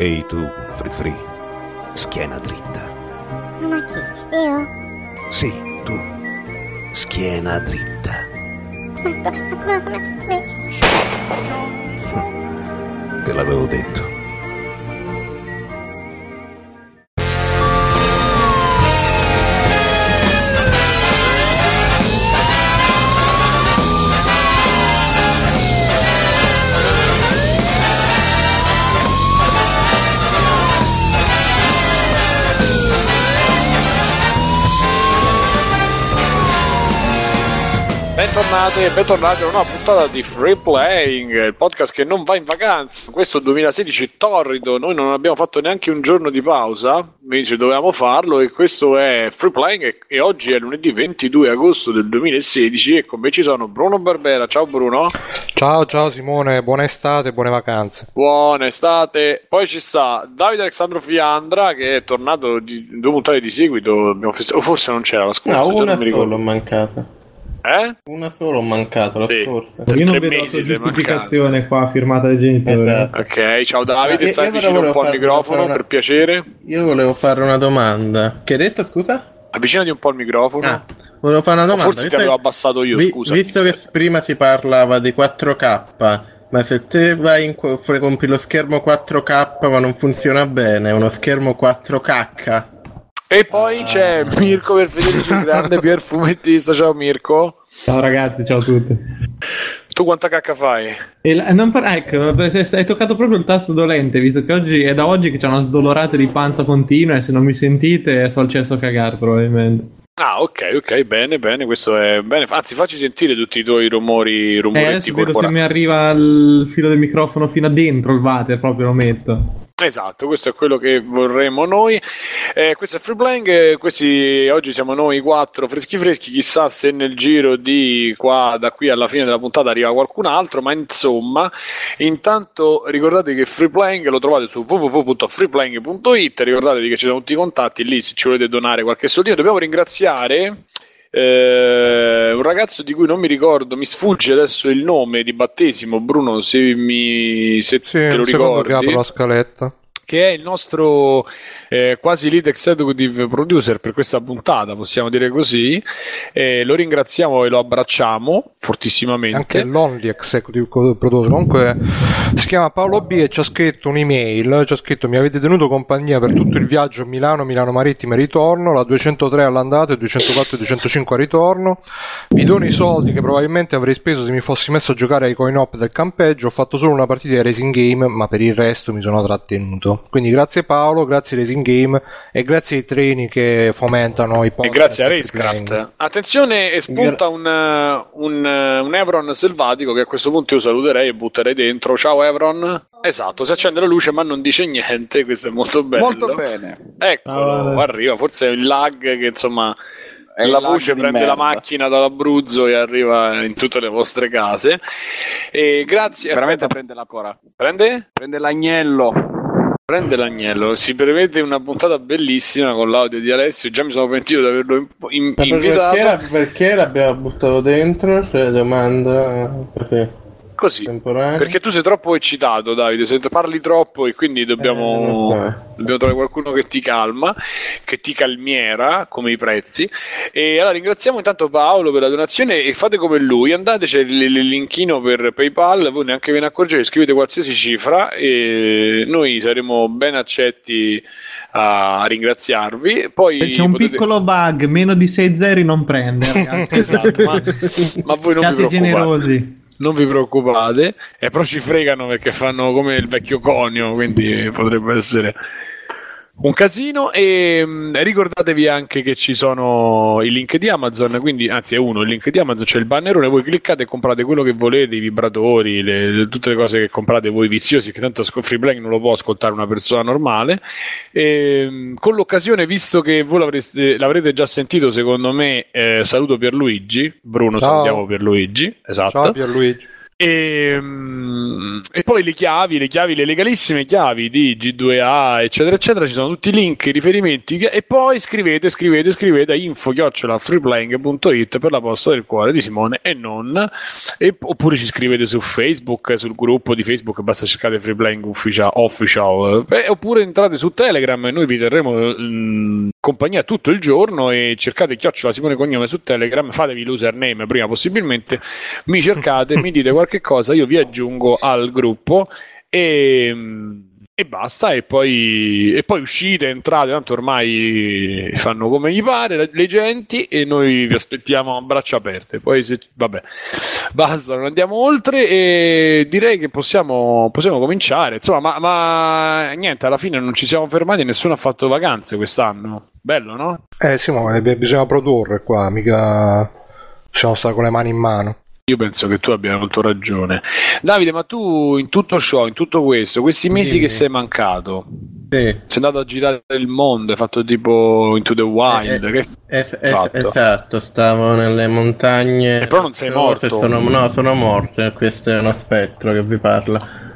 Ehi tu, Free Free, schiena dritta. Ma chi? Io? Sì, tu, schiena dritta. Ma, come? Te l'avevo detto. Bentornati e bentornati a una puntata di Free Playing, il podcast che non va in vacanza. Questo 2016 torrido, noi non abbiamo fatto neanche un giorno di pausa, invece dovevamo farlo e questo è Free Playing e, e oggi è lunedì 22 agosto del 2016 e con me ci sono Bruno Barbera. Ciao Bruno. Ciao ciao Simone, buona estate, buone vacanze. Buona estate. Poi ci sta Davide Alessandro Fiandra che è tornato di due puntate di seguito, festa- o forse non c'era la scorsa, No, una non mi ricordo. solo ho mancato. Eh? Una solo ho mancato, la Sì. scorsa. Io non tre vedo la mesi giustificazione qua firmata dai genitori. Esatto. Ok, ciao Davide, Ma io- stai io vicino un po' al microfono una- per piacere. Io volevo fare una domanda. Che hai detto, scusa? Avvicinati un po' al microfono. Ah, volevo fare una O domanda. forse ti Visto avevo che- abbassato io, vi- scusa. Visto che prima si parlava di 4K, ma se te vai in compri lo schermo 4K ma non funziona bene, è uno schermo 4K. E poi c'è Mirko per il grande Pier fumettista. Ciao Mirko. Ciao ragazzi, ciao a tutti. Tu quanta cacca fai? E la- non par- ecco, se- se hai toccato proprio il tasto dolente, visto che oggi è da oggi che c'è una sdolorata di panza continua e se non mi sentite so il cesso a cagare probabilmente. Ah, ok, ok, bene, bene, questo è bene. Anzi, facci sentire tutti i tuoi rumori, rumoretti Eh, adesso vedo se corporali. mi arriva il filo del microfono fino a dentro il water, proprio lo metto. Esatto, questo è quello che vorremmo noi. Eh, questo è Free eh, questi oggi siamo noi quattro freschi freschi, chissà se nel giro di qua da qui alla fine della puntata arriva qualcun altro, ma insomma, intanto ricordate che Free lo trovate su www.freeplaying.it, ricordatevi che ci sono tutti i contatti lì se ci volete donare qualche soldino. Dobbiamo ringraziare eh, un ragazzo di cui non mi ricordo, mi sfugge adesso il nome di battesimo, Bruno, se, mi, se Sì, te lo secondo che ricordi apro la scaletta. Che è il nostro eh, quasi lead executive producer per questa puntata, possiamo dire così. Eh, lo ringraziamo e lo abbracciamo fortissimamente. Anche l'only executive producer. Comunque si chiama Paolo B e ci ha scritto un'email. Ci ha scritto: Mi avete tenuto compagnia per tutto il viaggio Milano, Milano Marittima e ritorno. La 203 all'andata e 204 e 205 al ritorno. Vi dono i soldi che probabilmente avrei speso se mi fossi messo a giocare ai coin op del campeggio. Ho fatto solo una partita di Racing Game, ma per il resto mi sono trattenuto. Quindi grazie Paolo, grazie Racing Game e grazie ai treni che fomentano i E podcast. grazie a e free playing. Racecraft. Attenzione, e spunta un, uh, un, uh, un Evron selvatico che a questo punto io saluterei e butterei dentro. Ciao Evron. Esatto, si accende la luce ma non dice niente, questo è molto bello. Molto bene. Eccolo, Ciao. arriva, forse è il lag che insomma È il la voce prende la merda. macchina dall'Abruzzo e arriva in tutte le vostre case. E grazie. Veramente aspetta, prende la cora. prende? Prende l'agnello. Prende l'agnello. Si prevede una puntata bellissima con l'audio di Alessio. Già mi sono pentito di averlo in- invitato. perché, perché l'abbiamo buttato dentro? Cioè, domanda perché? Così. Perché tu sei troppo eccitato, Davide. Se parli troppo, e quindi dobbiamo, Eh, dobbiamo trovare qualcuno che ti calma, che ti calmiera come i prezzi. E allora ringraziamo intanto Paolo per la donazione e fate come lui. Andate, c'è il, il linkino per PayPal. Voi neanche ve ne accorgete, scrivete qualsiasi cifra e noi saremo ben accetti a ringraziarvi. Poi C'è un potete- piccolo bug, meno di 6 zeri non prende. Esatto, ma, ma voi non vi Siate preoccupate. generosi. Non vi preoccupate, e però ci fregano perché fanno come il vecchio conio, quindi potrebbe essere un casino. E mh, ricordatevi anche che ci sono i link di Amazon, quindi anzi è uno il link di Amazon, c'è il bannerone, voi cliccate e comprate quello che volete, i vibratori, le- le- tutte le cose che comprate voi viziosi, che tanto Free Playing non lo può ascoltare una persona normale. E, mh, con l'occasione, visto che voi l'avrete già sentito, secondo me, eh, saluto Pierluigi, Bruno Ciao. salutiamo Pierluigi, esatto. Ciao Pierluigi. E, mm, e poi le chiavi, le chiavi, le legalissime chiavi di G2A, eccetera, eccetera. Ci sono tutti i link, i riferimenti. E poi scrivete, scrivete, scrivete a info freeplaying.it per la posta del cuore di Simone e non. E- oppure ci scrivete su Facebook, sul gruppo di Facebook, basta cercare Freeplaying Official. official. Eh, oppure entrate su Telegram e noi vi terremo mm, compagnia tutto il giorno e cercate chiocciola Simone Cognome su Telegram, fatevi l'username prima possibilmente, mi cercate, mi dite qualche cosa, io vi aggiungo al gruppo e, e basta e poi, e poi uscite, entrate, tanto ormai fanno come gli pare le genti e noi vi aspettiamo a braccia aperte. Poi se, vabbè, basta, non andiamo oltre e direi che possiamo, possiamo cominciare. Insomma, ma, ma niente, alla fine non ci siamo fermati, nessuno ha fatto vacanze quest'anno. Bello, no? Eh sì, ma bisogna produrre qua, mica possiamo stare con le mani in mano. Io penso che tu abbia molto ragione. Davide, ma tu in tutto ciò, in tutto questo, questi mesi Dimmi. che sei mancato, Sì. sei andato a girare il mondo, hai fatto tipo Into the Wild, Eh, che Es- es- fatto? esatto, stavo nelle montagne. Eh, però non sei morto. Sono, no, sono morto. e Questo è uno spettro che vi parla.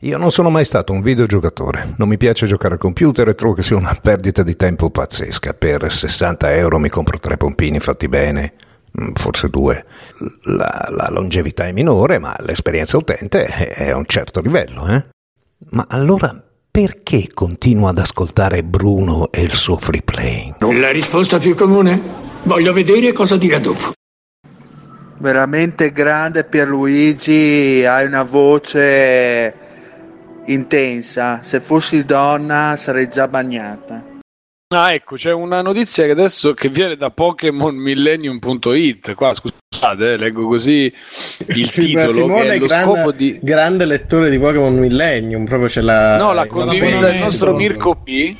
Io non sono mai stato un videogiocatore, non mi piace giocare al computer e trovo che sia una perdita di tempo pazzesca. Per 60 euro mi compro tre pompini fatti bene, forse due. La, la longevità è minore, ma l'esperienza utente è è a un certo livello, eh? Ma allora perché continuo ad ascoltare Bruno e il suo free playing? La risposta più comune? Voglio vedere cosa dirà dopo. veramente grande Pierluigi, hai una voce intensa. Se fossi donna sarei già bagnata. Ah, ecco, c'è una notizia che adesso che viene da PokémonMillennium.it. Qua scusate, eh, leggo così il titolo Simone che è lo grande, scopo di grande lettore di Pokémon Millennium, proprio ce l'ha. No, l'ha condivisa il nostro Mirko P,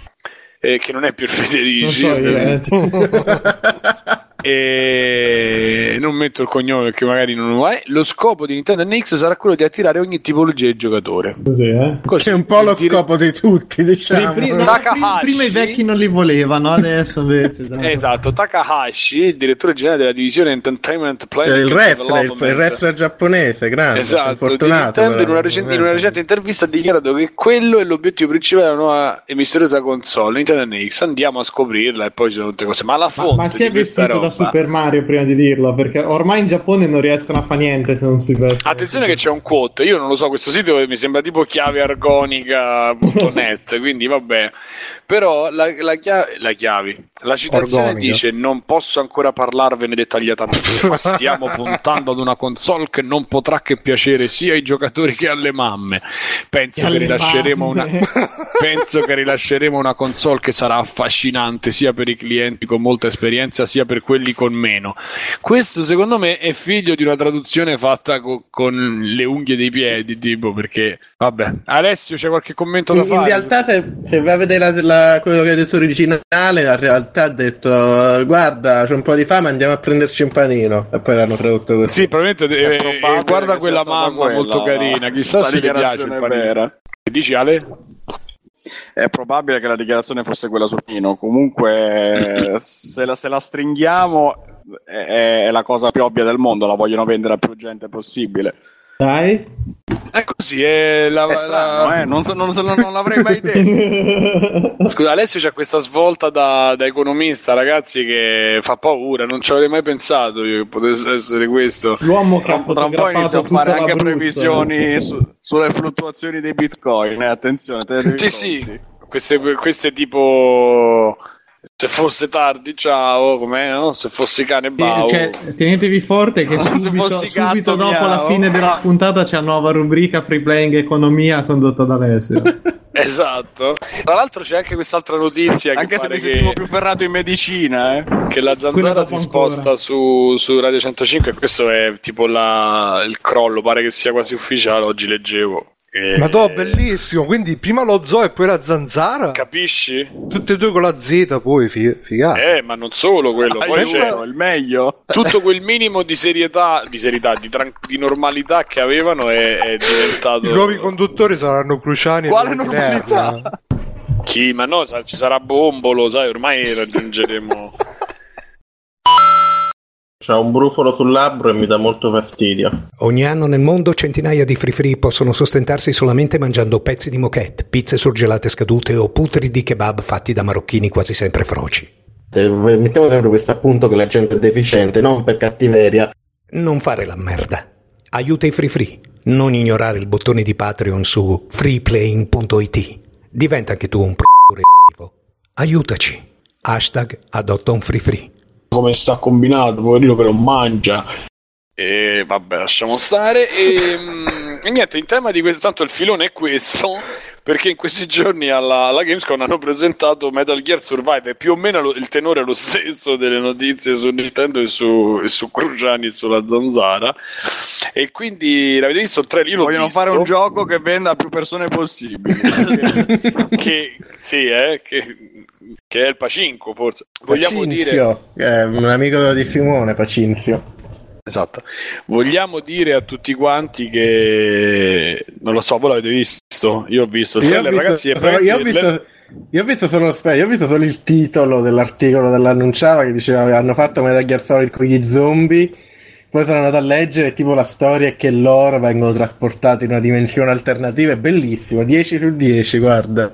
eh, che non è più il Non Federici. so eh. e non metto il cognome perché magari non lo è. Lo scopo di Nintendo NX sarà quello di attirare ogni tipologia di giocatore. Così, eh. Così, Che è un po' lo dire- scopo di tutti, diciamo. Pri- pri- no, Takahashi. prima, prima i vecchi non li volevano, adesso invece. dai. Esatto, Takahashi, il direttore generale della divisione Entertainment Eh, Planning il wrestler, il, wrestler giapponese, grande. Esatto, di fortunato. Nintendo in una, recente, in una recente intervista ha dichiarato che quello è l'obiettivo principale della nuova e misteriosa console Nintendo NX. Andiamo a scoprirla e poi ci sono tutte cose. Ma la Ma, fonte ma si è di questa vestito da Super Mario prima di dirlo, perché ormai in Giappone non riescono a fare niente se non si veste. Attenzione che c'è un quote, io non lo so, questo sito mi sembra tipo chiaveargonica.net, quindi vabbè. Però la, la, chia- la chiavi, la citazione Organica. dice non posso ancora parlarvene dettagliatamente, ma stiamo puntando ad una console che non potrà che piacere sia ai giocatori che alle mamme. Penso che rilasceremo una mamme. penso che rilasceremo una console che sarà affascinante sia per i clienti con molta esperienza sia per quelli con meno. Questo secondo me è figlio di una traduzione fatta co- con le unghie dei piedi, tipo perché vabbè. Alessio c'è qualche commento da In, in fare? realtà, se, se vai a vedere la- la- quello che ha detto originale, in realtà ha detto: Guarda, c'è un po' di fame, andiamo a prenderci un panino. E poi l'hanno tradotto così. Sì, probabilmente eh, eh, guarda quella mamma quella molto carina, chissà la se le piace il panino. vera. Che dici Ale? È probabile che la dichiarazione fosse quella sul Pino. Comunque, se la, se la stringhiamo, è, è la cosa più ovvia del mondo. La vogliono vendere a più gente possibile. Dai. È così, è la, È strano, la- eh? Non, so- non so- non l'avrei mai detto. Scusa, Alessio c'ha questa svolta da, da economista, ragazzi, che fa paura. Non ci avrei mai pensato io che potesse essere questo. L'uomo che Tra, ha tra un po' inizio a fare anche previsioni su- sulle fluttuazioni dei bitcoin. Eh? Attenzione, Sì, pronti. sì, queste, queste tipo. Se fosse tardi, ciao, com'è? No? Se fossi cane, bau. Cioè, tenetevi forte che Se subito, fossi gatto, subito dopo la miau. fine della puntata c'è una nuova rubrica Free Playing Economia condotta da Alessio. Esatto. Tra l'altro, c'è anche quest'altra notizia che, Anche se mi sentivo che, più ferrato in medicina, eh. che la zanzara si sposta su, su Radio 105. E questo è tipo la- il crollo. Pare che sia quasi ufficiale. Oggi leggevo. E- Ma no, bellissimo. Quindi prima lo zoo e poi la zanzara. Capisci? Tutte e due con la Z, poi fi- figata. Eh, ma non solo quello. Poi c'è il meglio. tutto quel minimo di serietà, di, serietà, di, tran- di normalità che avevano è, è diventato. I nuovi conduttori saranno Cruciani Quale normalità? Chi? Ma no, sa- ci sarà Bombolo, sai, ormai raggiungeremo. C'ha un brufolo sul labbro e mi dà molto fastidio. Ogni anno nel mondo centinaia di free free possono sostentarsi solamente mangiando pezzi di moquette, pizze surgelate scadute o putri di kebab fatti da marocchini quasi sempre froci. Eh, Mettiamo sempre questo appunto che la gente è deficiente, non per cattiveria. Non fare la merda. Aiuta i free free. Non ignorare il bottone di Patreon su freeplaying.it. Diventa anche tu un pro Aiutaci. Hashtag adotta un free free. Come sta combinato, poverino però mangia. E vabbè, lasciamo stare. E, mm, e niente, in tema di questo, tanto il filone è questo, perché in questi giorni alla, alla Gamescom hanno presentato Metal Gear Survive, più o meno lo- il tenore è lo stesso delle notizie su Nintendo e su, e su Cruciani e sulla Zanzara. E quindi l'avete visto il trailer? Vogliono visto. fare un gioco che venda a più persone possibili. che sì, eh, che, che è il Pacinco, forse. Vogliamo dire è un amico di Simone, Pacinzio. Esatto. Vogliamo dire a tutti quanti che non lo so, voi l'avete visto? Io ho visto il Io ho trailer, visto- ragazzi, io ho visto, io ho visto solo aspetta, io ho visto solo il titolo dell'articolo dell'annunciava che diceva hanno fatto Metal Gear Solid con gli zombie. Poi sono andato a leggere tipo la storia è che loro vengono trasportati in una dimensione alternativa. È bellissimo, 10 su 10, guarda.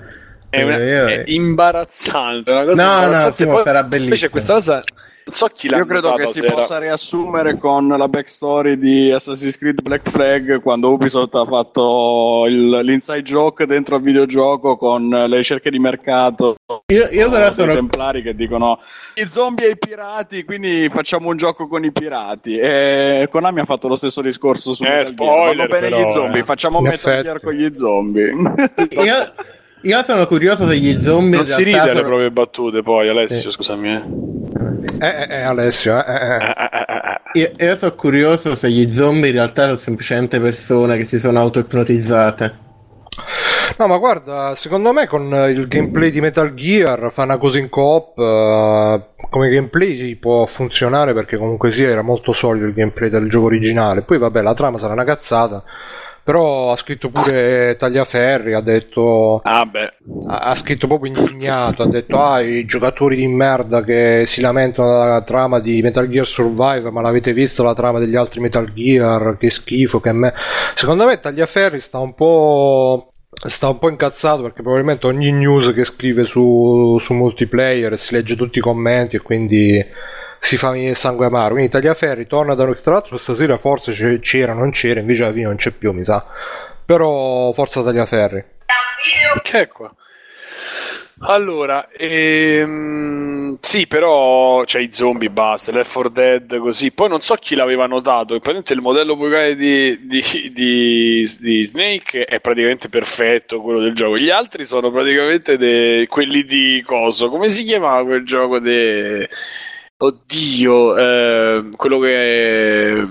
è, una- è imbarazzante, una cosa No, no, imbarazzante. Simo, Poi- sarà bellissimo. Invece questa cosa non so chi l'ha Io credo che si era- possa riassumere con la backstory di Assassin's Creed Black Flag quando Ubisoft ha fatto il- l'inside joke dentro al videogioco con le ricerche di mercato. Io, io però dei sono templari che dicono i zombie e i pirati, quindi facciamo un gioco con i pirati. E Konami ha fatto lo stesso discorso su Eh, Metal spoiler, Vanno bene però, gli zombie, eh. facciamo Metal. Gear con gli zombie. io, io sono curioso se gli zombie Non si ride sono- proprie battute, poi Alessio, scusami. eh. Eh, eh, eh, Alessio, eh, eh, eh. Io, io sono curioso se gli zombie in realtà sono semplicemente persone che si sono auto-ipnotizzate. No, ma guarda, secondo me con eh, il gameplay di Metal Gear, fa una cosa in coop, eh, come gameplay può funzionare perché comunque sia era molto solido il gameplay del gioco originale. Poi vabbè, la trama sarà una cazzata, però ha scritto pure Tagliaferri, ha detto... Ah, beh. ha scritto proprio indignato, ha detto ah i giocatori di merda che si lamentano della trama di Metal Gear Survive ma l'avete visto la trama degli altri Metal Gear, che schifo, che me... Secondo me Tagliaferri sta un po'... Sta un po' incazzato perché probabilmente ogni news che scrive su, su multiplayer si legge tutti i commenti e quindi si fa venire il sangue amaro. Quindi Tagliaferri torna da noi. Tra l'altro stasera forse c'era, non c'era, invece alla fine non c'è più, mi sa. Però forza Tagliaferri. Che è qua? Allora, ehm, sì, però c'è i zombie, basta, Left 4 Dead, così. Poi non so chi l'aveva notato, il modello vocale di, di, di, di Snake è praticamente perfetto, quello del gioco. Gli altri sono praticamente de- quelli di Coso. Come si chiamava quel gioco? De... Oddio, eh, quello che...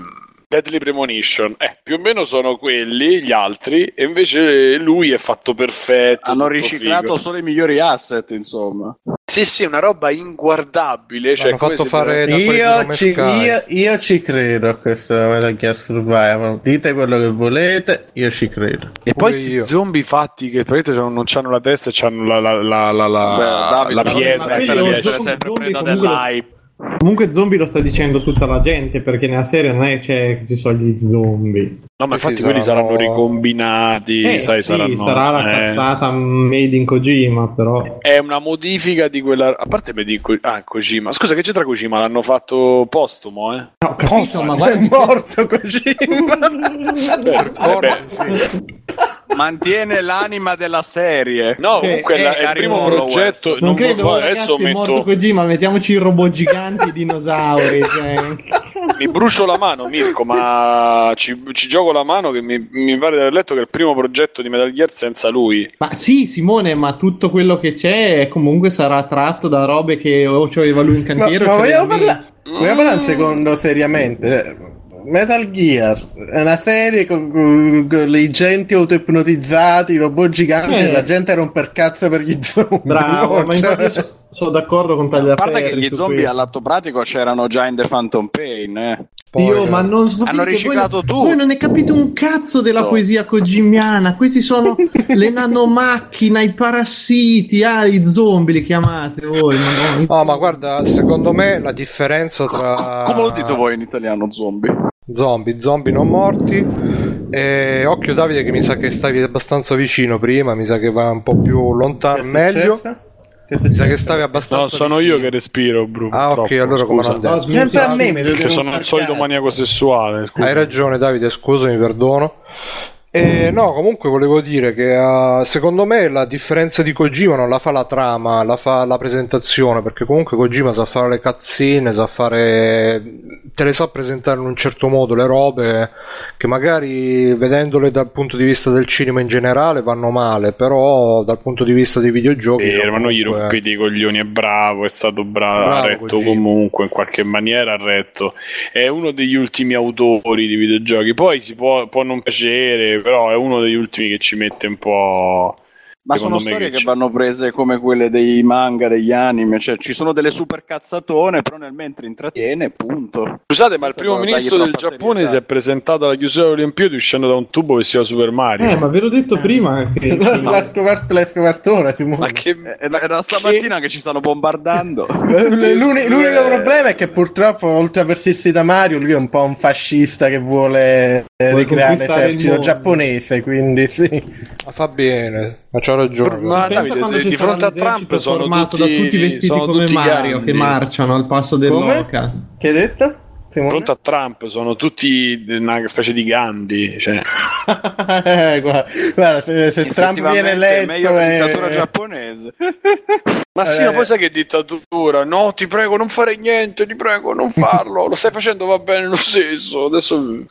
Deadly Premonition, eh, più o meno sono quelli, gli altri, e invece lui è fatto perfetto. Hanno riciclato figo. solo i migliori asset, insomma. Sì, sì, una roba inguardabile. Cioè, fatto fare da Io ci, io, io ci credo a questo Metal Gear Survival. Dite quello che volete, io ci credo. E Pure poi questi io. zombie fatti che praticamente non hanno la testa e hanno la, la, la, la, la, Beh, Davide, la pietra. lo essere zombie- sempre preda dell'hype. Comunque zombie lo sta dicendo tutta la gente perché nella serie non è che ci sono gli zombie. No, ma Sì, infatti sì, quelli saranno- saranno ricombinati, Eh, sai, sì, saranno... sarà la eh. cazzata made in Kojima, però. È una modifica di quella... A parte me dico... Ah, Kojima. Scusa, che c'entra Kojima? L'hanno fatto postumo, eh? No, capito, ma È guarda morto così. Beh, eh, beh. Mantiene l'anima della serie. No, Che- comunque eh, la- è il primo progetto... Non vo- credo, ragazzi, adesso è morto metto... Kojima, mettiamoci i robot giganti e dinosauri. Cioè... Mi brucio la mano, Mirko, ma ci, ci gioco la mano che mi, mi pare di aver letto che è il primo progetto di Metal Gear senza lui. Ma sì, Simone, ma tutto quello che c'è comunque sarà tratto da robe che o c'aveva lui in Ma, cantiere ma o vogliamo, parla- vogliamo parlare un secondo seriamente? Metal Gear è una serie con, con- con i genti autoipnotizzati, i robot giganti Eh. e la gente romper cazzo per gli zombie. Bravo, no? ma Cioè- infatti sono d'accordo con A parte che Tagliaferri gli zombie questo. all'atto pratico c'erano già in The Phantom Pain, eh. Io, ma non Hanno capite che riciclato voi, tutto. Voi non ne capite un cazzo della No. poesia kojimiana. Questi sono le nanomacchine, i parassiti, ah, i zombie li chiamate voi. madonna. No, ma guarda, secondo me la differenza tra Come lo dite voi in italiano, zombie? Zombie, zombie non morti. E occhio Davide che mi sa che stavi abbastanza vicino prima, mi sa che va un po' più lontano, meglio. Che Mi sa che stavi abbastanza No, sono vicino. io che respiro, Bruno. Ah, ok, troppo, allora come scusa. non detto. No, Sempre a me, mi dovete Perché sono il solito maniaco sessuale. scusa. Hai ragione Davide, scusami, perdono. E no, comunque volevo dire che eh, secondo me la differenza di Kojima non la fa la trama, la fa la presentazione, perché comunque Kojima sa fare le cazzine, sa fare te le sa presentare in un certo modo le robe che magari vedendole dal punto di vista del cinema in generale vanno male, però dal punto di vista dei videogiochi Eh, sono ma gli rompete i coglioni, è bravo, è stato bravo, Bravo, ha retto Kojima. comunque, in qualche maniera ha retto. È uno degli ultimi autori di videogiochi, poi si può, può non piacere, però è uno degli ultimi che ci mette un po'... Ma sono storie che che vanno prese come quelle dei manga, degli anime, cioè ci sono delle super cazzatone, però nel mentre intrattiene, punto. Scusate, ma il Senza primo ministro del Giappone serietà. si è presentato alla chiusura delle Olimpiadi uscendo da un tubo vestito da Super Mario. Eh, ma ve l'ho detto prima che L'ha scoperto, l'hai scoperto ora. Ma che... È da, è da stamattina che ci stanno bombardando. L'uni- L'unico problema è che purtroppo, oltre a vestirsi da Mario, lui è un po' un fascista che eh, Vuole ricreare l'esercito giapponese, quindi sì. Ma fa bene, ma c'ha ragione. Ma Davide, di, fronte a Trump sono formato tutti, da tutti vestiti come tutti Mario Gandhi. che marciano al passo Come? dell'oca. Che hai detto? Di fronte a Trump sono tutti una specie di Gandhi. Cioè. Eh, guarda, guarda, se, se Trump viene Effettivamente è eletto meglio eh, dittatura giapponese. Ma sì, Eh. ma poi sai che dittatura? No, ti prego, non fare niente, ti prego, non farlo. Lo stai facendo, va bene lo stesso. Adesso.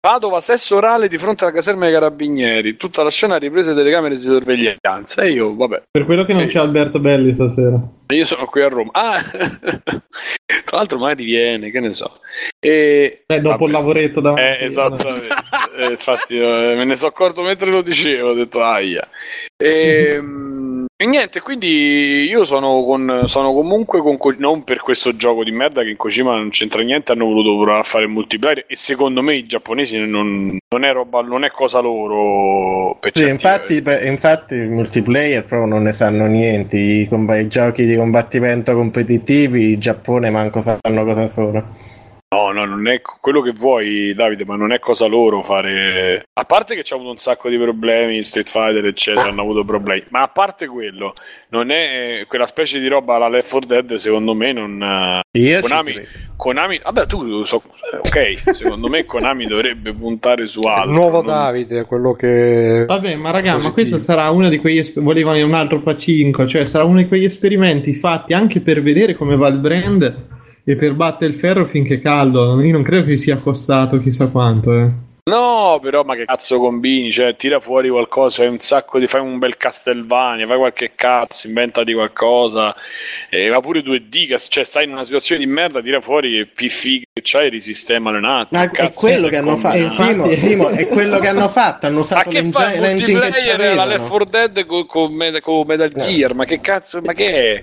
Padova, sesso orale di fronte alla caserma dei carabinieri. Tutta la scena ripresa dalle camere di sorveglianza. E io, vabbè, Per quello che non Sì. c'è Alberto Belli stasera. io sono qui a Roma. Ah, tra l'altro, magari viene, che ne so. E, Eh, dopo vabbè. il lavoretto davanti. Eh, esattamente. Eh, infatti, eh, me ne sono accorto mentre lo dicevo. Ho detto, aia. E, mm, e niente, quindi io sono, con, sono comunque con. Ko- Non per questo gioco di merda che in Kojima non c'entra niente. Hanno voluto provare a fare il multiplayer. E secondo me i giapponesi non, non è roba, non è cosa loro. Per Sì, infatti, beh, infatti il multiplayer proprio non ne sanno niente. I, comb- i giochi di combattimento competitivi, in Giappone manco sanno cosa sono. No, no, non è quello che vuoi, Davide, ma non è cosa loro fare. A parte che c'è avuto un sacco di problemi, Street Fighter, eccetera, hanno avuto problemi. Ma a parte quello, non è quella specie di roba alla Left 4 Dead, secondo me, non. Io ci Konami. Konami, vabbè, tu so, ok, secondo me Konami dovrebbe puntare su Il altro. nuovo non- Davide, quello che... Vabbè, ma raga, ma questo sarà uno di quegli esper- volevano un altro Pacinco, cioè sarà uno di quegli esperimenti fatti anche per vedere come va il brand e per battere il ferro finché è caldo. Io non credo che sia costato chissà quanto, eh. No, però, ma che cazzo combini? Cioè, tira fuori qualcosa, fai un sacco di. fai un bel Castelvania, fai qualche cazzo, inventati qualcosa. E va pure 2D, che- cioè, stai in una situazione di merda, tira fuori e piffi che c'hai e risistemalo un attimo. Ma è Cazzo, quello stai che hanno fatto. Simo, Simo, è quello che hanno fatto. Hanno usato l'engine, che multiplayer la. Left 4 Dead con, con, Med- con Metal Gear? Ma che cazzo, ma che è?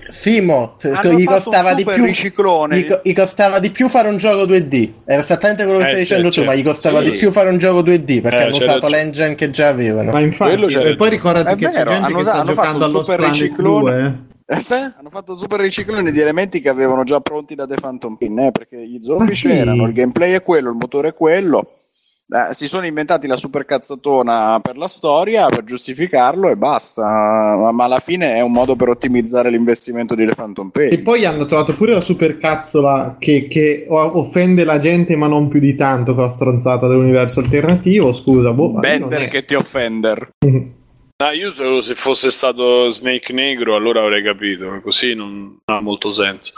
Hanno gli costava di più. Gli, co- gli costava di più fare un gioco 2D. Era esattamente quello che Eh, stai dicendo certo, tu, ma gli costava sì. di più fare un gioco 2D perché Eh, hanno usato ragione. l'engine che già avevano. Ma infatti, e poi ricordati È che c'è vero, gente hanno che sta hanno fatto giocando un allo super riciclone. 2, eh. Eh sì, hanno fatto super riciclone di elementi che avevano già pronti da The Phantom Pin, eh, perché gli zombie Ma sì. c'erano, il gameplay è quello, il motore è quello. Eh, si sono inventati la super cazzatona per la storia per giustificarlo e basta. Ma, ma alla fine è un modo per ottimizzare l'investimento di The Phantom E Pain. poi hanno trovato pure la supercazzola che, che offende la gente, ma non più di tanto con la stronzata dell'universo alternativo. Scusa, boh, Bender che ti offender. Ah, io solo se fosse stato Snake Negro allora avrei capito, ma così non ha molto senso.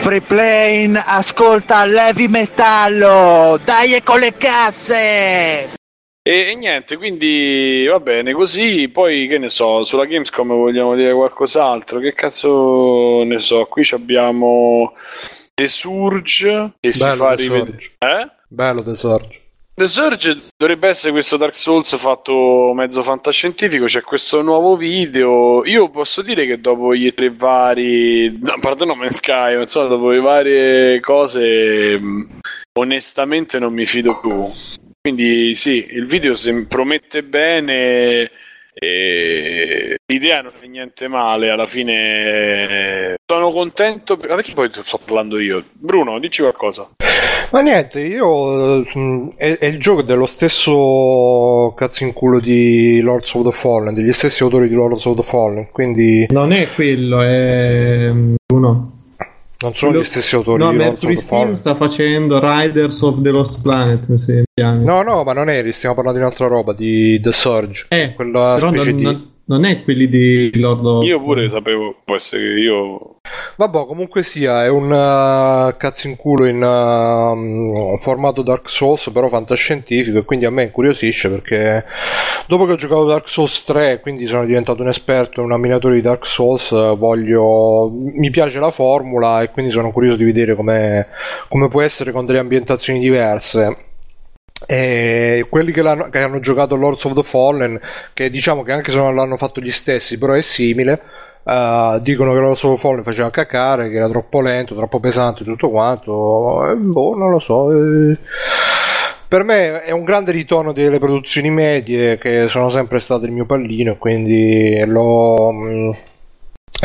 Free Plane ascolta l'heavy metallo, dai con le casse! E, e niente, quindi va bene così. Poi che ne so, sulla Gamescom vogliamo dire qualcos'altro? Che cazzo ne so? Qui ci abbiamo The Surge che si Bello fa The rivedere. Eh? Bello The Surge. The Surge dovrebbe essere questo Dark Souls fatto mezzo fantascientifico. C'è questo nuovo video. Io posso dire che dopo i tre vari. No, pardon, No Sky, ma insomma, dopo le varie cose, mh, onestamente non mi fido più. Quindi sì, il video sem- promette bene. E l'idea non è niente male. Alla fine sono contento. per- Ma perché poi sto parlando io? Bruno, dici qualcosa. Ma niente, io mm, è, è il gioco dello stesso cazzo in culo di Lords of the Fallen, degli stessi autori di Lords of the Fallen, quindi Non è quello, è uno. Non sono Quello- gli stessi autori No, di Mercury Steam sta facendo Riders of the Lost Planet, mi sembra. No, no, ma non eri, stiamo parlando di un'altra roba, di The Surge. Eh, quella specie non, di... non- non è quelli di Lord of... Io pure sapevo, può essere che io Vabbè, comunque sia, è un uh, cazzo in culo in uh, formato Dark Souls, però fantascientifico, e quindi a me incuriosisce perché dopo che ho giocato Dark Souls 3, quindi sono diventato un esperto un amminatore di Dark Souls, voglio... mi piace la formula e quindi sono curioso di vedere come, come può essere con delle ambientazioni diverse. E quelli che, che hanno giocato Lords of the Fallen, che diciamo che anche se non l'hanno fatto gli stessi, però è simile, eh, dicono che Lords of the Fallen faceva cacare, che era troppo lento, troppo pesante, tutto quanto. Eh, boh, non lo so. eh. Per me è un grande ritorno delle produzioni medie che sono sempre state il mio pallino, quindi lo, mm,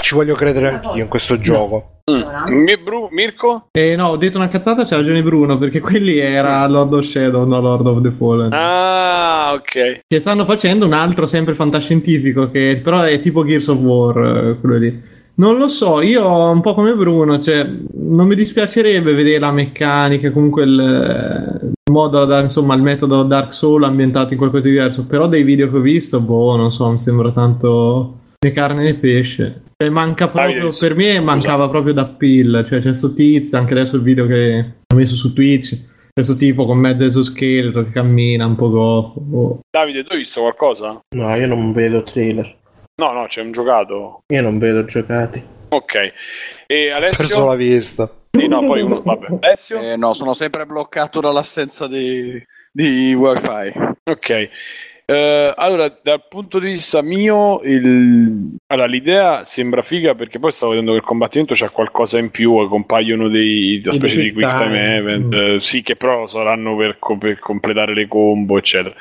ci voglio credere anch'io in questo gioco. Mi- Bru- Mirko? Eh no, ho detto una cazzata, c'ha ragione Bruno, perché quelli era Lord of Shadow, no Lord of the Fallen. Ah, ok. Che stanno facendo un altro sempre fantascientifico, che però è tipo Gears of War, eh, quello lì. Non lo so, io un po' come Bruno, cioè, non mi dispiacerebbe vedere la meccanica, comunque il, il modo, da, insomma, il metodo Dark Soul ambientato in qualcosa di diverso, però dei video che ho visto, boh, non so, mi sembra tanto né carne né pesce. Cioè, manca proprio, per me mancava proprio da pill, cioè c'è sto tizio, anche adesso il video che ho messo su Twitch, questo tipo con mezzo esoscheletro che cammina un po' goffo. boh. Davide, tu hai visto qualcosa? No, io non vedo trailer. No, no, c'è un giocato. Io non vedo giocati. Ok. E Perso Alessio? la vista. Sì, no, poi uno. Vabbè. Alessio? Eh, no, sono sempre bloccato dall'assenza di, di wifi. Ok. Eh, allora, dal punto di vista mio, il- allora, l'idea sembra figa perché poi stavo vedendo che il combattimento c'ha qualcosa in più, compaiono dei una specie di quick time event, Mm. eh, sì, che però saranno per, per completare le combo, eccetera.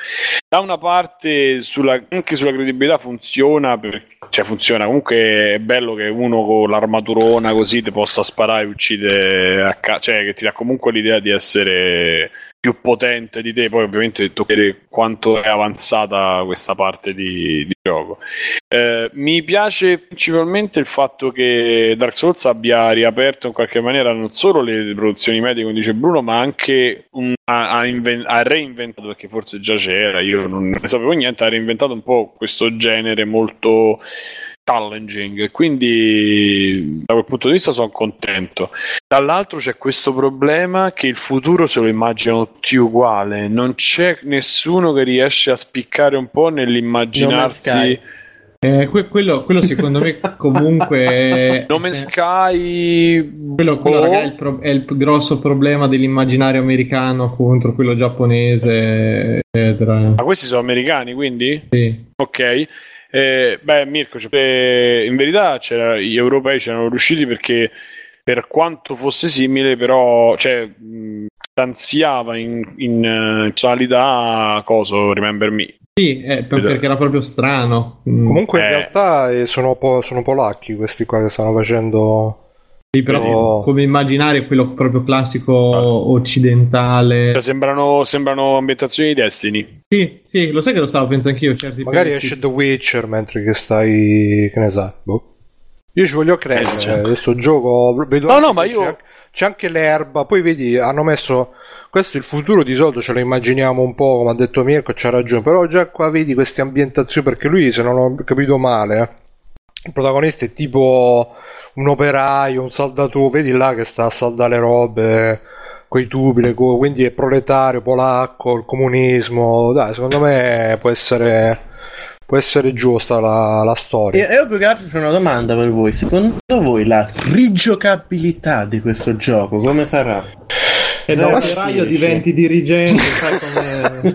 Da una parte, sulla- anche sulla credibilità funziona, per- cioè funziona, comunque è bello che uno con l'armaturona così ti possa sparare e uccide, a ca- cioè che ti dà comunque l'idea di essere più potente di te, poi ovviamente toccare quanto è avanzata questa parte di, di gioco. Eh, mi piace principalmente il fatto che Dark Souls abbia riaperto in qualche maniera non solo le produzioni medie, come dice Bruno, ma anche un- ha, inven- ha reinventato, perché forse già c'era, io non ne sapevo niente, ha reinventato un po' questo genere molto challenging quindi da quel punto di vista sono contento dall'altro c'è questo problema che il futuro se lo immaginano tutti uguale non c'è nessuno che riesce a spiccare un po' nell'immaginarsi. Eh, que- quello, quello secondo me comunque... No Man's se- Sky Quello, quello, raga, è il, pro- è il grosso problema dell'immaginario americano contro quello giapponese, eccetera. ma questi sono americani quindi? Sì. Ok, Eh, beh, Mirko, cioè, eh, in verità c'era- gli europei c'erano riusciti perché per quanto fosse simile, però cioè, mh, stanziava in, in eh, personalità coso, Remember Me. Sì, eh, per- perché era proprio strano. Mm. Comunque in Eh. realtà eh, sono, po- sono polacchi questi qua che stanno facendo... Sì, però Oh. come immaginario è quello proprio classico occidentale. Cioè, sembrano, sembrano ambientazioni di Destiny. Sì, sì, lo sai che lo stavo pensando anch'io. Certi Magari pezzi. esce The Witcher mentre che stai... che ne sai, boh. Io ci voglio credere, Eh, certo. questo gioco... Vedo No, no, ma io- C'è, c'è anche l'erba, poi vedi, hanno messo... Questo il futuro di solito ce lo immaginiamo un po', come ha detto Mirko, c'ha ragione, però già qua vedi queste ambientazioni, perché lui, se non ho capito male, eh, il protagonista è tipo un operaio, un saldatore, vedi là che sta a saldare le robe coi tubi, le co- quindi è proletario, polacco, il comunismo, dai, secondo me può essere, può essere giusta la, la E storia. io più che altro c'ho una domanda per voi. Secondo voi la rigiocabilità di questo gioco come sarà? E da operaio diventi dirigente, sai come...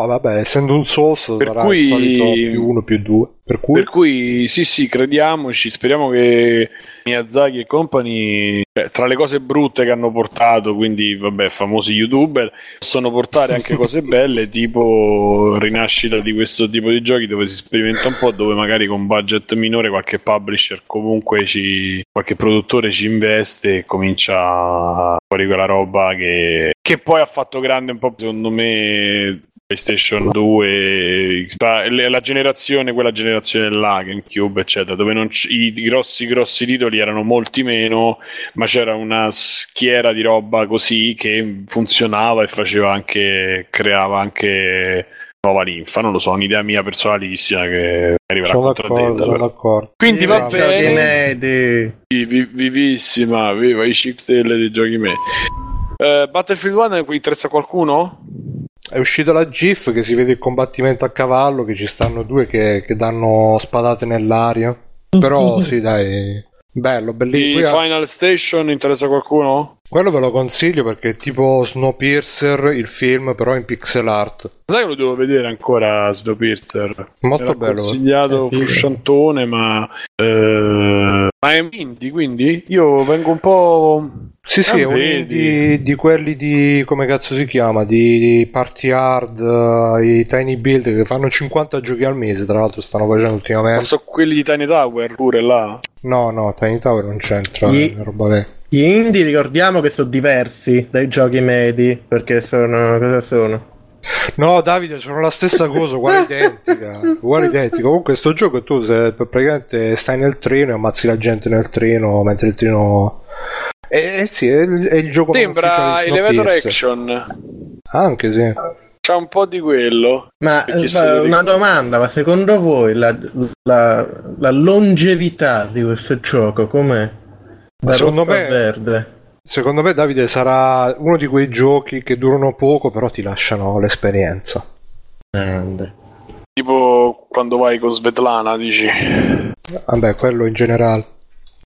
Oh, vabbè, essendo un Souls Per sarà cui- il solito più uno più due. Per cui Per cui sì, sì, crediamoci, speriamo che Miyazaki e company, cioè, tra le cose brutte che hanno portato, quindi vabbè, famosi youtuber, possono portare anche cose belle, tipo rinascita di questo tipo di giochi dove si sperimenta un po', dove magari con budget minore qualche publisher comunque ci, qualche produttore ci investe e comincia a fuori quella roba che, che poi ha fatto grande un po' secondo me PlayStation 2, la la generazione, quella generazione là, GameCube, eccetera, dove non c- i, i grossi grossi titoli erano molti meno, ma c'era una schiera di roba così che funzionava e faceva anche, creava anche nuova linfa, non lo so, un'idea mia personalissima che arriverà sono a d'accordo, sono d'accordo. Quindi va Giochi bene, medi. Sì, vi- vivissima, viva i chip dei giochi me. Eh, Battlefield 1 qui interessa a qualcuno? È uscita la GIF che si vede il combattimento a cavallo, che ci stanno due che, che danno spadate nell'aria. Però sì, dai, bello, bellissimo. Ah, Final Station interessa qualcuno? quello ve lo consiglio perché è tipo Snowpiercer, il film, però in pixel art. Sai che lo devo vedere ancora Snowpiercer? Molto Era bello. consigliato figo. frusciantone, ma... eh, ma è indie, quindi? Io vengo un po'... Sì, sì, Ah, è un indie di quelli di come cazzo si chiama? Di, di Party Hard, eh, i Tiny Build che fanno 50 giochi al mese, tra l'altro stanno facendo Ma ultimamente. so quelli di Tiny Tower pure là? No, no, Tiny Tower non c'entra, Gli- è roba vecchia. Gli indie ricordiamo che sono diversi dai giochi medi, perché sono... cosa sono? No, Davide, sono la stessa cosa, uguale identica. Uguale identica. Comunque, sto gioco tu se, praticamente stai nel treno e ammazzi la gente nel treno mentre il treno. Eh, eh sì, è il, è il gioco Sembra Elevator. Action. Anche sì. C'ha un po' di quello. Ma Perché eh, ma una domanda, ma secondo voi la, la- la longevità di questo gioco com'è? Da Secondo me- verde. Secondo me, Davide sarà uno di quei giochi che durano poco, però ti lasciano l'esperienza. Grande. Tipo quando vai con Svetlana, dici... Vabbè, quello in generale.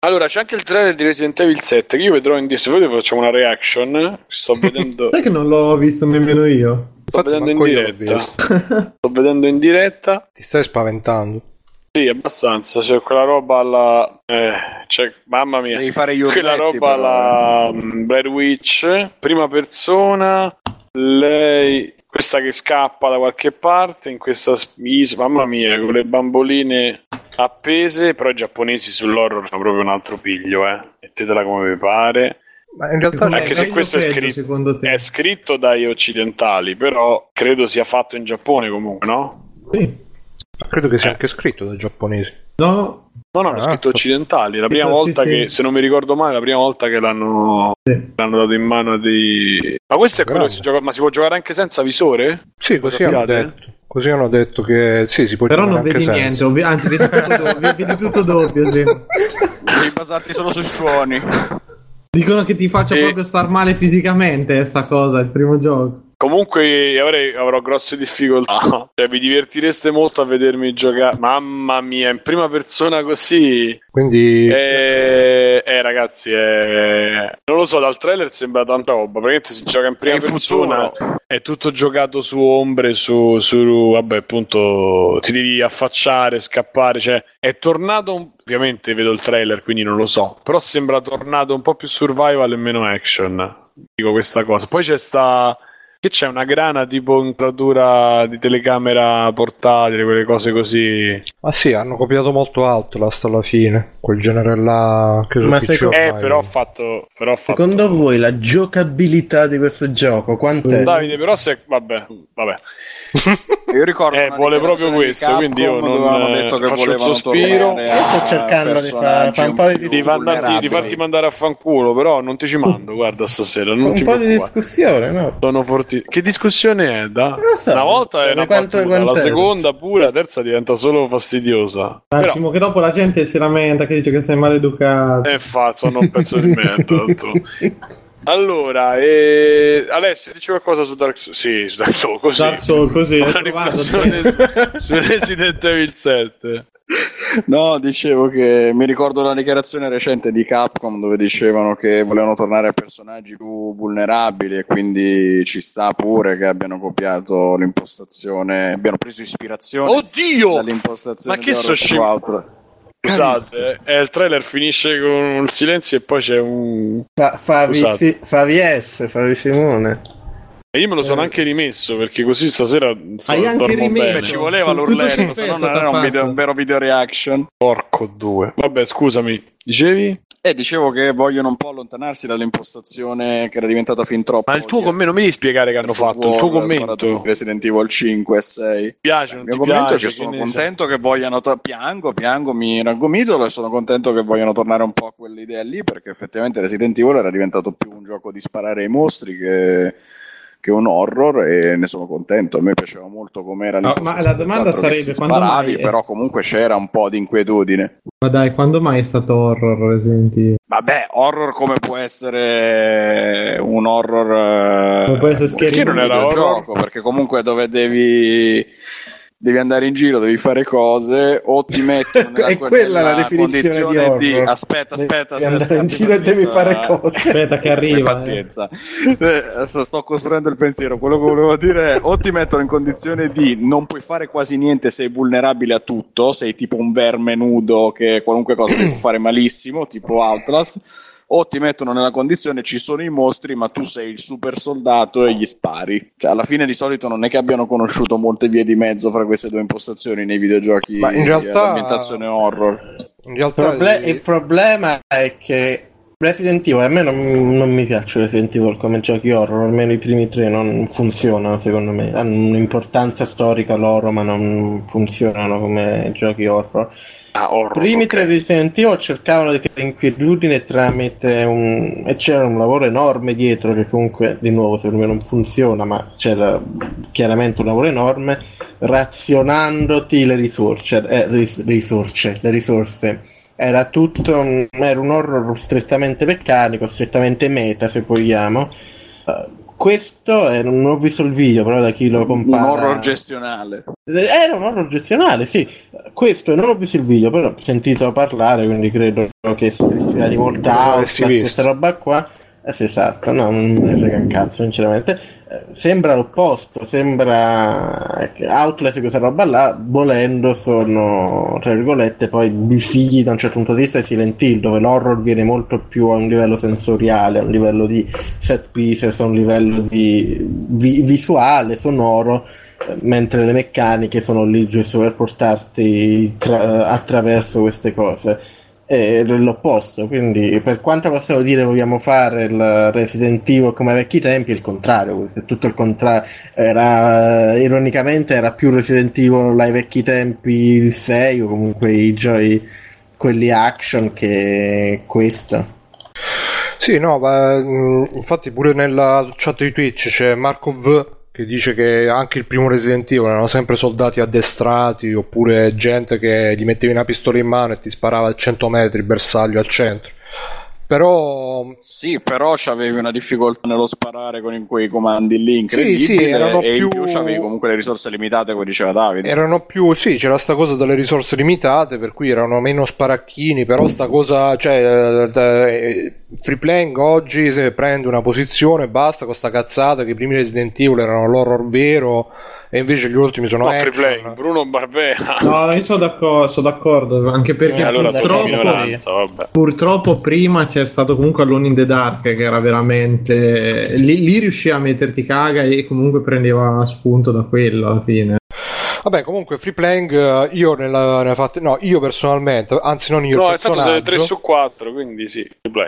Allora, c'è anche il trailer di Resident Evil 7 che io vedrò in se volete facciamo una reaction. Sto vedendo, Sai che non l'ho visto nemmeno io? sto Infatti, vedendo in diretta. Sto vedendo in diretta. Ti stai spaventando. Sì, abbastanza. C'è quella roba alla. Eh, c'è, mamma mia. Devi fare gli Quella roba però, alla mm, Blair Witch. Prima persona. Lei. Questa che scappa da qualche parte. In questa isola. Mamma mia, con le bamboline appese. Però i giapponesi sull'horror sono proprio un altro piglio, eh. Mettetela come vi pare. Ma in realtà? Anche se questo è peggio, scritto, secondo te? è scritto dai occidentali, però credo sia fatto in Giappone comunque, no? Sì. Credo che sia Eh. anche scritto dai giapponesi. No, No, no, è Ah, scritto occidentali. La prima Sì, volta sì. che, se non mi ricordo male, la prima volta che l'hanno, Sì. l'hanno dato in mano a dei. Ma questo è quello che si gioca. Ma si può giocare anche senza visore? Sì, così hanno detto. Così hanno detto che sì, si può però giocare non vedi senza. niente, ovvi- anzi vedi tutto doppio, vedi tutto doppio, sì. Devi basarti solo sui suoni. Dicono che ti faccia E- proprio star male fisicamente sta cosa, il primo gioco. Comunque avrei- avrò grosse difficoltà. Cioè, vi divertireste molto a vedermi giocare. Mamma mia, in prima persona così. Quindi Eh, eh, ragazzi, eh, non lo so, dal trailer sembra tanta roba. Praticamente si gioca in prima il persona. futuro. È tutto giocato su ombre, su, su vabbè, appunto, ti devi affacciare, scappare. Cioè, è tornato. un- Ovviamente vedo il trailer, quindi non lo so. Però sembra tornato un po' più survival e meno action. Dico questa cosa. Poi c'è sta. Che c'è una grana tipo inquadratura di telecamera portatile, quelle cose così. Ah sì, hanno copiato molto Outlast alla fine, quel genere là che Ma secondo- Eh, però ho fatto. Però ho fatto... Secondo voi la giocabilità di questo gioco quant'è? Davide, però se. Vabbè, vabbè. Io ricordo Eh, vuole proprio questo, quindi io non, eh, detto che faccio un sospiro. Io sto cercando di personaggi fare un po' di Di, mandarti, di farti mandare a fanculo, però non ti ci mando, guarda, stasera. Non un ti po' di discussione, no? Sono forti. Che discussione è? Da? So. Una volta è una Quanto- battuta, la seconda pure, la terza diventa solo fastidiosa. Però, Massimo, che dopo la gente si lamenta, che dice che sei maleducato. eh, fa, sono un pezzo di merda. Allora, eh, Alessio, dici qualcosa su Dark Souls? Sì, su Dark Souls, così. Dark Souls, così, Una riflessione su, su Resident Evil 7. No, dicevo che mi ricordo una dichiarazione recente di Capcom dove dicevano che volevano tornare a personaggi più vulnerabili e quindi ci sta pure che abbiano copiato l'impostazione, abbiano preso ispirazione Oddio! dall'impostazione Ma che di so Horror Quattro. Scusate, eh, il trailer finisce con il silenzio e poi c'è un... Fa, Favi, Scusate. Si- Favi S, Favi Simone. E io me lo sono anche rimesso perché così stasera so, Hai anche rimesso? ci voleva Tutto l'urletto, se no non era un, video- un vero video reaction. Porco due. Vabbè, scusami, dicevi? E dicevo che vogliono un po' allontanarsi dall'impostazione che era diventata fin troppo. Ma il tuo commento, non mi devi spiegare che hanno fatto, il tuo commento. Mi Resident Evil 5 e 6. piace, non Il mio commento è piace, che sono contento che vogliano to- piango, piango, mi raggomitolo e sono contento che vogliano tornare un po' a quell'idea lì perché effettivamente Resident Evil era diventato più un gioco di sparare ai mostri che, che un horror e ne sono contento. A me piaceva molto com'era No, ma la domanda del 4 che sarebbe, sparavi, mai è- però comunque c'era un po' di inquietudine. Ma dai, quando mai è stato horror Resident Evil? Vabbè, horror come può essere un horror Come può essere eh, Scary Perché non era horror? videogioco, perché comunque dove devi devi andare in giro, devi fare cose o ti mettono nella, È quella la nella definizione di condizione di, horror. aspetta, aspetta, Devi aspetta, andare in aspetta, giro e devi fare cose. Aspetta che arriva. eh. Pazienza, Eh, sto sto costruendo il pensiero. Quello che volevo dire è: o ti mettono in condizione di non puoi fare quasi niente, sei vulnerabile a tutto, sei tipo un verme nudo che qualunque cosa ti può fare malissimo, tipo Outlast. O ti mettono nella condizione ci sono i mostri, ma tu sei il super soldato e gli spari. Cioè, alla fine di solito non è che abbiano conosciuto molte vie di mezzo fra queste due impostazioni nei videogiochi Ma in realtà- ambientazione horror. In Il, realtà proble- i- il problema è che Resident Evil, a me non, non mi piacciono Resident Evil come giochi horror, almeno i primi tre non funzionano secondo me, hanno un'importanza storica loro ma non funzionano come giochi horror. Ah, horror, primi ok. tre Resident Evil cercavano di creare inquietudine tramite un... e c'era un lavoro enorme dietro che comunque di nuovo secondo me non funziona ma c'era chiaramente un lavoro enorme razionandoti le risorse, eh, ris- risorse, le risorse era tutto un, era un horror strettamente meccanico, strettamente meta se vogliamo. Eh, questo era un nuovo visual video, però da chi lo Un compara. horror gestionale. Era un horror gestionale, sì. Questo non ho visto il video, però ho sentito parlare, quindi credo che si sia ispirati molto a L'avresti Outlast, visto. questa roba qua. Eh sì, esatto, no, non ne frega un cazzo, sinceramente. Sembra l'opposto, sembra che Outlast e questa roba là, volendo, sono, tra virgolette, poi i figli da un certo punto di vista di Silent Hill, dove l'horror viene molto più a un livello sensoriale, a un livello di set pieces, a un livello di vi- visuale, sonoro, mentre le meccaniche sono lì giusto per portarti tra- attraverso queste cose. È l'opposto, quindi per quanto possiamo dire vogliamo fare il Resident Evil come vecchi tempi, è il contrario, è tutto il contrario. Era, ironicamente era più Resident Evil ai vecchi tempi il 6 o comunque i giochi, quelli action che questo. Sì, no, ma mh, infatti pure nella chat di Twitch c'è Marco V che dice che anche il primo Resident Evil erano sempre soldati addestrati oppure gente che gli mettevi una pistola in mano e ti sparava a 100 metri bersaglio al centro. Però Sì, però c'avevi una difficoltà nello sparare con quei comandi lì incredibili Sì, sì, erano e in più- più c'avevi comunque le risorse limitate, come diceva Davide. erano più, sì, c'era sta cosa delle risorse limitate, per cui erano meno sparacchini, però sta cosa, cioè, eh, eh, free playing oggi se prende una posizione basta con sta cazzata che i primi Resident Evil erano l'horror vero e invece gli ultimi sono No, free play, Bruno Barbera. No, io sono d'accordo, sono d'accordo, anche perché Eh, allora purtroppo, purtroppo prima c'è stato comunque Alone in the Dark che era veramente... Lì, lì riusciva a metterti caga e comunque prendeva spunto da quello alla fine. Vabbè, comunque free playing eh, io nella, nella fatte, no, io personalmente, anzi non io, No, il è stato personaggio. 3 su 4, quindi sì, free play.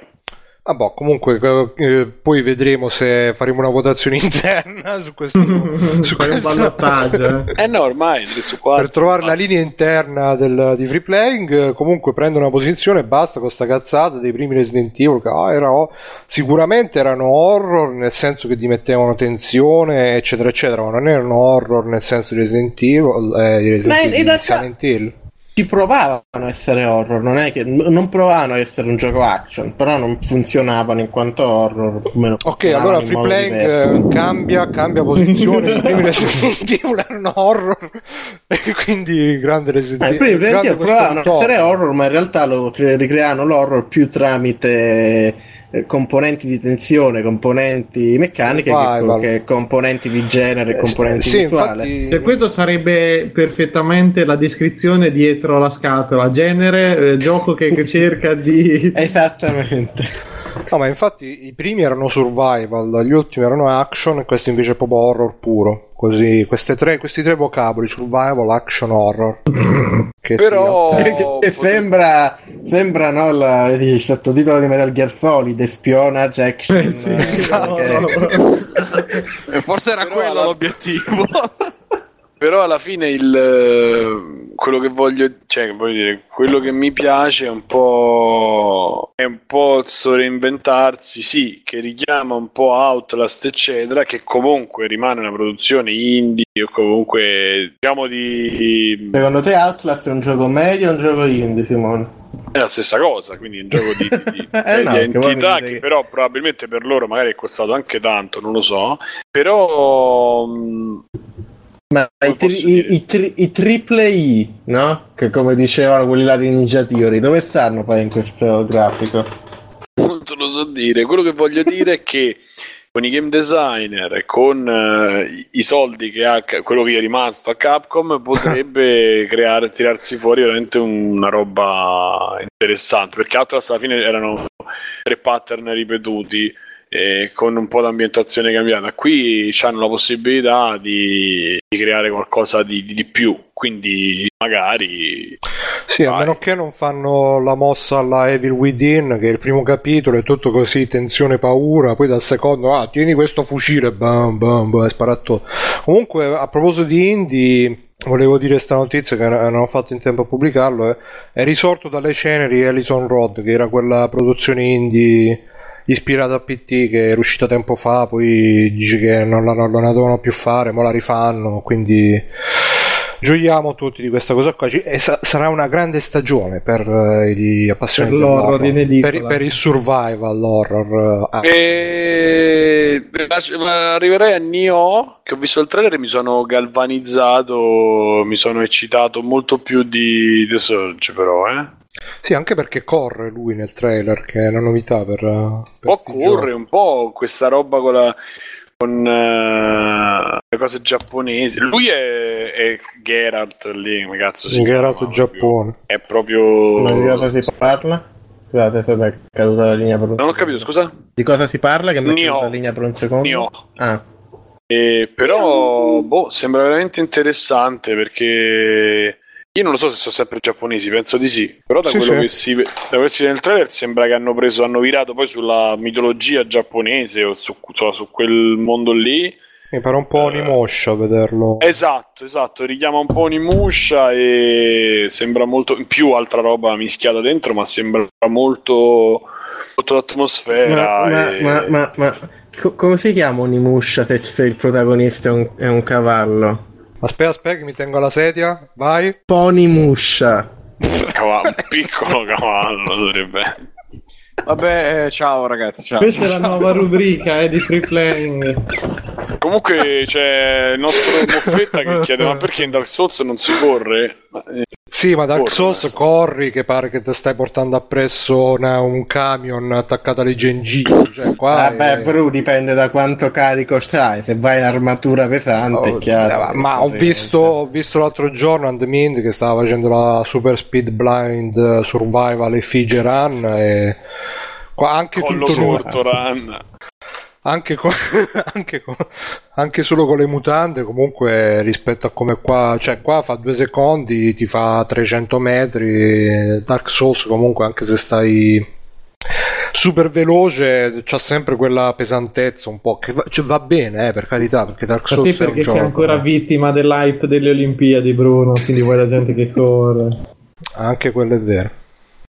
Ah, boh, comunque eh, eh, poi vedremo se faremo una votazione interna su questo su questo- ballottaggio. eh. Eh no, ormai 3 su 4. per trovare la linea interna del- di free playing eh, comunque prendo una posizione e basta con sta cazzata dei primi Resident Evil che ah, era sicuramente erano horror nel senso che ti mettevano tensione eccetera eccetera ma non erano horror nel senso di Resident Evil eh, di Resident Ma in- Evil, in realtà- Silent Hill ci provavano a essere horror, non è che non provavano a essere un gioco action, però non funzionavano in quanto horror. Ok, allora Free Playing eh, cambia, cambia posizione. I primi Resident Evil erano horror, e quindi grande Resident Eh, Evil. i primi Resident Evil provavano a essere horror, ma in realtà lo cre- ricreano l'horror più tramite eh, componenti di tensione, componenti meccaniche che, che componenti di genere, Eh, componenti sì, visuale. infatti- E questo sarebbe perfettamente la descrizione dietro la scatola. Genere, eh, gioco che cerca di... Esattamente. No, ma infatti i primi erano survival, gli ultimi erano action e questo invece è proprio horror puro. Così, queste tre, questi tre vocaboli, survival, action, horror. Che Però che sembra, sembra no, la- il sottotitolo di Metal Gear Solid, espionage, action. Eh sì, eh, no, che- no. E forse era Però quello alla- l'obiettivo. Però alla fine il, eh, quello che voglio, cioè, voglio dire, quello che mi piace è un po' è un po' sto reinventarsi, sì, che richiama un po' Outlast, eccetera, che comunque rimane una produzione indie o comunque diciamo di Secondo te Outlast è un gioco medio o un gioco indie, Simone? È la stessa cosa, quindi è un gioco di, di, di Eh no, entità che che- però probabilmente per loro magari è costato anche tanto, non lo so, però mh, Ma i, tri- i, i tri- i triple I, no? Che come dicevano quelli là di Ninja Theory, dove stanno poi in questo grafico? Non te lo so dire. Quello che voglio dire è che con i game designer e con eh, i- soldi che ha quello che è rimasto a Capcom potrebbe creare tirarsi fuori veramente una roba interessante perché Atlas alla fine erano tre pattern ripetuti e con un po' d'ambientazione cambiata qui hanno la possibilità di, di creare qualcosa di, di- di più quindi magari Sì, a Vai. meno che non fanno la mossa alla Evil Within, che è il primo capitolo, è tutto così, tensione, paura, poi dal secondo, ah, tieni questo fucile, bam, bam, bam, spara tutto. Comunque, a proposito di indie, volevo dire questa notizia che non ho fatto in tempo a pubblicarlo, eh. è risorto dalle ceneri Ellison Road, che era quella produzione indie ispirata a PT che era uscita tempo fa, poi dice che non la, non la dovevano più fare, ma la rifanno, quindi gioiamo tutti di questa cosa qua e sa- sarà una grande stagione per eh, gli appassionati Per l'horror in edicola. per, per il survival horror eh, ah. E... ma Arriverei a Nioh, che ho visto il trailer e mi sono galvanizzato, mi sono eccitato molto più di The Surge però, eh. Sì anche perché corre lui nel trailer che è una novità per, eh, Un per po' sti corre, giochi. un po' questa roba con, la, con eh, le cose giapponesi. Lui è, è Geralt lì, come cazzo si Geralt Giappone È proprio... Ma di cosa si parla? Scusate, è caduta la linea per un Non ho capito, scusa? Di cosa si parla? Che mi è caduta la linea per un secondo? Nioh. Ah, E però, boh, sembra veramente interessante perché io non lo so se sono sempre giapponesi, penso di sì. Però da Sì, quello sì. che si da quello che si vede nel trailer sembra che hanno preso, hanno virato poi sulla mitologia giapponese o su, su- su quel mondo lì. mi pare un po' Onimusha vederlo Esatto, esatto, richiama un po' Onimusha e sembra molto in più altra roba mischiata dentro, ma sembra molto molto l'atmosfera. ma, ma, e- ma, ma, ma co- come si chiama Onimusha se, se il protagonista è un, è un cavallo? Aspetta aspetta che mi tengo alla sedia vai Ponimusha. Cavallo, un piccolo cavallo dovrebbe. Vabbè, eh, ciao ragazzi. Ciao. Questa è la nuova rubrica eh, di free playing. Comunque c'è il nostro Moffetta che chiede: Ma perché in Dark Souls non si corre? Ma, eh, Sì, ma Dark Corre, Souls adesso. corri che pare che ti stai portando appresso una- un camion attaccato alle gengive. Cioè, qua Vabbè, è- però dipende da quanto carico c'hai. Se vai in armatura pesante, Oh, è chiaro. eh, ma ho visto, ho visto l'altro giorno Andmind che stava facendo la Super Speed Blind Survival e Fige Run e qua anche collo tutto nudo, corto, run. anche, co- anche, co- anche solo con le mutande comunque rispetto a come qua cioè qua fa due secondi ti fa 300 metri Dark Souls comunque anche se stai super veloce c'ha sempre quella pesantezza un po' che va, cioè, va bene eh, per carità perché Dark A Souls te un perché sei gioco ancora vittima dell'hype delle Olimpiadi, Bruno, quindi vuoi la gente che corre. anche quello è vero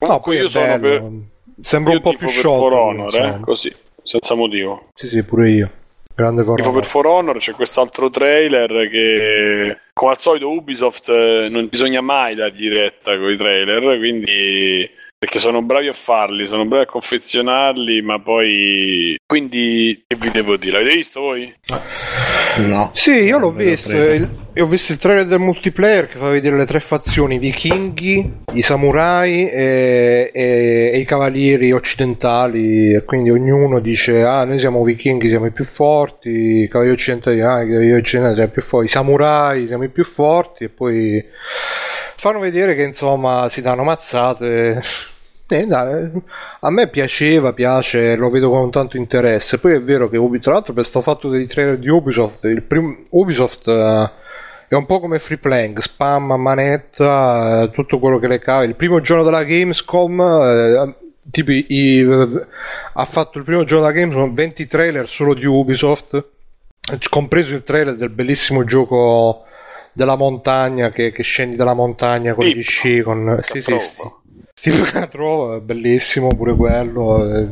no poi io è sono bello per. Sembra io un po' più per sciolto For lui, Honor, eh, così, senza motivo. sì sì pure io grande For Honor. per For Honor, c'è quest'altro trailer che come al solito Ubisoft eh, non bisogna mai dargli retta con i trailer, quindi perché sono bravi a farli, sono bravi a confezionarli, ma poi quindi che vi devo dire? L'avete visto voi? No. Sì, io l'ho Non ve lo visto. prego. il- Ho visto il trailer del multiplayer che fa vedere le tre fazioni: i vichinghi, i samurai e, e- e i cavalieri occidentali. E quindi ognuno dice: Ah, noi siamo vichinghi, siamo i più forti. I cavalieri occidentali, ah, i cavalieri occidentali siamo i più forti. I samurai siamo i più forti. E poi fanno vedere che insomma si danno mazzate. Eh, dai, a me piaceva, piace, lo vedo con tanto interesse. Poi è vero che Ubi, tra l'altro per sto fatto dei trailer di Ubisoft, il prim- Ubisoft eh, è un po' come free playing, spam manetta, eh, tutto quello che le cava. Il primo giorno della Gamescom, eh, tipo i- i- ha fatto il primo giorno della Gamescom 20 trailer solo di Ubisoft, compreso il trailer del bellissimo gioco della montagna che, che scendi dalla montagna con Tipo. gli sci con sì, sì, sì. Steve Catrova, bellissimo pure quello. eh.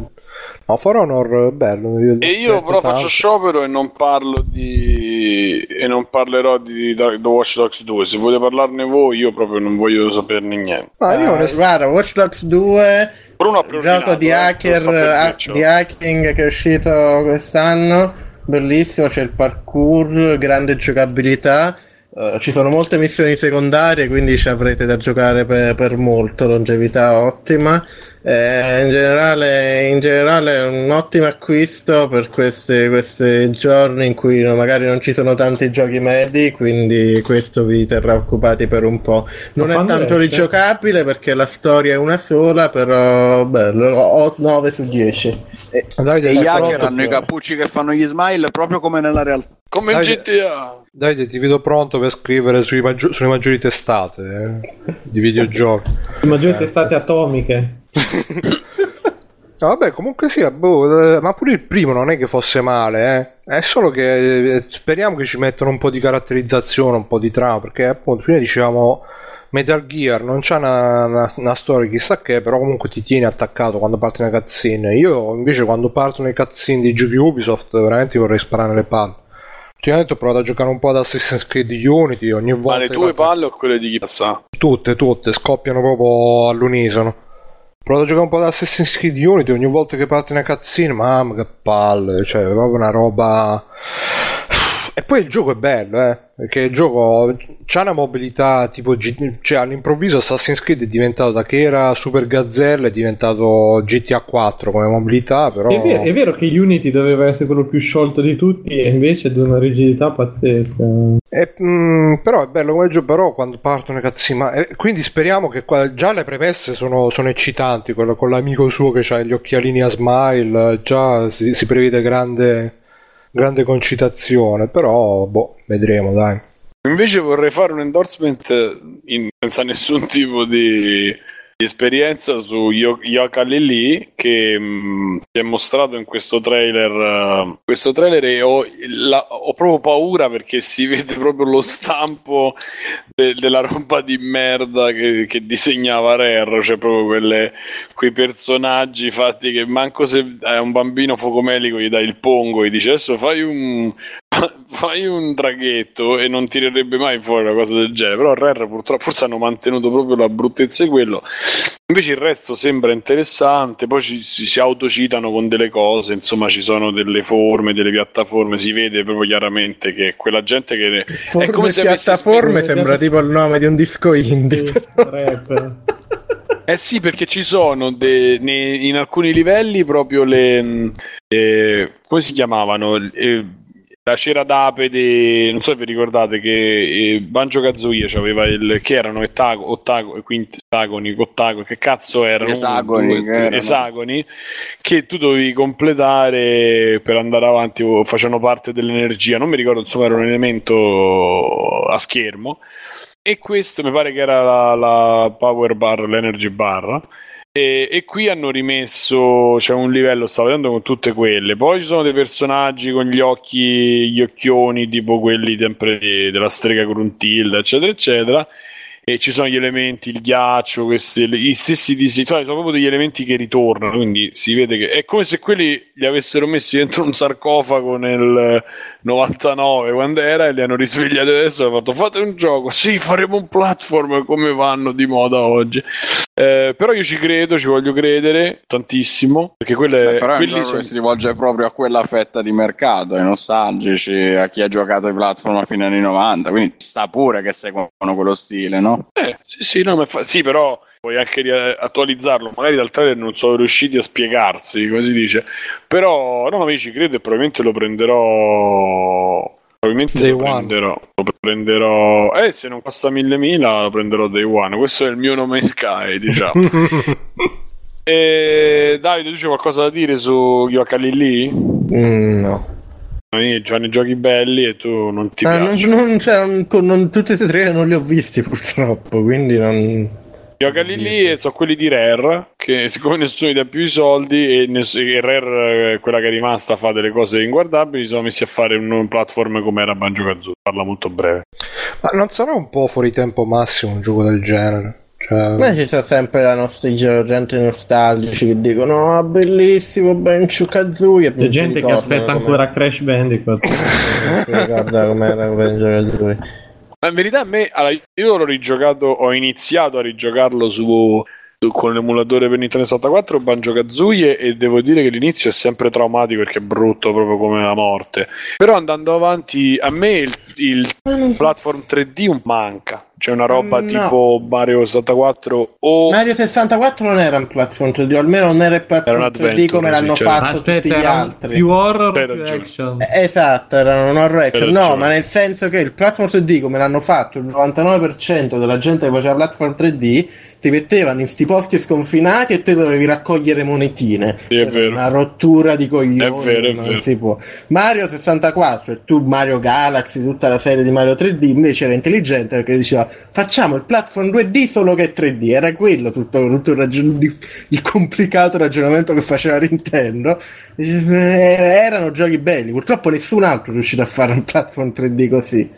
No, For Honor è bello. E io però faccio sciopero e non parlo di e non parlerò di The Watch Dogs 2. Se volete parlarne voi, io proprio non voglio saperne niente. Ma io Ah, onest- guarda, Watch Dogs 2 Bruno ha il preordinato, gioco di eh, hacker, ha- dircelo. di hacking che è uscito quest'anno, bellissimo, c'è il parkour, grande giocabilità, eh, ci sono molte missioni secondarie, quindi ci avrete da giocare per, per molto, longevità ottima. Eh, in, generale, in generale è un ottimo acquisto per questi, questi giorni in cui magari non ci sono tanti giochi medi, quindi questo vi terrà occupati per un po'. Non è tanto esce? rigiocabile perché la storia è una sola, però bello, ho 9 su 10. E- Davide, E gli hacker hanno i cappucci che fanno gli smile proprio come nella realtà. Come in GTA. Davide, ti vedo pronto per scrivere sui maggi- sulle maggiori testate eh, di videogiochi. Le maggiori testate atomiche. No, vabbè, comunque sia, boh, eh, ma pure il primo non è che fosse male, eh. È solo che eh, speriamo che ci mettano un po' di caratterizzazione, un po' di trama, perché appunto prima dicevamo Metal Gear non c'ha una, una- una storia chissà che, però comunque ti tieni attaccato quando parte una cutscene. Io invece quando partono le cutscene di giochi Ubisoft veramente vorrei sparare le palle. Ultimamente ho provato a giocare un po' ad Assassin's Creed Unity, ogni Ma volta... le che tue palle o quelle di chi passa? Tutte, tutte, scoppiano proprio all'unisono. Ho provato a giocare un po' ad Assassin's Creed Unity, ogni volta che parte una cutscene, mamma che palle, cioè è proprio una roba... E poi il gioco è bello, eh, perché il gioco c'ha una mobilità tipo... Cioè all'improvviso Assassin's Creed è diventato da che era Super Gazzella, è diventato GTA 4 come mobilità, però... È, vero, è vero che Unity doveva essere quello più sciolto di tutti e invece è di una rigidità pazzesca. E, mm, però è bello come gioco, però quando partono i cazzi, ma eh, quindi speriamo che qua, già le premesse sono, sono eccitanti, quello con l'amico suo che ha gli occhialini a smile, già si, si prevede grande, grande concitazione, però boh, vedremo dai. Invece vorrei fare un endorsement in- senza nessun tipo di, di esperienza su Yo- Yoka Lili che mh, si è mostrato in questo trailer. eh, questo trailer e ho, la- ho proprio paura perché si vede proprio lo stampo de- della roba di merda che, che disegnava Rare, cioè proprio quelle, quei personaggi fatti che manco se è un bambino focomelico gli dai il pongo e dice adesso fai un fai un draghetto e non tirerebbe mai fuori una cosa del genere però Rare purtroppo forse hanno mantenuto proprio la bruttezza di quello invece il resto sembra interessante poi ci- si, si autocitano con delle cose insomma ci sono delle forme delle piattaforme si vede proprio chiaramente che quella gente che Forme è come se piattaforme sembra tipo il nome di un disco indie. Sì. Eh sì, perché ci sono de- ne- in alcuni livelli proprio le. eh, come si chiamavano? Eh, la cera d'ape di. Non so se vi ricordate che eh, Banjo Kazooie aveva il. che erano ettago, ottago, quintagoni, ottagoni, che cazzo erano? Esagoni, Due, che erano. esagoni che tu dovevi completare per andare avanti facevano parte dell'energia. Non mi ricordo, insomma, era un elemento a schermo. E questo mi pare che era la, la power bar, l'energy bar. E, e qui hanno rimesso, c'è un livello, stavo vedendo con tutte quelle. Poi ci sono dei personaggi con gli occhi, gli occhioni, tipo quelli sempre della strega Gruntilda, eccetera, eccetera. e ci sono gli elementi, il ghiaccio, questi, gli stessi disegni, sono proprio degli elementi che ritornano, quindi si vede che è come se quelli li avessero messi dentro un sarcofago nel 99 quando era e li hanno risvegliati adesso e hanno fatto fate un gioco, sì faremo un platform come vanno di moda oggi. Eh, però io ci credo, ci voglio credere tantissimo perché quelle Beh, però è un gioco sono- che si rivolge proprio a quella fetta di mercato, ai nostalgici, a chi ha giocato ai platform a fine anni 90, quindi sta pure che seguono quello stile, no? Eh, sì, sì, no, ma fa- sì, però puoi anche attualizzarlo. Magari dal trailer non sono riusciti a spiegarsi, come si dice. Però, no, ci credo e probabilmente lo prenderò. Probabilmente Day lo one. prenderò. Lo prenderò. Eh, se non costa mille mila, lo prenderò day one. Questo è il mio nome Sky, diciamo. e Davide, tu c'è qualcosa da dire su Yokali lì? Mm, no. Giovanni giochi belli e tu non ti Ah, non, piace. non, cioè, non- con- non- tutti questi trailer non li ho visti purtroppo, quindi non... Gioca lì e sono quelli di Rare che siccome nessuno gli dà più i soldi e, ness- e Rare eh, quella che è rimasta fa delle cose inguardabili si sono messi a fare un, un platform come era Banjo Kazooie parla molto breve Ma non sarà un po' fuori tempo massimo un gioco del genere? Cioè, Ma ci sono sempre la nostalgia, gente nostalgici che dicono ah bellissimo Banjo Kazooie C'è gente che aspetta ancora Crash Bandicoot. ricorda com'era Banjo Kazooie. Ma in verità a me allora, io l'ho rigiocato ho iniziato a rigiocarlo su, con l'emulatore per Nintendo 64 Banjo Kazooie e devo dire che l'inizio è sempre traumatico perché è brutto proprio come la morte però andando avanti a me il, il platform 3D un manca c'è una roba No. tipo Mario 64 o Mario 64 non era un platform 3D, o almeno non era il Era platform un 3D adventure, come l'hanno certo. fatto tutti Aspetta, gli era altri. più horror, più. Eh, Esatto, erano un horror action. No, ma nel senso che il platform 3D come l'hanno fatto il 99% della gente che faceva platform 3D ti mettevano in sti posti sconfinati e te dovevi raccogliere monetine. Sì, è vero. Una rottura di coglioni, È vero, è non vero. si può. Mario 64 e tu Mario Galaxy, tutta la serie di Mario 3D invece era intelligente perché diceva facciamo il platform 2D solo che è 3D. Era quello tutto, tutto il, ragion- il complicato ragionamento che faceva Nintendo. Eh, Erano giochi belli, purtroppo nessun altro è riuscito a fare un platform 3D così.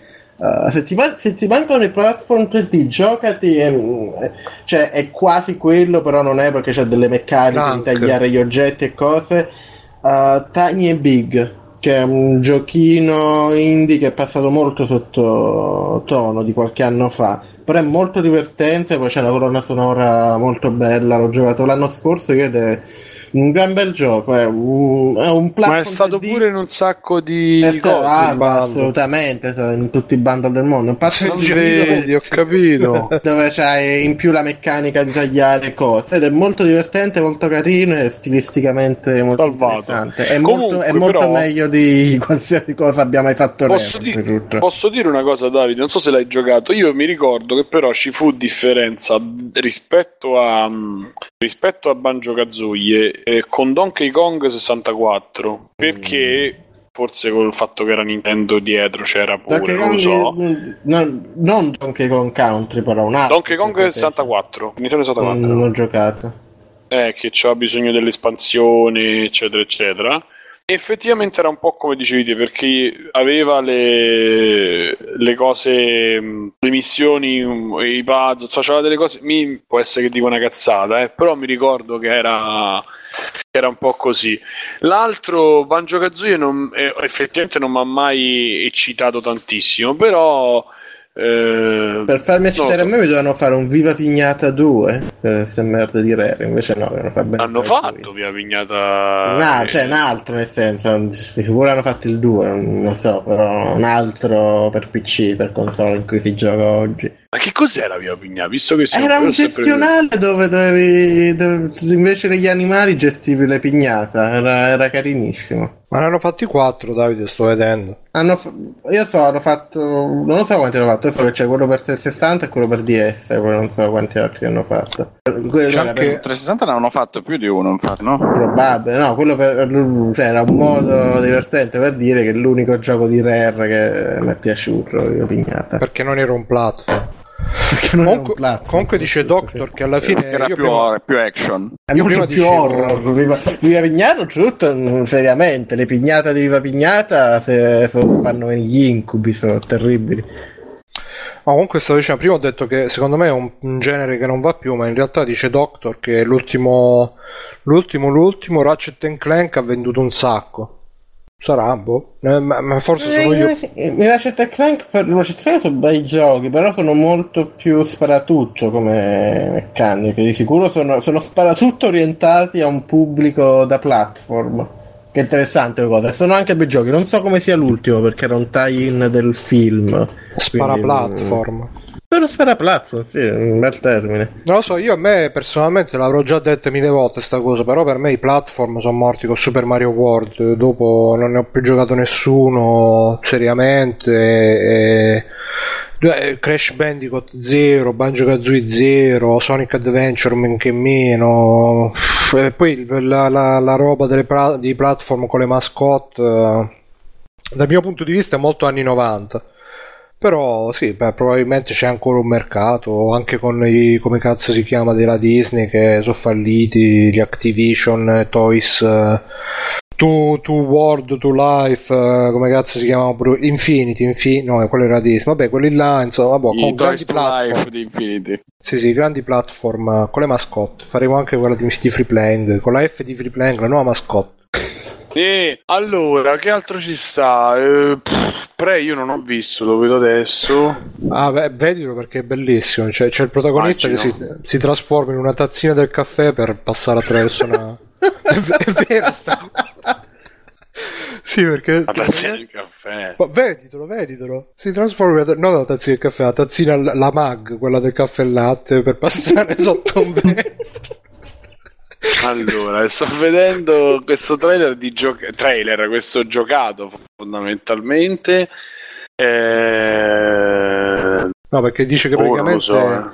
Uh, se, ti, man- se ti mancano i platform 3D, giocati. ehm, cioè, è quasi quello, però non è perché c'è delle meccaniche Clank. di tagliare gli oggetti e cose. Uh, Tiny and Big, che è un giochino indie che è passato molto sotto tono di qualche anno fa. Però è molto divertente, poi c'è una colonna sonora molto bella. L'ho giocato l'anno scorso io ed è un gran bel gioco. È un, è un ma è stato 3D. pure in un sacco di Eh, cose ah, assolutamente in tutti i bundle del mondo. Un pazzo di vedi, ho capito. dove c'hai in più la meccanica di tagliare cose ed è molto divertente, molto carino e stilisticamente molto Salvato. interessante. È Comunque, molto, è molto però- meglio di qualsiasi cosa abbia mai fatto Posso, Rare, di- posso dire una cosa, Davide? Non so se l'hai giocato. Io mi ricordo che però ci fu differenza rispetto a rispetto a Banjo Kazooie eh, con Donkey Kong 64 perché forse col fatto che era Nintendo dietro c'era pure, Donkey non lo Kong, so. mm, non, non Donkey Kong Country, però un altro. Donkey Kong 64, Nintendo 64. Non, non ho giocato. eh, che c'ha bisogno dell'espansione, eccetera, eccetera. Effettivamente era un po' come dicevi te, perché aveva le, le cose, mh, le missioni, mh, i puzzle, cioè c'aveva delle cose. Mi, può essere che dico una cazzata, eh, però mi ricordo che era, era un po' così. L'altro, Banjo Kazooie, non, eh, effettivamente non mi ha mai eccitato tantissimo, però. eh, Per farmi eccitare so. a me mi dovevano fare un Viva Pignata 2 per queste merda di Rare, invece no. Hanno fatto via Pignata. No, eh, cioè un altro nel senso, sicuro hanno fatto il 2, non lo so, però un altro per PC, per console in cui si gioca oggi. Ma che cos'era Via Pignata? Visto che Era un io ho sempre- gestionale dove dovevi, dove invece degli animali gestivi le pignata, era, era carinissimo. Ma ne hanno fatti 4, Davide, sto vedendo. Hanno, fa- io so, hanno fatto, non lo so quanti hanno fatto, io so che c'è quello per 360 e quello per DS, poi non so quanti altri hanno fatto. Quello anche per- 360 ne hanno fatto più di uno, infatti, no? Probabile, no, quello per, cioè, era un modo divertente per dire che è l'unico gioco di Rare che mi è piaciuto, io pignata. Perché non era un platform. Perché non era un Comunque, platform, comunque dice Doctor che alla fine Era io più, prima- horror, più action. È Io molto prima più horror. Viva, Viva Pignata, tutto mm, seriamente. Le pignate di Viva Pignata se, so- fanno gli incubi, sono terribili. Ma comunque stavo dicendo, prima ho detto che secondo me è un, un genere che non va più, ma in realtà dice Doctor che l'ultimo, l'ultimo, l'ultimo Ratchet Clank ha venduto un sacco. Sarà, boh. Eh, ma, ma forse sono io. I Ratchet Clank, per, Clank sono bei giochi, però sono molto più sparatutto come meccaniche. Di sicuro sono, sono sparatutto orientati a un pubblico da platform. Che interessante cosa. Sono anche bei giochi. Non so come sia l'ultimo perché era un tie-in del film. Spara quindi, platform. Però spara platform, sì, un bel termine. Non lo so, io a me personalmente l'avrò già detto mille volte sta cosa, però per me i platform sono morti con Super Mario World, dopo non ne ho più giocato nessuno seriamente e... e- Crash Bandicoot 0, Banjo Kazooie 0, Sonic Adventure men che meno, e poi la, la- la roba delle pra- di platform con le mascotte, eh, dal mio punto di vista è molto anni 90. Però sì, beh, probabilmente c'è ancora un mercato, anche con i, come cazzo si chiama, della Disney che sono falliti, gli Activision, eh, Toys, eh, To, to World, To Life, eh, come cazzo si chiamano pure, Infinity, Infi- no, quello era Disney, vabbè, quelli là, insomma, I con grandi Toys to platform. Life di Infinity. Sì, sì, grandi platform con le mascotte. Faremo anche quella di, di Free Playing, con la F di Free Playing, la nuova mascotte. E allora, che altro ci sta? Eh, pff, Pre io non ho visto, lo vedo adesso. Ah, beh, vedilo perché è bellissimo. C'è, c'è il protagonista che si, Immagino. si trasforma in una tazzina del caffè per passare attraverso una. è, v- è vera sta cosa. Sì, perché. La tazzina di caffè. Ma veditelo, veditelo. Si trasforma in una- non la tazzina del caffè, la tazzina, la mag, quella del caffè e latte per passare sotto un vetro. Allora, sto vedendo questo trailer di gioco trailer, questo giocato fondamentalmente. Eh... No, perché dice che Oh, praticamente so,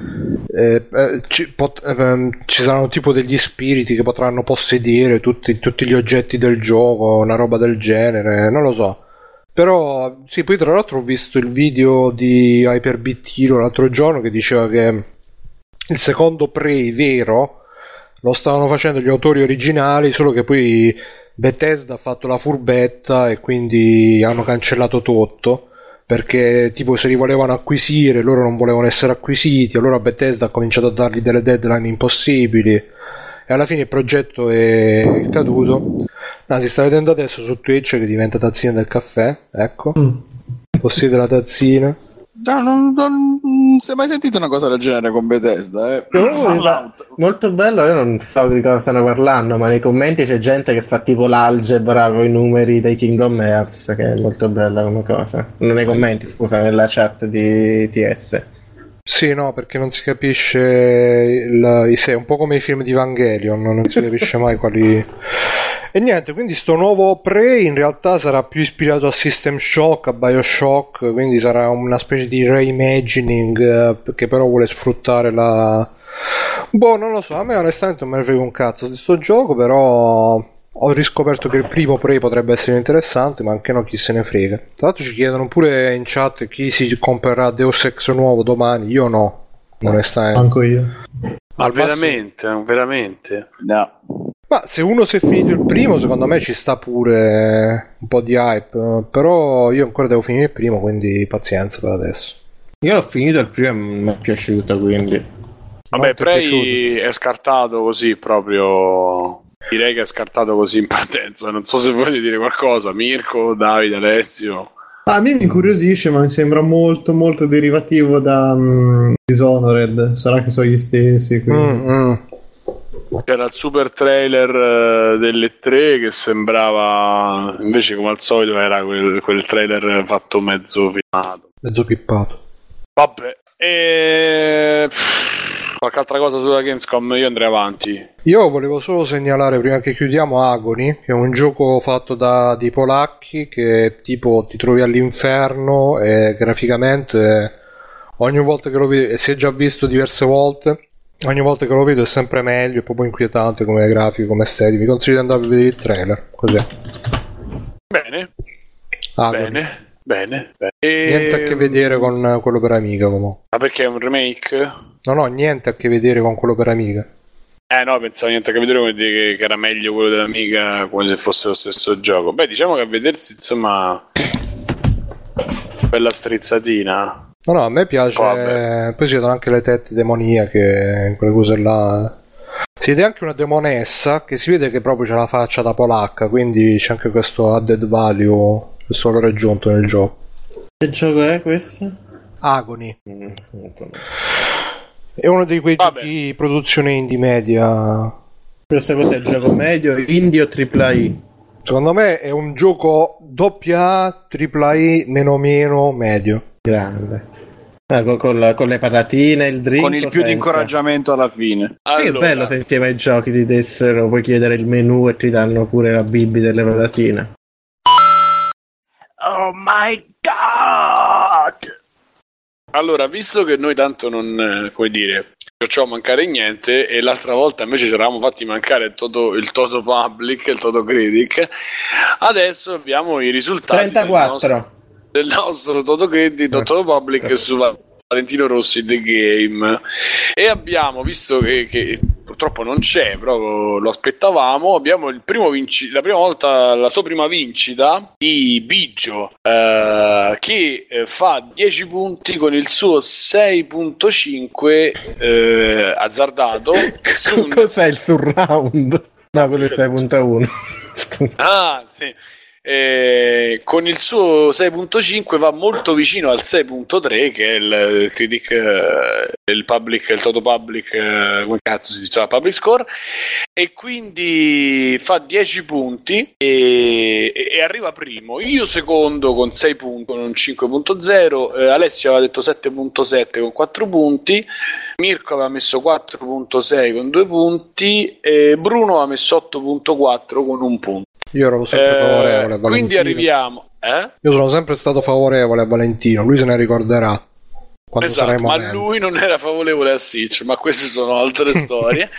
eh, eh, ci, pot- ehm, ci saranno tipo degli spiriti che potranno possedere tutti, tutti gli oggetti del gioco, una roba del genere, non lo so. Però, sì, poi tra l'altro ho visto il video di Hyperbeat Hero l'altro giorno che diceva che il secondo Prey vero lo stavano facendo gli autori originali, solo che poi Bethesda ha fatto la furbetta e quindi hanno cancellato tutto perché tipo se li volevano acquisire loro non volevano essere acquisiti allora Bethesda ha cominciato a dargli delle deadline impossibili. E alla fine il progetto è caduto. Ah, si sta vedendo adesso su Twitch che diventa tazzina del caffè ecco. Possiede la tazzina No, non, non- non si è mai sentito una cosa del genere con Bethesda, eh. Molto bello, io non so di cosa stanno parlando, ma nei commenti c'è gente che fa tipo l'algebra con i numeri dei Kingdom Hearts, che è molto bella come cosa. Nei commenti, scusa, nella chat di TS. Sì no perché non si capisce il, sé, è un po' come i film di Evangelion non si capisce mai quali e niente quindi sto nuovo Prey in realtà sarà più ispirato a System Shock a Bioshock quindi sarà una specie di reimagining eh, che però vuole sfruttare la boh non lo so a me onestamente non me ne frega un cazzo di sto gioco però ho riscoperto che il primo Prey potrebbe essere interessante ma anche no chi se ne frega tra l'altro ci chiedono pure in chat chi si comprerà Deus Ex nuovo domani io no onestamente Manco io. Ma Al massimo- veramente, veramente. No. Ma se uno si è finito il primo, secondo me ci sta pure un po' di hype. eh, Però io ancora devo finire il primo, quindi pazienza per adesso. Io l'ho finito il primo e mi è piaciuto, quindi. Vabbè, Prey è scartato così proprio. Direi che è scartato così in partenza. Non so se voglio dire qualcosa. Mirko, Davide, Alessio. A me mi incuriosisce, ma mi sembra molto, molto derivativo da mm, Dishonored. Sarà che sono gli stessi. Mm, mm. C'era il super trailer eh, delle tre che sembrava invece, come al solito, era quel, quel trailer fatto mezzo filmato. Mezzo pippato. Vabbè, e... pff, qualche altra cosa sulla Gamescom? Io andrei avanti. Io volevo solo segnalare prima che chiudiamo Agony, che è un gioco fatto da dei polacchi che tipo ti trovi all'inferno e graficamente ogni volta che lo vedi, e si è già visto diverse volte, ogni volta che lo vedo è sempre meglio, è proprio inquietante come grafico, come estetica. Vi consiglio di andare a vedere il trailer, così. Bene, Agony. bene, bene. bene. E- Niente a che vedere con quello per Amiga, comunque. Ma perché è un remake? No, no, niente a che vedere con quello per Amiga. Eh no, pensavo niente a che vedere come dire che, che era meglio quello dell'amica come se fosse lo stesso gioco. Beh, diciamo che a vedersi, insomma, bella strizzatina. No, no, a me piace. Vabbè. Poi si vedono anche le tette demoniache, quelle cose là. Si vede anche una demonessa che si vede che proprio c'ha la faccia da polacca, quindi c'è anche questo added value, questo valore aggiunto nel gioco. Che gioco è questo? Agony. Mm, È uno di quei Vabbè. giochi di produzione indie media. Questo cos'è il gioco medio? Indie o AAA? Secondo me è un gioco doppia A, tripla I, meno meno, medio. Grande. Ah, con, con la- con le patatine, il drink. Con il più di senza? incoraggiamento alla fine. Sì, Che Allora, bello se insieme ai giochi ti dessero, puoi chiedere il menù e ti danno pure la bibi delle patatine. Oh my god! Allora, visto che noi tanto non, eh, come dire, facciamo mancare niente e l'altra volta invece ci eravamo fatti mancare il Toto, il Toto Public, il Toto Critic, adesso abbiamo i risultati del 34. nostro, del nostro Toto Critic, Toto Public su Valentino Rossi The Game e abbiamo visto che, che purtroppo non c'è proprio lo aspettavamo abbiamo il primo vinci- la prima volta la sua prima vincita di Biggio eh, che eh, fa 10 punti con il suo 6.5 eh, azzardato su Cos'è il surround? No, quello è 6.1. Ah, sì. Eh, con il suo 6.5 va molto vicino al 6.3 che è il critic eh, il public il toto public eh, come cazzo si dice public score. E quindi fa 10 punti e, e- arriva primo. Io secondo con 6 punti con un 5.0 eh, Alessio aveva detto 7.7 con 4 punti. Mirko aveva messo 4.6 con 2 punti. E Bruno aveva messo 8.4 con un punto Io ero sempre eh, favorevole a Valentino. quindi arriviamo. Eh? Io sono sempre stato favorevole a Valentino, lui se ne ricorderà. Esatto, ma momento. lui non era favorevole a Sitch, ma queste sono altre storie.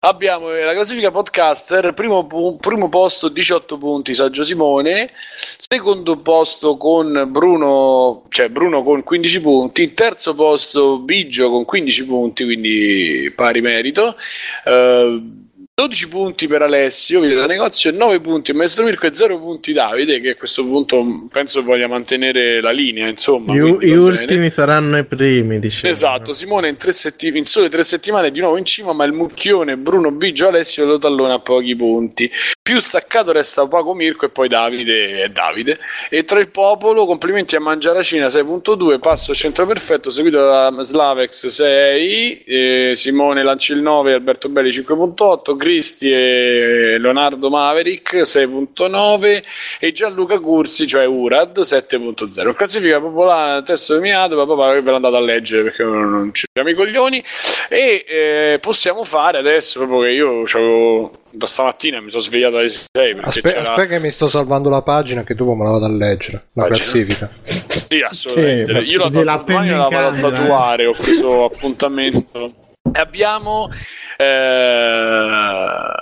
Abbiamo eh, la classifica podcaster, primo, primo posto 18 punti Saggio Simone, secondo posto con Bruno, cioè Bruno con 15 punti, terzo posto Biggio con 15 punti, quindi pari merito. Eh, 12 punti per Alessio, Villa da negozio, e 9 punti Maestro Mirko e 0 punti Davide, che a questo punto mh, penso voglia mantenere la linea, insomma. Gli, quindi gli bene. ultimi saranno i primi, diciamo. Esatto, Simone in, setti- in sole tre settimane di nuovo in cima, ma il mucchione Bruno Biggio Alessio lo tallona a pochi punti. Più staccato resta Paco Mirko e poi Davide è Davide. E tra il popolo, complimenti a Mangiaracina 6.2, passo centro perfetto, seguito da Slavex 6, eh, Simone il 9, Alberto Belli 5.8, Cristi e Leonardo Maverick 6.9 e Gianluca Curzi, cioè Urad 7.0. Classifica popolare, testo dominato, ma papà ve l'andate a leggere perché non ci abbiamo i coglioni. E eh, possiamo fare adesso, proprio che io c'avevo da stamattina mi sono svegliato alle 6 perché Aspetta, c'era aspetta che mi sto salvando la pagina che dopo me la vado a leggere. La Pagina? classifica. Sì, assolutamente. Sì, Io la, la la in vado a camera, tatuare, ho preso appuntamento. E abbiamo eh...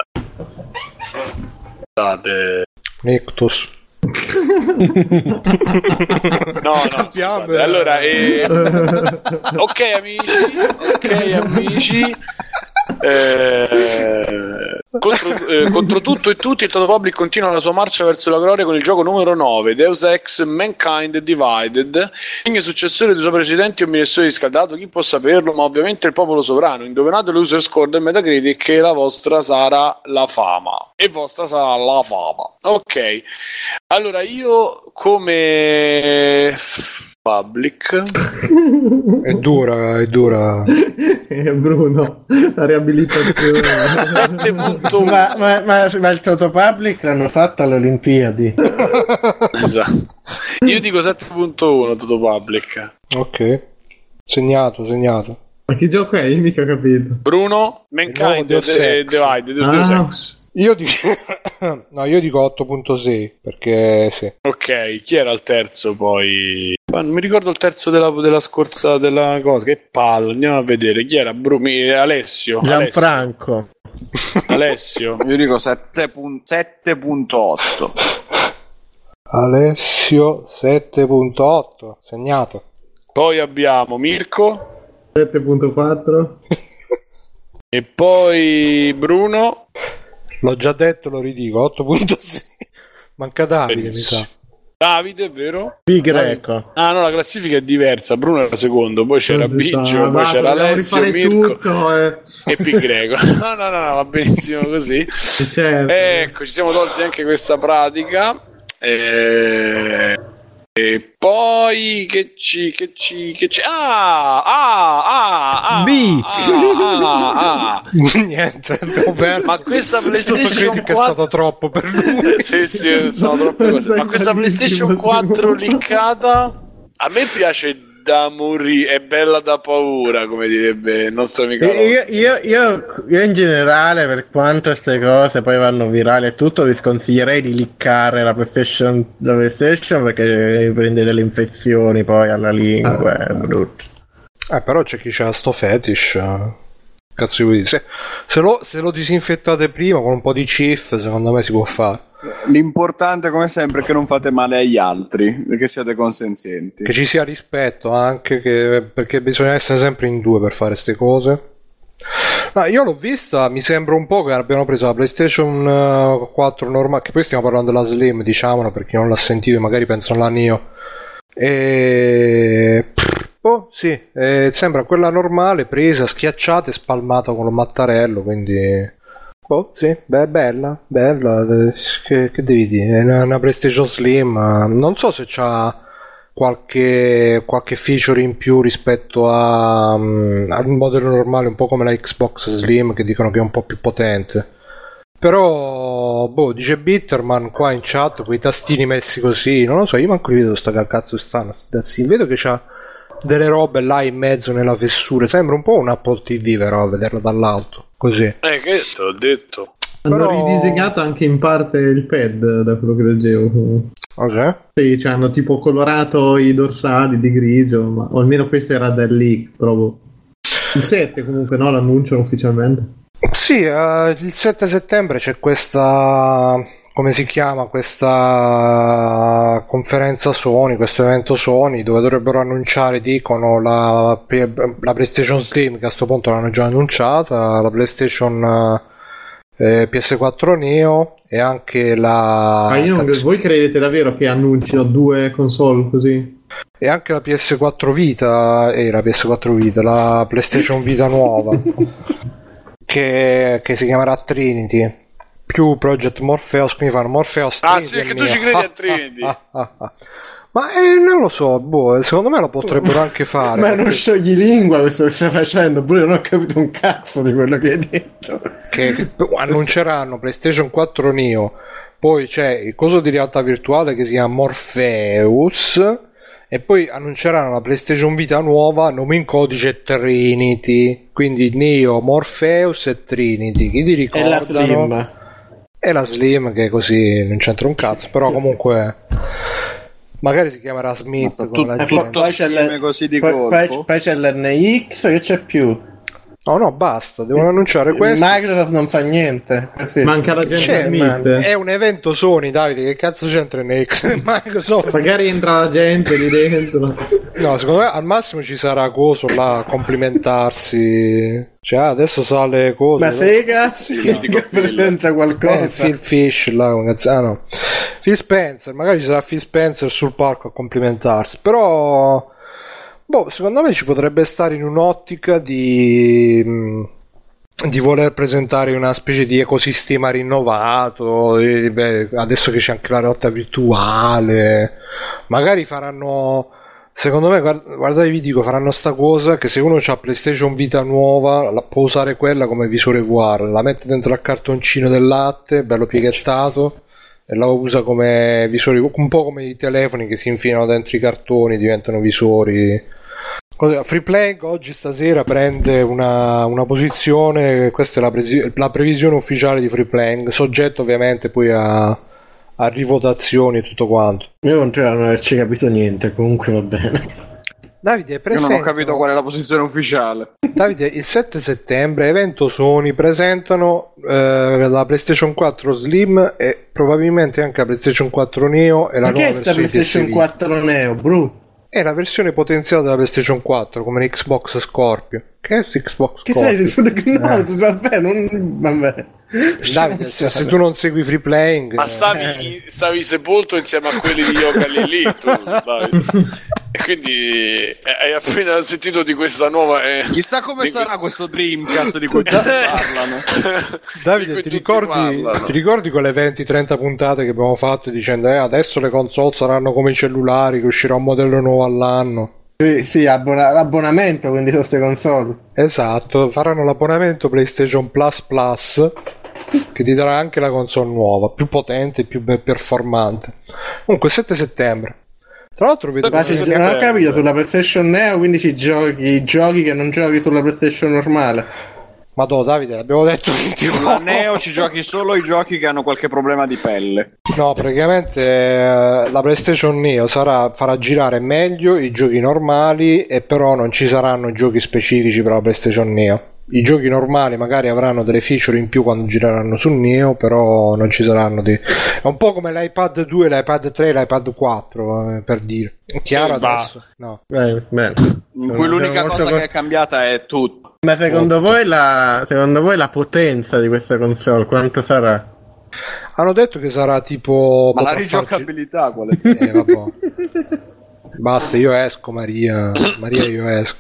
Scusate. Nictus. No, no, scusate. Allora, eh, ok amici, ok amici. Eh, contro, eh, contro tutto e tutti il Toto Public continua la sua marcia verso la gloria con il gioco numero 9 Deus Ex Mankind Divided. Il successore dei suoi precedenti minestrone riscaldato chi può saperlo ma ovviamente il popolo sovrano indovinate l'user score del Metacritic e la vostra sarà la fama. E vostra sarà la fama. Ok. Allora io come public È dura, è dura. Eh, Bruno, la riabilitazione. 7.1 Ma, ma, ma, ma il Toto Public l'hanno fatto alle Olimpiadi. Esatto. Io dico 7.1 Toto Public. Ok. Segnato, segnato. Ma che gioco è? Io mica ho capito. Bruno, Mankind, Ex. Divide, Deus Ah. Ex. Io dico... no, io dico 8.6 perché sì. Ok, chi era il terzo poi? Ma non mi ricordo il terzo della, della scorsa della cosa. Che palle, andiamo a vedere. Chi era? Bru- mi- Alessio. Gianfranco. Alessio. Alessio. Io dico 7 pun- 7.8. Alessio 7.8, segnato. Poi abbiamo Mirko. 7.4. E poi Bruno. L'ho già detto, lo ridico, 8.6. Manca Davide, mi sa. Davide, è vero? Pi greco. Ah no, la classifica è diversa. Bruno era secondo, poi c'era sa, Biggio, poi c'era Alessio, Mirko tutto, eh. e Pi Greco. No, no, no, no, va benissimo così. Certo. Ecco, ci siamo tolti anche questa pratica. Eh, E poi che ci, che ci, che ci... Ah, ah, ah, ah, B. ah, ah, ah. Niente. Ma questa PlayStation critic è 4 stato troppo per lui. sì, sì, sono troppe cose. Ma questa PlayStation 4 linkata a me piace da morire, è bella da paura, come direbbe il nostro amico. Io, io- io- io in generale, per quanto queste cose poi vanno virali e tutto, vi sconsiglierei di liccare la PlayStation, la PlayStation perché prende delle infezioni poi alla lingua, è brutto. Eh, però c'è chi c'ha sto fetish. eh. Cazzo vuoi dire? Se, se lo, se lo disinfettate prima con un po' di cif, secondo me si può fare. L'importante, come sempre, è che non fate male agli altri che siate consenzienti. Che ci sia rispetto anche, che- perché bisogna essere sempre in due per fare queste cose. No, io l'ho vista, mi sembra un po' che abbiamo preso la PlayStation eh, 4 normale, che poi stiamo parlando della Slim, diciamolo, per chi non l'ha sentito e magari pensa alla Nio. E... Oh, sì, eh, sembra quella normale, presa, schiacciata e spalmata con lo mattarello, quindi... Oh, sì, beh, bella, bella, eh, che, che devi dire? È una, PlayStation Slim, eh, non so se c'ha qualche, qualche feature in più rispetto a, mm, al modello normale, un po' come la Xbox Slim, che dicono che è un po' più potente. Però, boh, dice Bitterman qua in chat, quei tastini messi così, non lo so, io manco li vedo sta cazzo stanno, tastini. Vedo che c'ha delle robe là in mezzo nella fessura, sembra un po' un Apple TV però a vederlo dall'alto, così. Eh, che te l'ho detto. Hanno Però- ridisegnato anche in parte il pad, da quello che leggevo. Ok? Sì, cioè hanno tipo colorato i dorsali di grigio, ma o almeno questo era del leak, proprio. Il 7 comunque, no? L'annunciano ufficialmente. Sì, eh, il 7 settembre c'è questa, come si chiama, questa conferenza Sony, questo evento Sony, dove dovrebbero annunciare, dicono, la, la PlayStation Slim, che a questo punto l'hanno già annunciata, la PlayStation eh, PS4 Neo e anche la... Ma io non- cazzo- voi credete davvero che annunciano due console così? E anche la PS4 Vita, e la PS4 Vita, la PlayStation Vita nuova, che, che si chiamerà Trinity, più Project Morpheus, quindi fanno Morpheus Ah, sì, è che tu ci credi a Trinity. Ma eh, non lo so, boh, secondo me lo potrebbero anche fare. Ma è perché- sciogli lingua questo che stai facendo, pure non ho capito un cazzo di quello che hai detto. che annunceranno PlayStation 4 Neo, poi c'è il coso di realtà virtuale che si chiama Morpheus e poi annunceranno la PlayStation Vita nuova, nome in codice Trinity, quindi Neo, Morpheus e Trinity. Chi ti E ricordano? la Slim. E la Slim che così non c'entra un cazzo, però comunque magari si chiamerà Smith Mazza, come la E gente. tutto assieme così di poi, colpo? poi- poi c'è l'NX, che c'è più? No, no, basta, devono annunciare questo. Microsoft non fa niente. Sì. Manca la gente. È un evento Sony, Davide, che cazzo c'entra in Microsoft? Magari entra la gente lì dentro. No, secondo me al massimo ci sarà coso là a complimentarsi. Cioè, ah, adesso sale coso. Ma? Sega Sì, che presenta qualcosa. Eh, Phil Fish là, cazzo- ah, no. Phil Spencer, magari ci sarà Phil Spencer sul palco a complimentarsi. Però, boh, secondo me ci potrebbe stare in un'ottica di. mh, di voler presentare una specie di ecosistema rinnovato, e, beh, adesso che c'è anche la realtà virtuale, magari faranno, secondo me, guard- guardate vi dico, faranno sta cosa che se uno ha PlayStation Vita nuova, la- può usare quella come visore VR, la mette dentro al cartoncino del latte, bello pieghettato, e la usa come visori, un po' come i telefoni che si infilano dentro i cartoni, diventano visori. Free Playing oggi stasera prende una, una posizione, questa è la, presi- la previsione ufficiale di Free Playing, soggetto ovviamente poi a, a rivotazioni e tutto quanto. Io continuo a non averci capito niente, comunque va bene. Davide, Io presenta, non ho capito qual è la posizione ufficiale. Davide, il 7 settembre, evento Sony, presentano eh, la PlayStation 4 Slim e probabilmente anche la PlayStation 4 Neo e la Ma che nuova è sta versione PlayStation PS 4 Neo, bro? È la versione potenziata della PlayStation 4 come l'Xbox Scorpio. Che è Xbox Che Scorpio? sai? No, Eh. vabbè, non... vabbè. Davide, se, se tu non segui free playing, Ma eh, stavi, stavi sepolto insieme a quelli di Yoga Davide. E quindi eh, hai appena sentito di questa nuova. eh, Chissà come sarà questo Dreamcast di cui tutti parlano. Davide, ti ricordi, parlano. ti ricordi quelle 20-30 puntate che abbiamo fatto dicendo eh, adesso le console saranno come i cellulari, che uscirà un modello nuovo all'anno? Sì, sì, abbona- l'abbonamento quindi su queste console. Esatto, faranno l'abbonamento PlayStation Plus Plus che ti darà anche la console nuova, più potente, più be- performante. Comunque 7 settembre. Tra l'altro vedo Ma che ci- non ho capito, sulla PlayStation Neo quindi ci giochi i giochi che non giochi sulla PlayStation normale. Madonna Davide, l'abbiamo detto 20 Sulla Neo ci giochi solo i giochi che hanno qualche problema di pelle. No, praticamente eh, la PlayStation Neo sarà, farà girare meglio i giochi normali e però non ci saranno giochi specifici per la PlayStation Neo. I giochi normali magari avranno delle feature in più quando gireranno sul Neo, però non ci saranno dei... È un po' come l'iPad 2, l'iPad 3, l'iPad 4, eh, per dire. È chiaro Eh, adesso? No. Beh, bene. In cui Sono l'unica cosa con- che è cambiata è tutto. Ma secondo voi, la, secondo voi la potenza di questa console quanto sarà? Hanno detto che sarà tipo... Ma la potrà farci- rigiocabilità quale Eh, vabbè. Basta, io esco, Maria. Maria, io esco.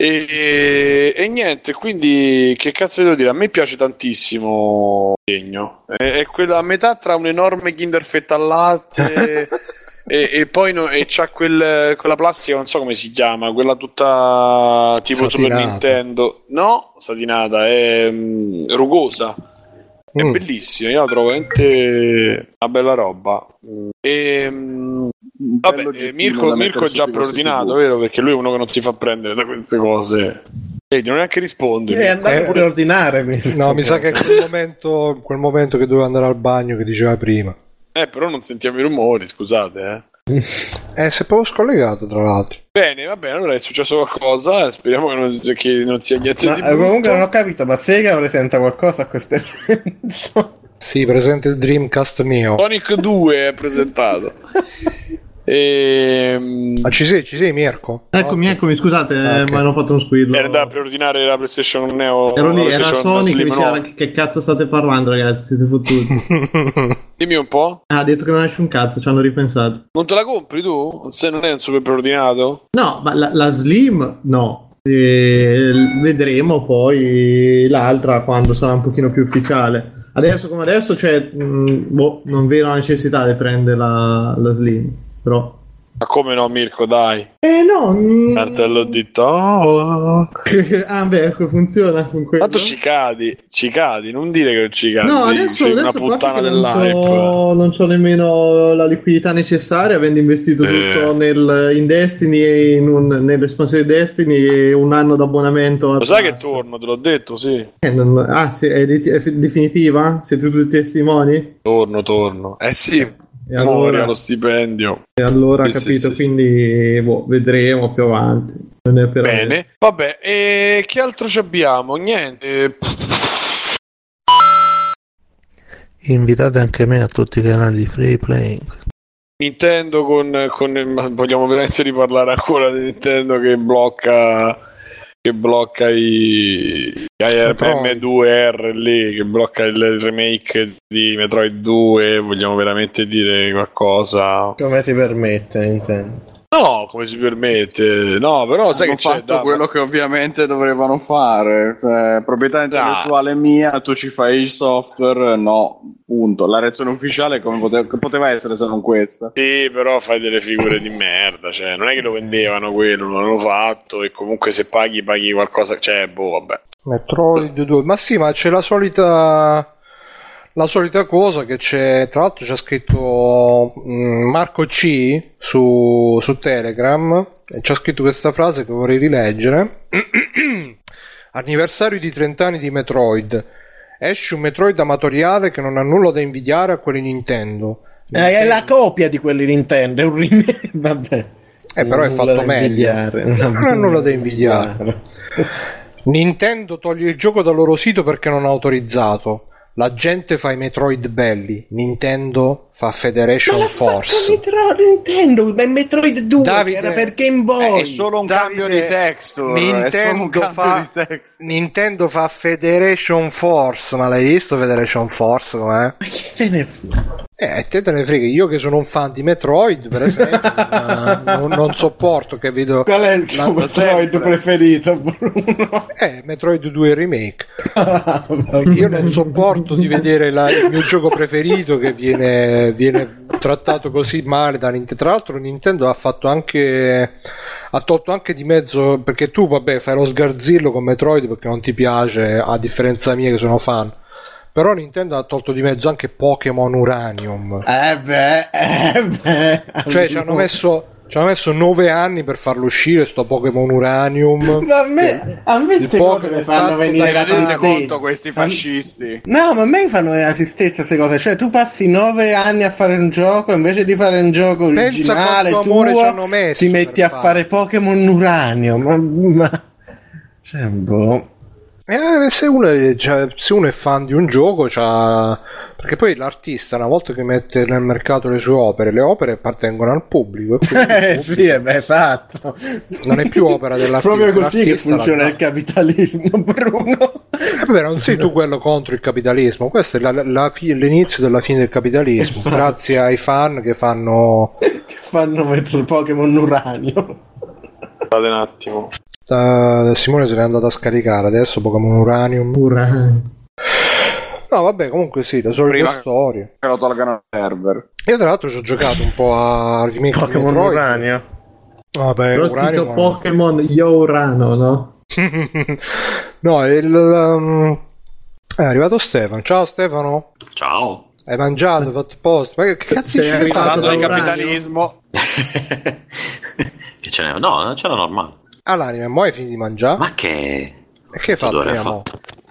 E, e niente, quindi che cazzo devo dire? A me piace tantissimo il disegno. È, è quella a metà tra un enorme Kinder fetta al latte e, e poi no- e c'ha quel- quella plastica, non so come si chiama, quella tutta tipo Super Satinata. Nintendo. No, satinata, è mm, rugosa. È Mm. bellissima, io la trovo veramente una bella roba. E, mm, Un Vabbè, eh, Mirko, Mirko è già preordinato, vero? Perché lui è uno che non si fa prendere da queste cose. Vedi, non neanche risponde. È andato Eh, pure a ordinare. Mirko. No, mi sa che è quel momento, quel momento che doveva andare al bagno che diceva prima. Eh, però non sentiamo i rumori, scusate, eh. Eh, si è proprio scollegato, tra l'altro. Bene, va bene, allora è successo qualcosa, speriamo che non, che non sia niente Ma, di eh, brutto. comunque non ho capito, ma Sega presenta qualcosa a questo evento? Sì, presente il Dreamcast Neo. Sonic 2 è presentato. Ehm, Ma ci sei, ci sei, Mirko? Eccomi, eccomi, scusate, Ah, eh, ok. mi hanno fatto uno squillo. Era da preordinare la PlayStation Neo. Ero lì, era Sony che Slim diceva che, che cazzo state parlando, ragazzi, siete fottuti. Dimmi un po'. ah, ha detto che non esce un cazzo, ci hanno ripensato. Non te la compri tu? Se non è un super preordinato? No, ma la, la Slim no. E vedremo poi l'altra quando sarà un pochino più ufficiale. Adesso come adesso, cioè, mh, boh, non vedo la necessità di prendere la, la Slim. Però. Ma come no, Mirko, dai. Eh no. Cartello di to. ah, beh, ecco, funziona con quello. Tanto ci cadi, ci cadi, non dire che non ci cadi. No, sei, adesso, sei una adesso puttana non dell'hype. c'ho, non c'ho nemmeno la liquidità necessaria, avendo investito Eh. tutto nel, in Destiny, e in un, nell'espansione di Destiny e un anno d'abbonamento. Lo sai che torno, te l'ho detto, sì. Eh, non- ah, sì, è, è definitiva? Siete tutti testimoni? Torno, torno. Eh sì, E allora, allo stipendio. e allora Sì, capito, sì, sì. quindi boh, vedremo più avanti. Non è per adesso. Bene. Vabbè, e che altro ci abbiamo? Niente. Invitate anche me a tutti i canali di free playing. Nintendo con, con ma vogliamo veramente riparlare ancora di Nintendo che blocca che blocca i, i Metroid. M2R lì che blocca il remake di Metroid 2 vogliamo veramente dire qualcosa Come si permette Nintendo? No come si permette no però sai Hanno che c'è fatto da- quello che ovviamente dovevano fare. Cioè, proprietà intellettuale mia, tu ci fai il software, no, punto. La reazione ufficiale come pote- che poteva essere se non questa? Sì, però fai delle figure di merda, cioè non è che lo vendevano quello, non l'hanno fatto e comunque se paghi paghi qualcosa, cioè boh, vabbè. Metroid 2. Ma sì, ma c'è la solita. La solita cosa che c'è, tra l'altro c'è scritto mm, Marco C su, su Telegram e c'è scritto questa frase che vorrei rileggere. Anniversario di 30 anni di Metroid. Esce un Metroid amatoriale che non ha nulla da invidiare a quelli Nintendo. Eh, è la copia di quelli Nintendo, è un remake. Vabbè. Eh, però è Non fatto meglio. Non ha nulla da invidiare. Nintendo toglie il gioco dal loro sito perché non ha autorizzato. La gente fa i Metroid belli, Nintendo fa Federation Force. Metro- Nintendo, ma è Metroid 2 Davide- era per Game Boy. È solo un Davide, cambio di un Nintendo fa, di texture. Nintendo fa Federation Force, ma l'hai visto Federation Force com'è? Ma chi se ne frega? Eh, te te ne frega, io che sono un fan di Metroid, per esempio, non, non- sopporto che vedo... Qual è il tuo Metroid sempre. preferito, Bruno? Eh, Metroid 2 Remake. Io non sopporto di vedere la- il mio gioco preferito che viene, viene trattato così male da Nintendo. Tra l'altro Nintendo ha fatto anche... Ha tolto anche di mezzo, perché tu vabbè fai lo sgarzillo con Metroid perché non ti piace, a differenza mia che sono fan. Però Nintendo ha tolto di mezzo anche Pokémon Uranium. Eh beh, eh beh. Cioè ci hanno messo, ci hanno messo 9 anni per farlo uscire sto Pokémon Uranium. Ma a me, a me Il queste cose mi fanno venire la rendete tristezza. conto questi fascisti? No, ma a me mi fanno venire la tristezza queste cose. Cioè, tu passi nove anni a fare un gioco, invece di fare un gioco originale amore tuo, ci hanno messo ti metti a farlo. fare Pokémon Uranio. Ma, ma... Cioè, boh. Eh, se, uno è, cioè, se uno è fan di un gioco, c'ha... perché poi l'artista, una volta che mette nel mercato le sue opere, le opere appartengono al pubblico. Eh sì, eh, beh, esatto. Non è più opera dell'artista. Proprio così che la funziona il capitalismo, Bruno. Eh, Vabbè, non sei tu quello contro il capitalismo, questo è la- la fi- l'inizio della fine del capitalismo, grazie ai fan che fanno... che fanno mettere il Pokémon Uranio. Guardate un attimo. Uh, Simone se n'è andato a scaricare adesso Pokémon Uranium. Urano. No, vabbè, comunque sì, le solite Prima- storie. Che lo tolgano al server. Io tra l'altro ci ho giocato un po' a remake Pokémon. Uranio. Vabbè, Però ho Uranium scritto è- Pokémon Yo Urano, no? no, il... um, È arrivato Stefano. Ciao Stefano. Ciao. Hai mangiato, hai fatto posto. Ma che cazzo ci arrivato fai? Parlando di da capitalismo, che ce n'è? No, c'era normale. All'anime, mo hai finito di mangiare? Ma che... E che hai fatto Odore prima? fa- mo?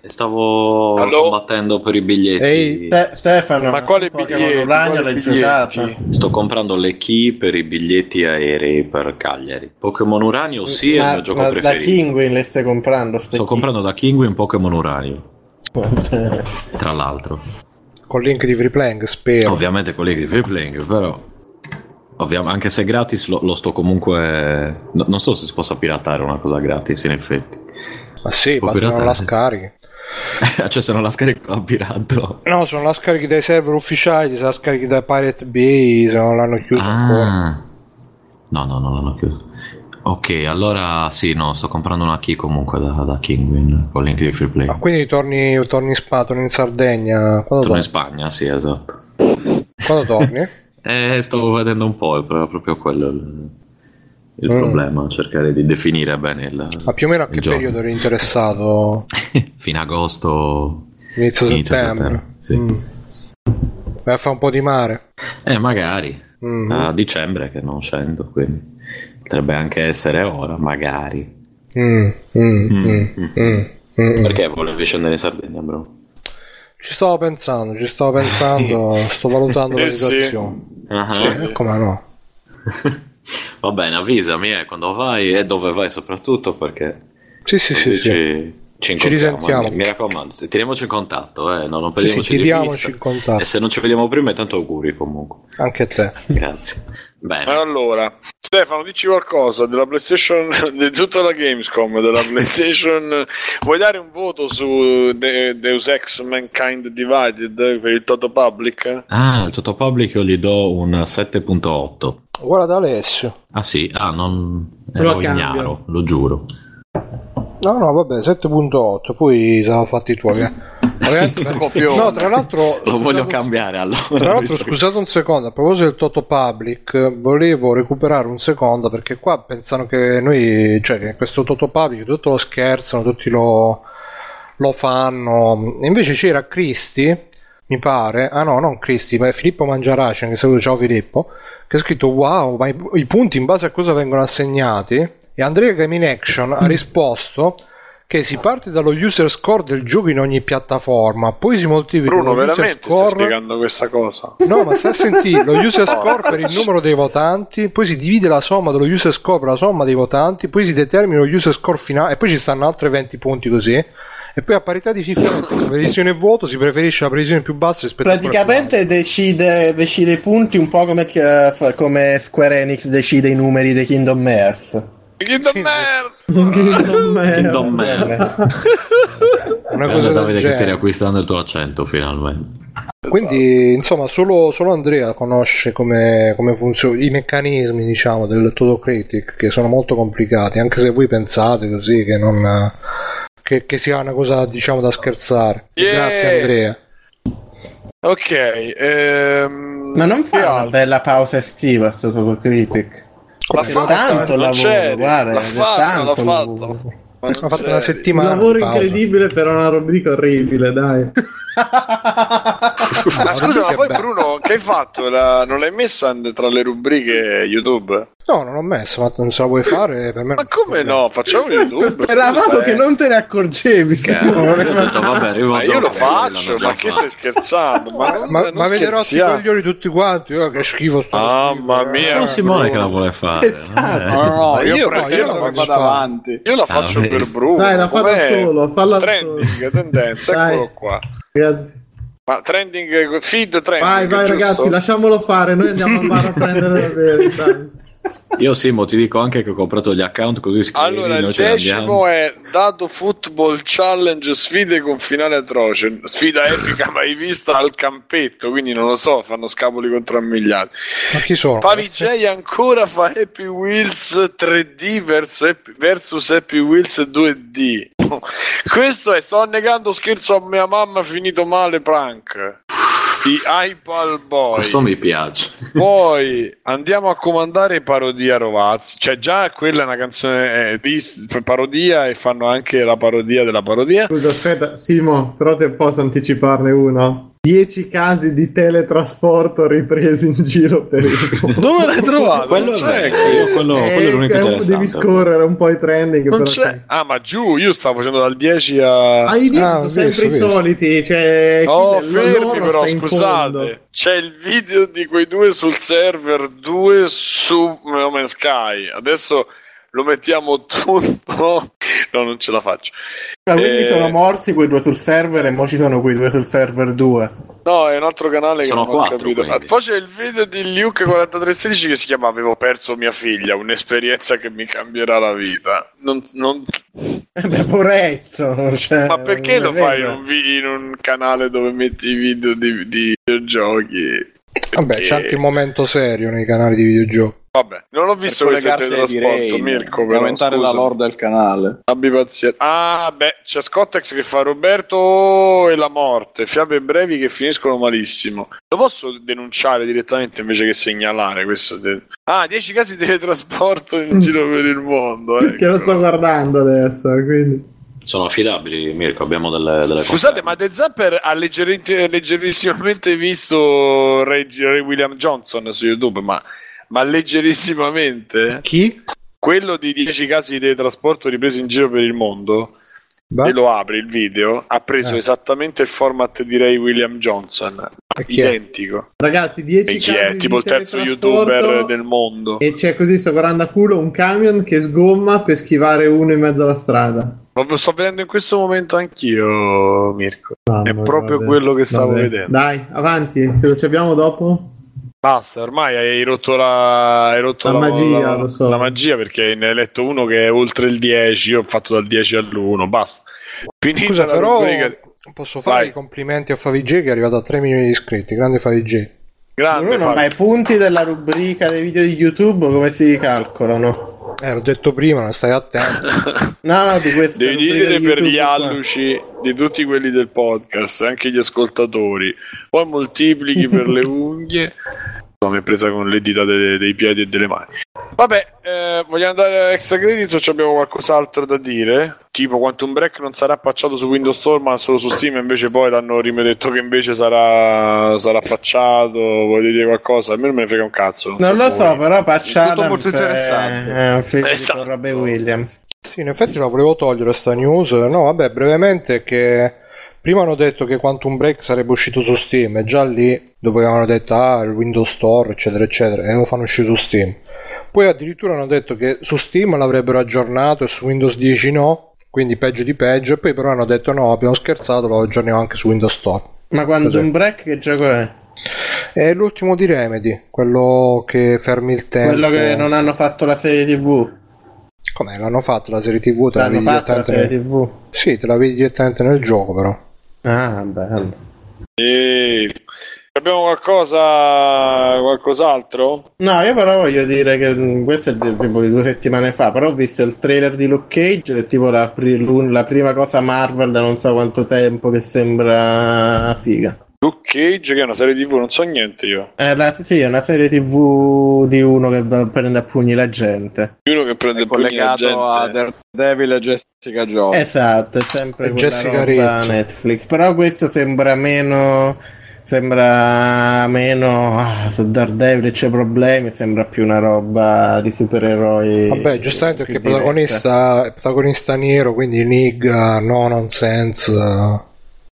Stavo Allo? combattendo per i biglietti. Ehi. Ste- Stefano, Ma quale Pokémon biglietti? Uranio Quale l'hai giocato? Sto comprando le key per i biglietti aerei per Cagliari. Pokémon Uranio sì è il Ma- mio gioco ma da preferito. Kinguin le stai comprando? Sto chi- comprando da Kinguin Pokémon Uranio, tra l'altro. Con link di free playing, spero. Ovviamente con i free playing, però... ovviam- anche se è gratis lo, lo sto comunque... no- non so se si possa piratare una cosa gratis in effetti. Ma sì, basta che non la scarichi. cioè se non la scarico l'ho pirato. No, se non la scarichi dai server ufficiali, se la scarichi da Pirate Bay, se non l'hanno chiuso. Ah. No, no, non l'hanno chiuso. Ok, allora sì, no, sto comprando una key comunque da, da Kingwin con link di free play. Ma quindi torni, torni in Spa, torni in Sardegna. Quando, Torno in torni? Spagna, sì, esatto. Quando torni? Eh, stavo vedendo un po', è proprio quello il, il Mm. problema, cercare di definire bene il, Ma più o meno a che giorno. periodo eri interessato? Fino agosto, Inizio, Inizio settembre. settembre, sì. Mm. Vai a fare un po' di mare. eh, magari Mm. a dicembre che non scendo, quindi potrebbe anche essere ora, magari. Mm, mm, Mm, mm, mm. mm, mm. Perché volevi scendere in Sardegna, bro? Ci stavo pensando, ci stavo pensando, sto valutando la Eh sì. Ah, Eh, come no? Va bene, avvisami eh, quando vai e dove vai soprattutto perché Sì, sì, sì, così sì. Ci, ci risentiamo. Mi, mi raccomando, teniamoci in contatto, eh, no, non Sì, sì, perdiamoci di tiriamoci vista. in contatto. E se non ci vediamo prima, intanto auguri comunque. Anche a te. Grazie. Bene. Allora, Stefano, dici qualcosa della PlayStation, di tutta la Gamescom, della PlayStation. Vuoi dare un voto su De- Deus Ex Mankind Divided per il Toto Public? Ah, il Toto Public io gli do un 7.8. Guarda Alessio. Ah sì, ah, non Lo ero cambio. ignaro, lo giuro. No, no, vabbè, 7.8, poi sarà fatti i tuoi. eh. No, tra l'altro... Lo voglio scusate- cambiare allora. Tra l'altro, che- scusate un secondo, a proposito del Toto Public, volevo recuperare un secondo perché qua pensano che noi, cioè che questo Toto Public tutto lo scherzano, tutti lo, lo fanno. Invece c'era Cristi, mi pare, ah no, non Cristi, ma è Filippo Mangiaraci, anche saluto, ciao Filippo, che ha scritto wow, ma i, i punti in base a cosa vengono assegnati? E Andrea Game in Action ha risposto che si parte dallo user score del gioco in ogni piattaforma, poi si moltiplica Bruno, veramente stai score spiegando questa cosa? No, ma stai a sentire lo user score per il numero dei votanti, poi si divide la somma dello user score per la somma dei votanti, poi si determina lo user score finale e poi ci stanno altri 20 punti così. E poi a parità di cifre, la previsione vuoto si preferisce la previsione più bassa rispetto a quella più Praticamente decide, decide i punti un po' come, fa- come Square Enix decide i numeri dei Kingdom Hearts. Kingdom Hearts! Kingdom Hearts. Una cosa del Davide che stai riacquistando il tuo accento finalmente. Quindi, insomma, solo, solo Andrea conosce come, come funzionano i meccanismi, diciamo, del Todocritic, che sono molto complicati, anche se voi pensate così che non che, che sia una cosa, diciamo, da scherzare. Yeah. Grazie Andrea. Ok, ehm, Ma non fa una bella pausa estiva sto Total Critic. L'ha C'è fatta, tanto non lavoro, guarda, l'ha c'è fatta, l'ha tanto fatta. lavoro. Ma non Ha fatto una Un settimana. lavoro di pausa. incredibile per una rubrica orribile, dai. Ma scusa, ma poi. Bruno, che hai fatto? La- non l'hai messa tra le rubriche YouTube? No, non ho messo, ma non se la vuoi fare per me. Ma come no? Facciamo YouTube. Speravamo che eh. non te ne accorgevi. Detto, vabbè, Ma io lo dopo, faccio, ma che stai scherzando? Ma, Ma, non ma vedrò sti scherziamo. coglioni tutti quanti. oh, che schifo sto. Mamma mia. Sono Simone che la vuole fare. No, eh. no, no, io, io- pretendo io la faccio vada fare. avanti. Io la Ah, faccio per Bruno. Dai, la fa da solo, falla Trending, tendenza, eccolo qua. Grazie. Ma trending, feed trending. Vai, vai ragazzi, lasciamolo fare, noi andiamo a prendere bere, dai. Io Simo ti dico anche che ho comprato gli account così scrivi Allora, il decimo è Dato Football Challenge sfide con finale atroce. Sfida epica mai vista al campetto, quindi non lo so, fanno scapoli contro ammigliati. Ma chi sono? Favij ancora fa Happy Wheels 3D versus Happy, versus Happy Wheels 2D. Questo è, sto annegando scherzo a mia mamma finito male prank. Di Hypal Boy. Questo mi piace. Poi andiamo a comandare parodia Rovazzi. Cioè, già quella è una canzone eh, di parodia e fanno anche la parodia della parodia. Scusa, aspetta, Simo, però te posso anticiparne uno. 10 casi di teletrasporto ripresi in giro per il mondo. Dove l'hai trovato? Quello c'è io quello, Eh, quello è l'unico eh, interessante. Devi scorrere un po' i trending. Non c'è. Ah, ma giù, io stavo facendo dal 10 a. Ah, i Ah, sono sempre visto, i soliti. Cioè, Oh, fermi però, scusate. C'è il video di quei due sul server 2 su No Man's Sky. Adesso lo mettiamo tutto. No, non ce la faccio. Ma quindi Eh, sono morti quei due sul server e mo ci sono quei due sul server 2. No, è un altro canale che Sono non ho quattro, capito. quindi. Ah, Poi c'è il video di Luke4316 che si chiama Avevo perso mia figlia, un'esperienza che mi cambierà la vita. Non, non- Eh beh, poretto. Cioè, Ma perché lo non fai in un, vi- in un canale dove metti i video di, di videogiochi? Vabbè, Perché- c'è anche il momento serio nei canali di videogiochi. Vabbè, non l'ho Per visto collegarsi ai teletrasporto, direi, Mirko, per però, aumentare scusa. la lore del canale. Abbi pazienza. Ah, beh, c'è Scottex che fa Roberto e la morte, fiabe brevi che finiscono malissimo. Lo posso denunciare direttamente invece che segnalare questo? de- Ah, 10 casi di teletrasporto in giro per il mondo. ecco. Che lo sto guardando adesso, quindi. Sono affidabili, Mirko, abbiamo delle, delle Scusate, ma The Zapper ha leggermente- leggerissimamente visto Ray, Ray William Johnson su YouTube, ma, ma leggerissimamente? Chi? Quello di 10 casi di teletrasporto ripresi in giro per il mondo, Beh, e lo apri il video, ha preso Eh. esattamente il format di Ray William Johnson, identico. Ragazzi, 10 E casi chi è? di Tipo il terzo youtuber del mondo. E c'è così, sto guardando a culo, un camion che sgomma per schivare uno in mezzo alla strada. Ma lo sto vedendo in questo momento anch'io, Mirko. Mamma È proprio vabbè. quello che stavo Vabbè. vedendo. Dai, avanti, cosa ci abbiamo dopo? Basta, ormai hai rotto la, hai rotto La magia, lo so. la magia perché ne hai letto uno che è oltre il 10, io ho fatto dal 10 all'1, basta. Finita Scusa, la però rubrica- posso fare Vai. i complimenti a Favij che è arrivato a 3 milioni di iscritti. Grande Favij. Grande, Bruno, ma i punti della rubrica dei video di YouTube come si calcolano? Eh, l'ho detto prima, non stai attento. No, no, di questa Devi dire di per gli alluci di tutti quelli del podcast, anche gli ascoltatori. Poi moltiplichi per le unghie. No, mi è presa con le dita de- dei piedi e delle mani. Vabbè, eh, vogliamo andare a extra credits o ci abbiamo qualcos'altro da dire? Tipo Quantum Break non sarà affacciato su Windows Store ma solo su Steam, invece poi l'hanno rimedetto che invece sarà, sarà affacciato. Vuoi dire qualcosa? A me non me ne frega un cazzo. Non lo so, voi. però Patch Tutto molto interessante. È un film Esatto. con Robbie Williams. Sì, in effetti la volevo togliere sta news. No, vabbè, brevemente che prima hanno detto che Quantum Break sarebbe uscito su Steam e già lì dopo avevano detto ah, il Windows Store, eccetera, eccetera, e lo fanno uscire su Steam. Poi addirittura hanno detto che su Steam l'avrebbero aggiornato e su Windows 10 no. quindi peggio di peggio. E poi però hanno detto no, abbiamo scherzato, lo aggiorniamo anche su Windows Store. Ma quando Cos'è? un break che gioco è? È l'ultimo di Remedy, quello che fermi il tempo. Quello che non hanno fatto la serie TV. Com'è? L'hanno fatto la serie TV? Te la L'hanno vedi fatta la direttamente serie nel... TV. Sì, te la vedi direttamente nel gioco però. Ah, bello. E... Abbiamo qualcosa, qualcos'altro? No, io però voglio dire che mm, questo è di- tipo di due settimane fa, però ho visto il trailer di Luke Cage, che è tipo la, pri- la prima cosa Marvel da non so quanto tempo che sembra figa. Luke Cage, che è una serie TV, non so niente io. È la, sì, è una serie tv di uno che prende a pugni la gente. Uno che prende È il pugno alla collegato a gente. Daredevil e Jessica Jones. Esatto, è sempre E quella Jessica roba Rizzo. Netflix. Però questo sembra meno. Sembra meno. Ah, su Daredevil c'è problemi. Sembra più una roba di supereroi. Vabbè, giustamente perché protagonista è protagonista nero, quindi nigga, no nonsense. diretta.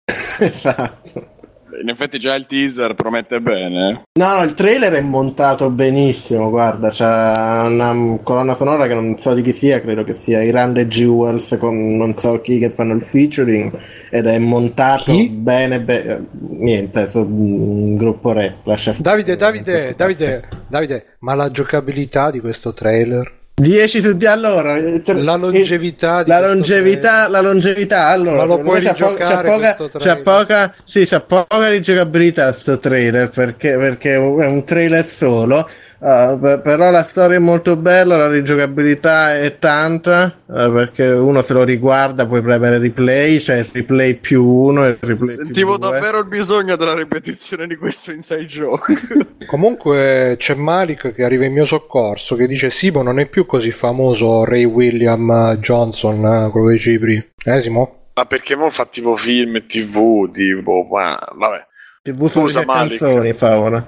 esatto. In effetti già il teaser promette bene. No, no, il trailer è montato benissimo. Guarda, c'ha una colonna sonora che non so di chi sia, credo che sia Iran e Jewels con non so chi che fanno il featuring. Ed è montato Chi? bene. be- niente, su un gruppo rap. Lascia Davide. Davide, Davide, Davide, ma la giocabilità di questo trailer? 10 su di allora eh, tra- La longevità di la longevità la longevità allora Ma lo puoi c'ha, po- c'ha poca, c'ha poca sì c'ha poca rigiocabilità sto trailer perché, perché è un trailer solo uh, per- però la storia è molto bella la rigiocabilità è tanta uh, perché uno se lo riguarda puoi premere replay c'è il replay più uno e il replay Sentivo più due. davvero il bisogno della ripetizione di questo inside joke. Comunque c'è Malik che arriva in mio soccorso che dice Simo non è più così famoso Ray William Johnson, eh, quello dei Cipri. Eh Simo? Ma perché mo fa tipo film e tv, tipo, ma vabbè. tv sulle Scusa, Malik. canzoni fa ora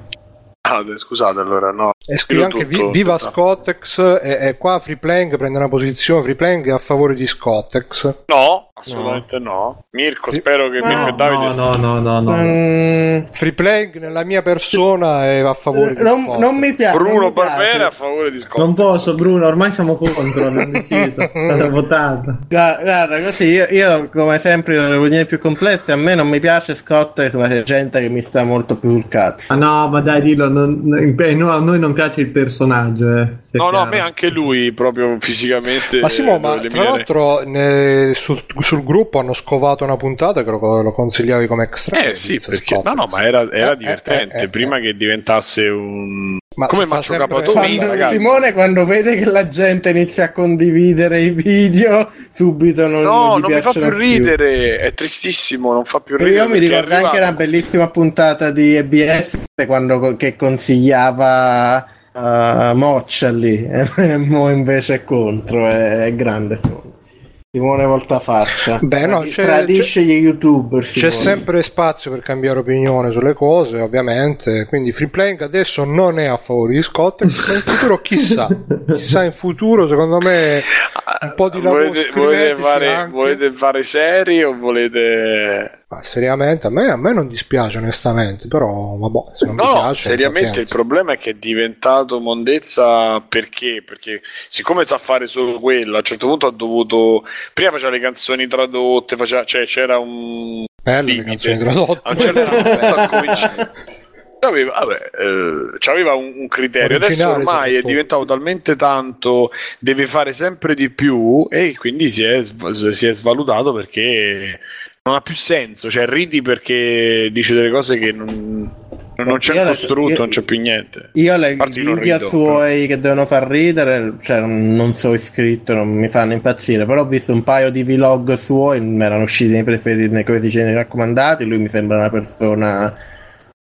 Ah, scusate allora, no. E scrive Scrivo anche Vi- tutto, Viva tutto. Scottex e, e qua Free Playing prende una posizione Free Playing è a favore di Scottex. No, assolutamente no. Mirko, spero che Mirko e Davide... No, no, no, no, no. Mm, Free Playing nella mia persona è a favore di non, non mi piace non Bruno. Barbera è a favore di Scott. Non posso, Bruno, ormai siamo contro, abbiamo deciso. È stata votata. Guarda, guarda, così io, io, come sempre le opinioni più complesse, a me non mi piace Scott, ma c'è gente che mi sta molto più sul cazzo. Ah no, ma dai, dillo, non- non- no, a noi non piace il personaggio, eh. No, no, a me anche lui proprio fisicamente. Ma Simo, lo ma tra l'altro ne- sul, sul gruppo hanno scovato una puntata che lo, lo consigliavi come extra. Eh sì, perché no, no, ma era, era Eh, divertente eh, eh, eh, prima che diventasse un. Ma Come si fa Maccio sempre- Capatonì, Quando, ragazzi. Simone, quando vede che la gente inizia a condividere i video, subito non, No, gli non mi fa più ridere, è tristissimo, non fa più Io ridere. mi perché è ricordo anche una bellissima puntata di EBS quando, che consigliava uh, Moccia lì, e mo invece è contro, è, è grande Simone. Simone Voltafaccia. Beh, no, c'è- tradisce gli youtuber. C'è Simone. sempre spazio per cambiare opinione sulle cose, ovviamente. Quindi Free Playing adesso non è a favore di Scott, ma in futuro chissà. chissà in futuro, secondo me un po' di lavoro volete, volete, fare, volete fare serie o volete. Ma seriamente, a me, a me non dispiace onestamente, però vabbè, se non No, mi piace, seriamente il pazienza. problema è che è diventato mondezza perché? Perché siccome sa fare solo quello, a un certo punto ha dovuto. Prima faceva le canzoni tradotte, faceva, cioè c'era un. Belle le limite. canzoni tradotte. A un certo punto cominciato. Aveva, vabbè, eh, c'aveva un, un criterio, adesso ormai è diventato talmente tanto, deve fare sempre di più e quindi si è, si è svalutato perché non ha più senso, cioè ridi perché dice delle cose che non, non c'è costrutto, io- non c'è più niente. Io le video suoi che devono far ridere, cioè non, so iscritto, non mi fanno impazzire, però ho visto un paio di vlog suoi, mi erano usciti nei preferiti, nei dice, nei raccomandati, lui mi sembra una persona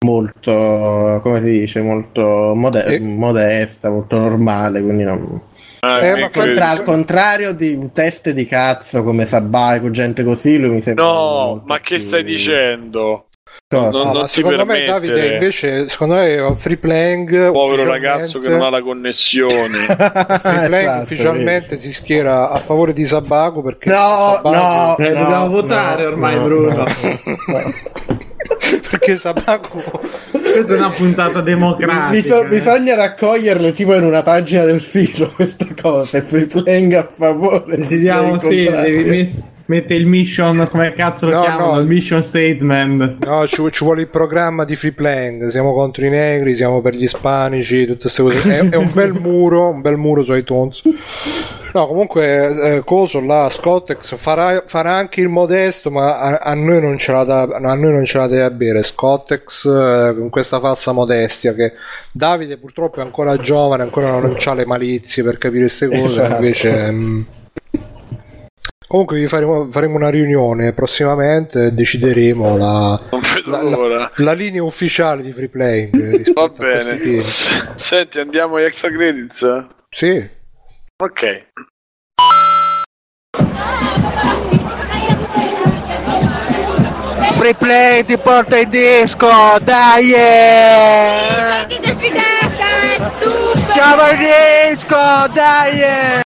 molto, come si dice, molto mode- Eh. modesta, molto normale, quindi non... Ah, Eh, me Contra- al contrario di teste di cazzo come Sabaico, gente così, lui mi sembra... No, ma che più- stai dicendo? No, non ma ti secondo me permettere. Davide invece secondo me Free Playing Povero ragazzo che non ha la connessione. Free Playing Esatto, ufficialmente si schiera a favore di Sabaku perché No, Sabaku- no, Eh, no, dobbiamo votare no, ormai, no, Bruno. Perché Sabaku Questa è una puntata democratica. Biso- bisogna raccoglierle tipo in una pagina del sito queste cose, free playing a favore. Decidiamo, sì, devi mette il mission, come cazzo lo No, chiamano? no. Il mission statement. No, ci, ci vuole il programma di free playing. Siamo contro i negri, siamo per gli ispanici, tutte queste cose. È, è un bel muro, un bel muro su iTunes. No, comunque, eh, coso là, Scottex farà, farà anche il modesto, ma a, a noi non ce la da, a noi non ce la deve bere. Scottex eh, con questa falsa modestia che Davide purtroppo è ancora giovane, ancora non ha le malizie per capire queste cose, Esatto. invece. mm, Comunque vi faremo, faremo una riunione prossimamente e decideremo la, la, la- la linea ufficiale di free playing rispetto Va bene. S- Senti, andiamo agli extra credits? Sì. Ok. Free play ti porta in disco, dai! eh! Siamo in disco, dai! eh!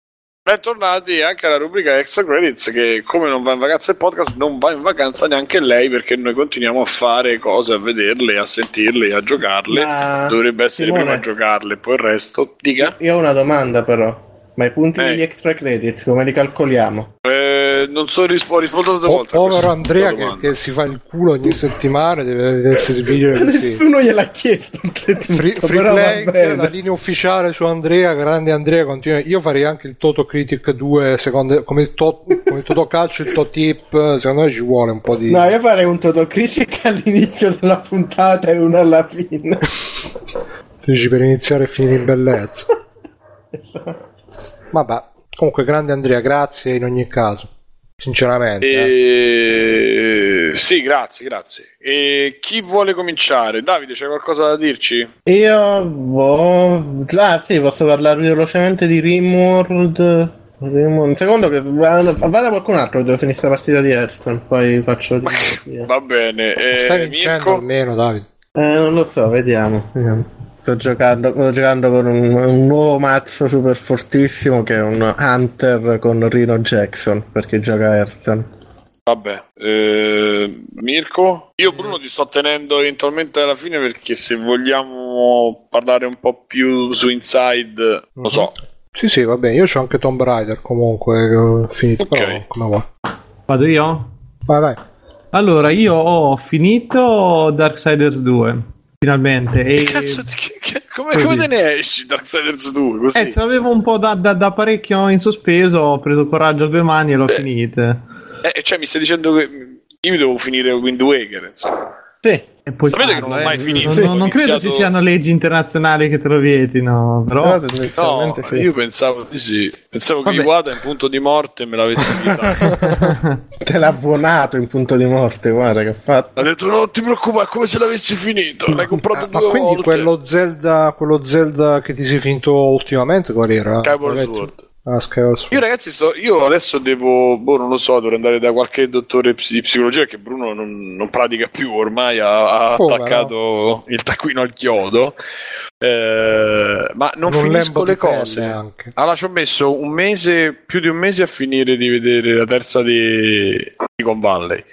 Bentornati anche alla rubrica Extra Credits che come non va in vacanza il podcast non va in vacanza neanche lei perché noi continuiamo a fare cose, a vederle, a sentirle, a giocarle. Ma, Dovrebbe essere Simone, prima a giocarle, poi il resto. Dica. Io ho una domanda però. Ma i punti Eh. degli extra credits come li calcoliamo? Eh, non so, rispo- ho risposto due Po- volte. povero Andrea che, che si fa il culo ogni settimana deve svigliere così. Nessuno gliel'ha chiesto. Free, free la linea ufficiale su Andrea, grande Andrea continua. Io farei anche il Toto Critic 2 secondo, come il, to, come il Toto Calcio, il Totip, secondo me ci vuole un po' di... No, io farei un totocritic all'inizio della puntata e uno alla fine. Dici per iniziare e finire in bellezza. Vabbè, comunque grande Andrea, grazie in ogni caso. Sinceramente. eh. Eh, Sì, grazie, grazie. E chi vuole cominciare? Davide, c'è qualcosa da dirci? Io boh, ah sì, posso parlare velocemente di Rimworld. Un secondo che vada qualcun altro, devo finire questa partita di Hearthstone, poi faccio. Va bene. Eh, Stai vincendo Mirko? almeno, Davide. Eh, non lo so, vediamo. vediamo. Sto giocando, sto giocando con un, un nuovo mazzo super fortissimo che è un Hunter con Rino Jackson perché gioca Hearthstone. Vabbè, eh, Mirko? Io Bruno ti sto tenendo eventualmente alla fine perché se vogliamo parlare un po' più su Inside, lo so. Sì, sì, va bene. Io c'ho anche Tomb Raider comunque, che ho finito. Ok. Però, come vuoi. Vado io? Vai, vai. Allora, io ho finito Darksiders 2. Finalmente. E... Cazzo, che- che- come, come te ne esci Darksiders 2? Così? Eh, ce l'avevo un po' da, da- da parecchio in sospeso. Ho preso coraggio a due mani e l'ho finite. Eh, cioè, mi stai dicendo che io mi devo finire Wind Waker, insomma. Sì. E poi Sapete che farlo, non ho eh. mai finito. Non, non- non credo iniziato- ci siano leggi internazionali che te lo vietino. Però. Però No, io pensavo di sì. Pensavo che Vabbè. Iwata in punto di morte me l'avesse invitato. Te l'ha buonato in punto di morte, guarda che ha fatto. ha detto: Non ti preoccupare, è come se l'avessi finito. L'hai comprato Ah, ma due quindi volte. quello Zelda, quello Zelda che ti sei finto ultimamente qual era? Skyward? Sword. Ah. Io ragazzi, sto, io adesso devo, boh, non lo so, dovrei andare da qualche dottore di psicologia che Bruno non, non pratica più, ormai ha, ha attaccato il taccuino al chiodo, Eh, ma non Con un finisco le di cose. anche. Allora ci ho messo un mese, più di un mese a finire di vedere la terza di Silicon Valley.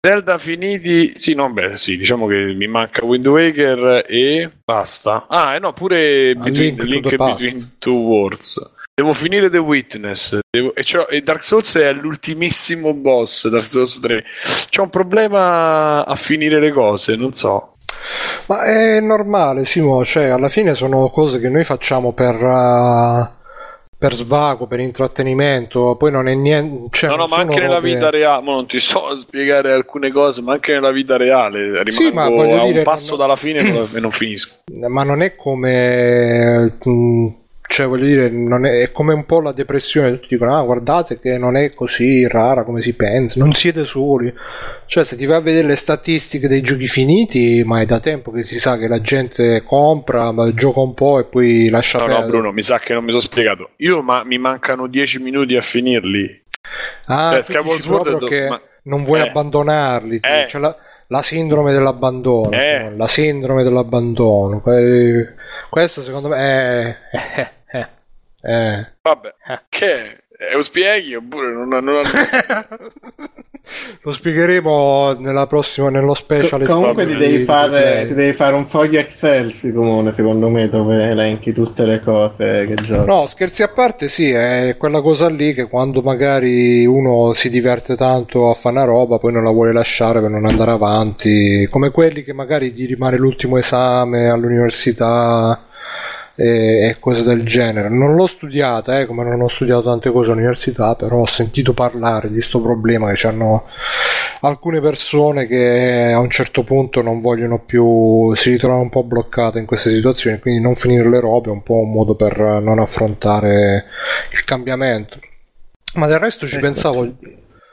Zelda finiti, sì, no, beh, sì, diciamo che mi manca Wind Waker e basta. Ah, e no, pure Between, Link Link. Between Two Worlds. Devo finire The Witness devo- e, e Dark Souls è l'ultimissimo boss, Dark Souls 3. C'ho un problema a finire le cose, non so. Ma è normale, Simo, cioè alla fine sono cose che noi facciamo per, uh, per svago, per intrattenimento, poi non è niente... Cioè, no, no, ma anche nella robe- vita reale, ma non ti sto a spiegare alcune cose, ma anche nella vita reale rimango Sì, ma a dire, un passo non- dalla fine e non- e non finisco. Ma non è come... Cioè, voglio dire, non è, è come un po' la depressione. Tutti dicono, ah, guardate che non è così rara come si pensa, non siete soli. Cioè, se ti vai a vedere le statistiche dei giochi finiti, ma è da tempo che si sa che la gente compra, ma gioca un po' e poi lascia No, no, perdere. Bruno, mi sa che non mi sono spiegato. Io, ma mi mancano 10 minuti a finirli. Ah, Cioè, proprio che ma- non vuoi Eh. abbandonarli. Eh. C'è la, la sindrome dell'abbandono. Eh. La sindrome dell'abbandono. Que- Questo secondo me è... è- Vabbè, Eh. che Eh, lo spieghi oppure non, non Lo spiegheremo nella prossima, nello special. Co- comunque ti devi, fare, ti devi fare un foglio Excel, Simone, secondo me, dove elenchi tutte le cose che giochi. No, scherzi a parte, sì, è quella cosa lì che quando magari uno si diverte tanto a fare una roba, poi non la vuole lasciare per non andare avanti, come quelli che magari gli rimane l'ultimo esame all'università e, e cose del genere. Non l'ho studiata, eh, come non ho studiato tante cose all'università, però ho sentito parlare di questo problema che hanno alcune persone che a un certo punto non vogliono più, si ritrovano un po' bloccate in queste situazioni, quindi non finire le robe è un po' un modo per non affrontare il cambiamento. Ma del resto ci Ecco. pensavo.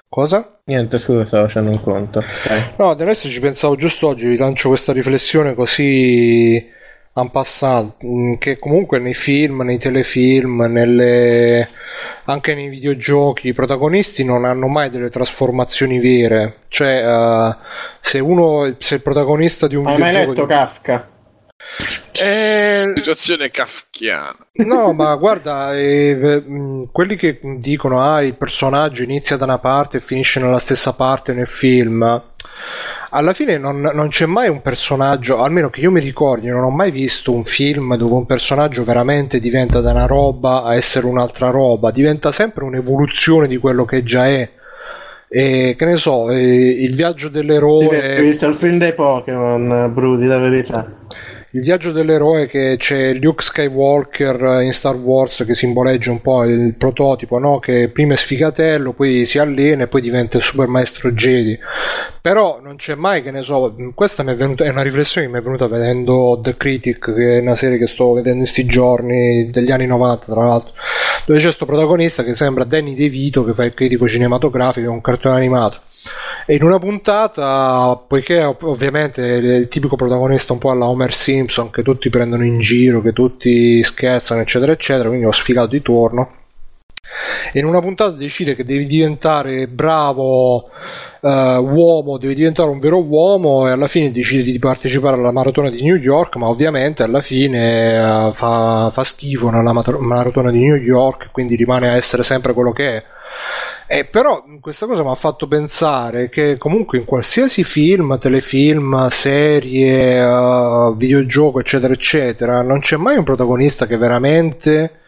Cosa? Niente, scusa, stavo facendo un conto. Dai. No, del resto ci pensavo giusto oggi, vi lancio questa riflessione così en passant, mh, che comunque nei film, nei telefilm, nelle... anche nei videogiochi i protagonisti non hanno mai delle trasformazioni vere. Cioè, eh, se uno, se il protagonista di un Hai mai videogioco... letto Kafka? Eh, situazione kafkiana. No, ma guarda, eh, mh, quelli che dicono ah, il personaggio inizia da una parte e finisce nella stessa parte nel film, alla fine non, non c'è mai un personaggio, almeno che io mi ricordi, non ho mai visto un film dove un personaggio veramente diventa da una roba a essere un'altra roba, diventa sempre un'evoluzione di quello che già è. E che ne so, eh, il viaggio dell'eroe. Hai visto il film dei Pokémon, Brudi, la verità. Il viaggio dell'eroe che c'è Luke Skywalker in Star Wars che simboleggia un po' il prototipo, no? che prima è sfigatello, poi si allena e poi diventa il super maestro Jedi. Però non c'è mai, che ne so, questa è, venuta, è una riflessione che mi è venuta vedendo The Critic, che è una serie che sto vedendo in questi giorni, degli anni 90 tra l'altro, dove c'è questo protagonista che sembra Danny DeVito che fa il critico cinematografico, è un cartone animato. E in una puntata, poiché ov- ovviamente è il tipico protagonista un po' alla Homer Simpson, che tutti prendono in giro, che tutti scherzano, eccetera, eccetera, quindi ho sfigato di torno. In una puntata decide che devi diventare bravo eh, uomo, devi diventare un vero uomo e alla fine decide di partecipare alla maratona di New York, ma ovviamente alla fine eh, fa, fa schifo nella maratona di New York, quindi rimane a essere sempre quello che è. Eh, però questa cosa mi ha fatto pensare che comunque in qualsiasi film, telefilm, serie, eh, videogioco, eccetera, eccetera, non c'è mai un protagonista che veramente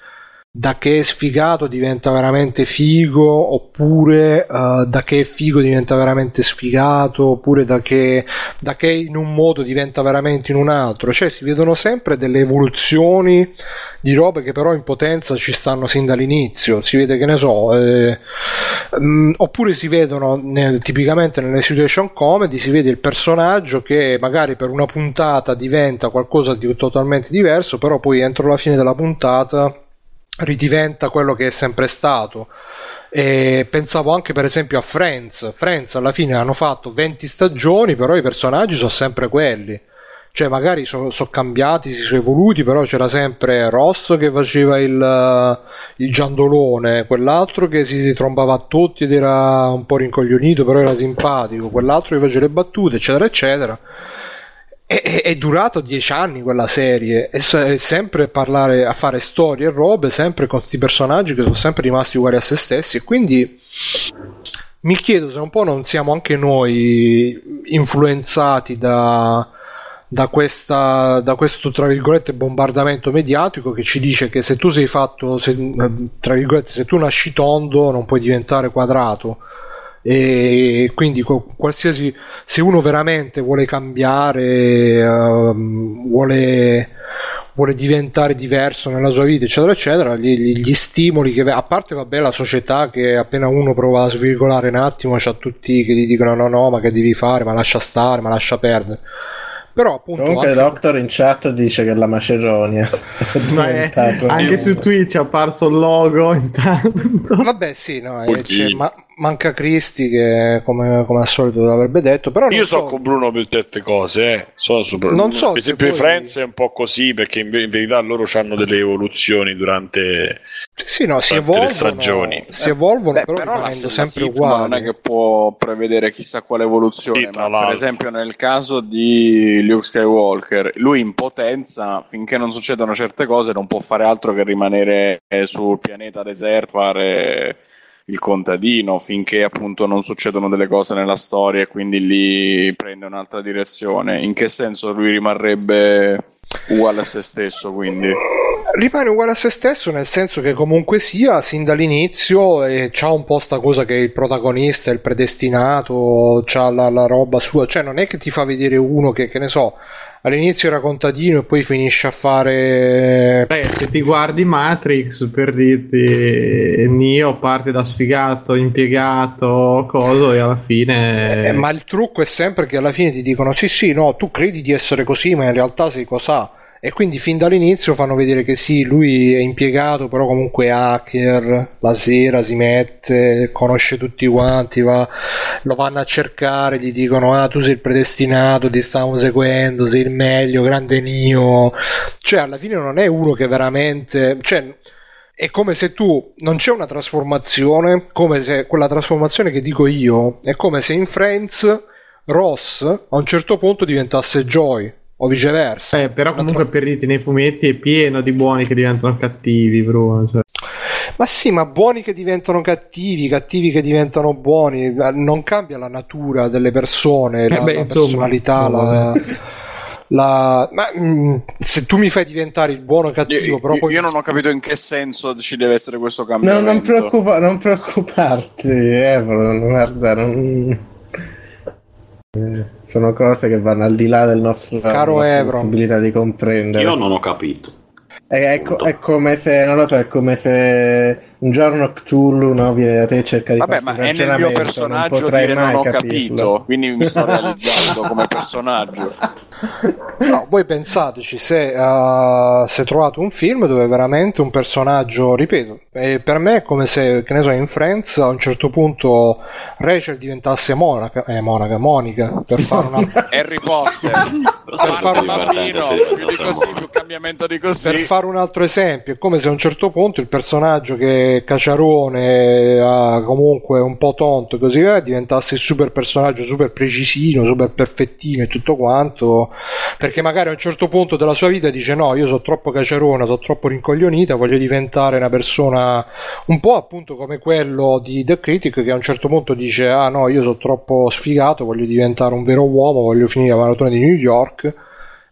da che è sfigato diventa veramente figo, oppure eh, da che è figo diventa veramente sfigato, oppure da che, da che in un modo diventa veramente in un altro. Cioè si vedono sempre delle evoluzioni di robe che però in potenza ci stanno sin dall'inizio. Si vede che ne so, eh, mm, oppure si vedono nel- tipicamente nelle situation comedy, si vede il personaggio che magari per una puntata diventa qualcosa di totalmente diverso, però poi entro la fine della puntata ridiventa quello che è sempre stato. E pensavo anche per esempio a Friends. Friends alla fine hanno fatto 20 stagioni, però i personaggi sono sempre quelli. Cioè, magari sono cambiati, si sono evoluti, però c'era sempre Ross che faceva il, il giandolone, quell'altro che si trombava a tutti ed era un po' rincoglionito, però era simpatico, quell'altro che faceva le battute, eccetera, eccetera. È, è- durato dieci anni quella serie. E sempre parlare a fare storie e robe sempre con questi personaggi che sono sempre rimasti uguali a se stessi. E quindi mi chiedo se un po' non siamo anche noi influenzati da, da, questa, da questo tra virgolette bombardamento mediatico che ci dice che se tu sei fatto se, tra virgolette se tu nasci tondo non puoi diventare quadrato e quindi qu- qualsiasi se uno veramente vuole cambiare ehm, vuole vuole diventare diverso nella sua vita eccetera eccetera gli, gli- gli stimoli che a parte vabbè la società che appena uno prova a svirgolare un attimo c'ha tutti che gli dicono no no ma che devi fare? Ma lascia stare ma lascia perdere. Però appunto Comunque il anche- Doctor in chat dice che la Macedonia. È Ma è- anche su Twitch è apparso il logo intanto. Vabbè, sì, no, eh, c'è- ma, manca Cristi che come, come al solito l'avrebbe detto, però Io so, so con Bruno per certe cose, eh. Sono super Non so Per se esempio, i poi- Friends è un po' così perché in, ve- in verità loro hanno delle evoluzioni durante sì, no, si durante le evolvono, stagioni. si evolvono Beh, però, però la, sempre uguali. non è che può prevedere chissà quale evoluzione, Sì, per esempio nel caso di Luke Skywalker, lui in potenza, finché non succedono certe cose, non può fare altro che rimanere eh, sul pianeta deserto, fare il contadino, finché appunto non succedono delle cose nella storia e quindi lì prende un'altra direzione. In che senso lui rimarrebbe uguale a se stesso, quindi? Rimane uguale a se stesso nel senso che comunque sia sin dall'inizio e c'ha un po' sta cosa che il protagonista, il predestinato, c'ha la, la roba sua, cioè non è che ti fa vedere uno che, che ne so, all'inizio era contadino e poi finisce a fare... Beh, se ti guardi Matrix, per dirti, Neo parte da sfigato, impiegato, coso, e alla fine... Eh, ma il trucco è sempre che alla fine ti dicono sì sì no tu credi di essere così ma in realtà sei cos'ha e quindi fin dall'inizio fanno vedere che sì lui è impiegato però comunque è hacker la sera si mette conosce tutti quanti va, lo vanno a cercare gli dicono ah tu sei il predestinato ti stiamo seguendo sei il meglio grande Nio. Cioè alla fine non è uno che veramente cioè è come se tu non c'è una trasformazione, come se quella trasformazione che dico io è come se in Friends Ross a un certo punto diventasse Joy o viceversa. Eh, però comunque per dirti, nei fumetti è pieno di buoni che diventano cattivi, Bruno. Cioè. Ma sì, ma buoni che diventano cattivi, cattivi che diventano buoni, eh, non cambia la natura delle persone, la, beh, la insomma, personalità, la, la- Ma mm, se tu mi fai diventare il buono cattivo, Io, però io- poi io non ho capito in che senso ci deve essere questo No, cambiamento. non, preoccupa- non preoccuparti, Evron, guarda, non... sono cose che vanno al di là del nostro Caro della nostra Evron. possibilità di comprendere. Io non ho capito. È, è co- è come se, non lo so, è come se un giorno Cthulhu no, viene da te e cerca di Vabbè, ma è nel mio personaggio non dire non ho capirlo. capito, quindi mi sto realizzando come personaggio. No, voi pensateci se, uh, se trovate un film dove veramente un personaggio, ripeto, eh, per me è come se, che ne so, in Friends a un certo punto Rachel diventasse Monaca, eh, Monaca, Monica, per fare una, Harry Potter, fare Marco un- bambino, più di così, più cambiamento di così. per fare un altro esempio, è come se a un certo punto il personaggio che è caciarone, ha comunque un po' tonto e così via, diventasse il super personaggio, super precisino, super perfettino e tutto quanto, perché magari a un certo punto della sua vita dice no, io sono troppo caciarona, sono troppo rincoglionita, voglio diventare una persona un po' appunto come quello di The Critic che a un certo punto dice ah no, io sono troppo sfigato, voglio diventare un vero uomo, voglio finire la maratona di New York.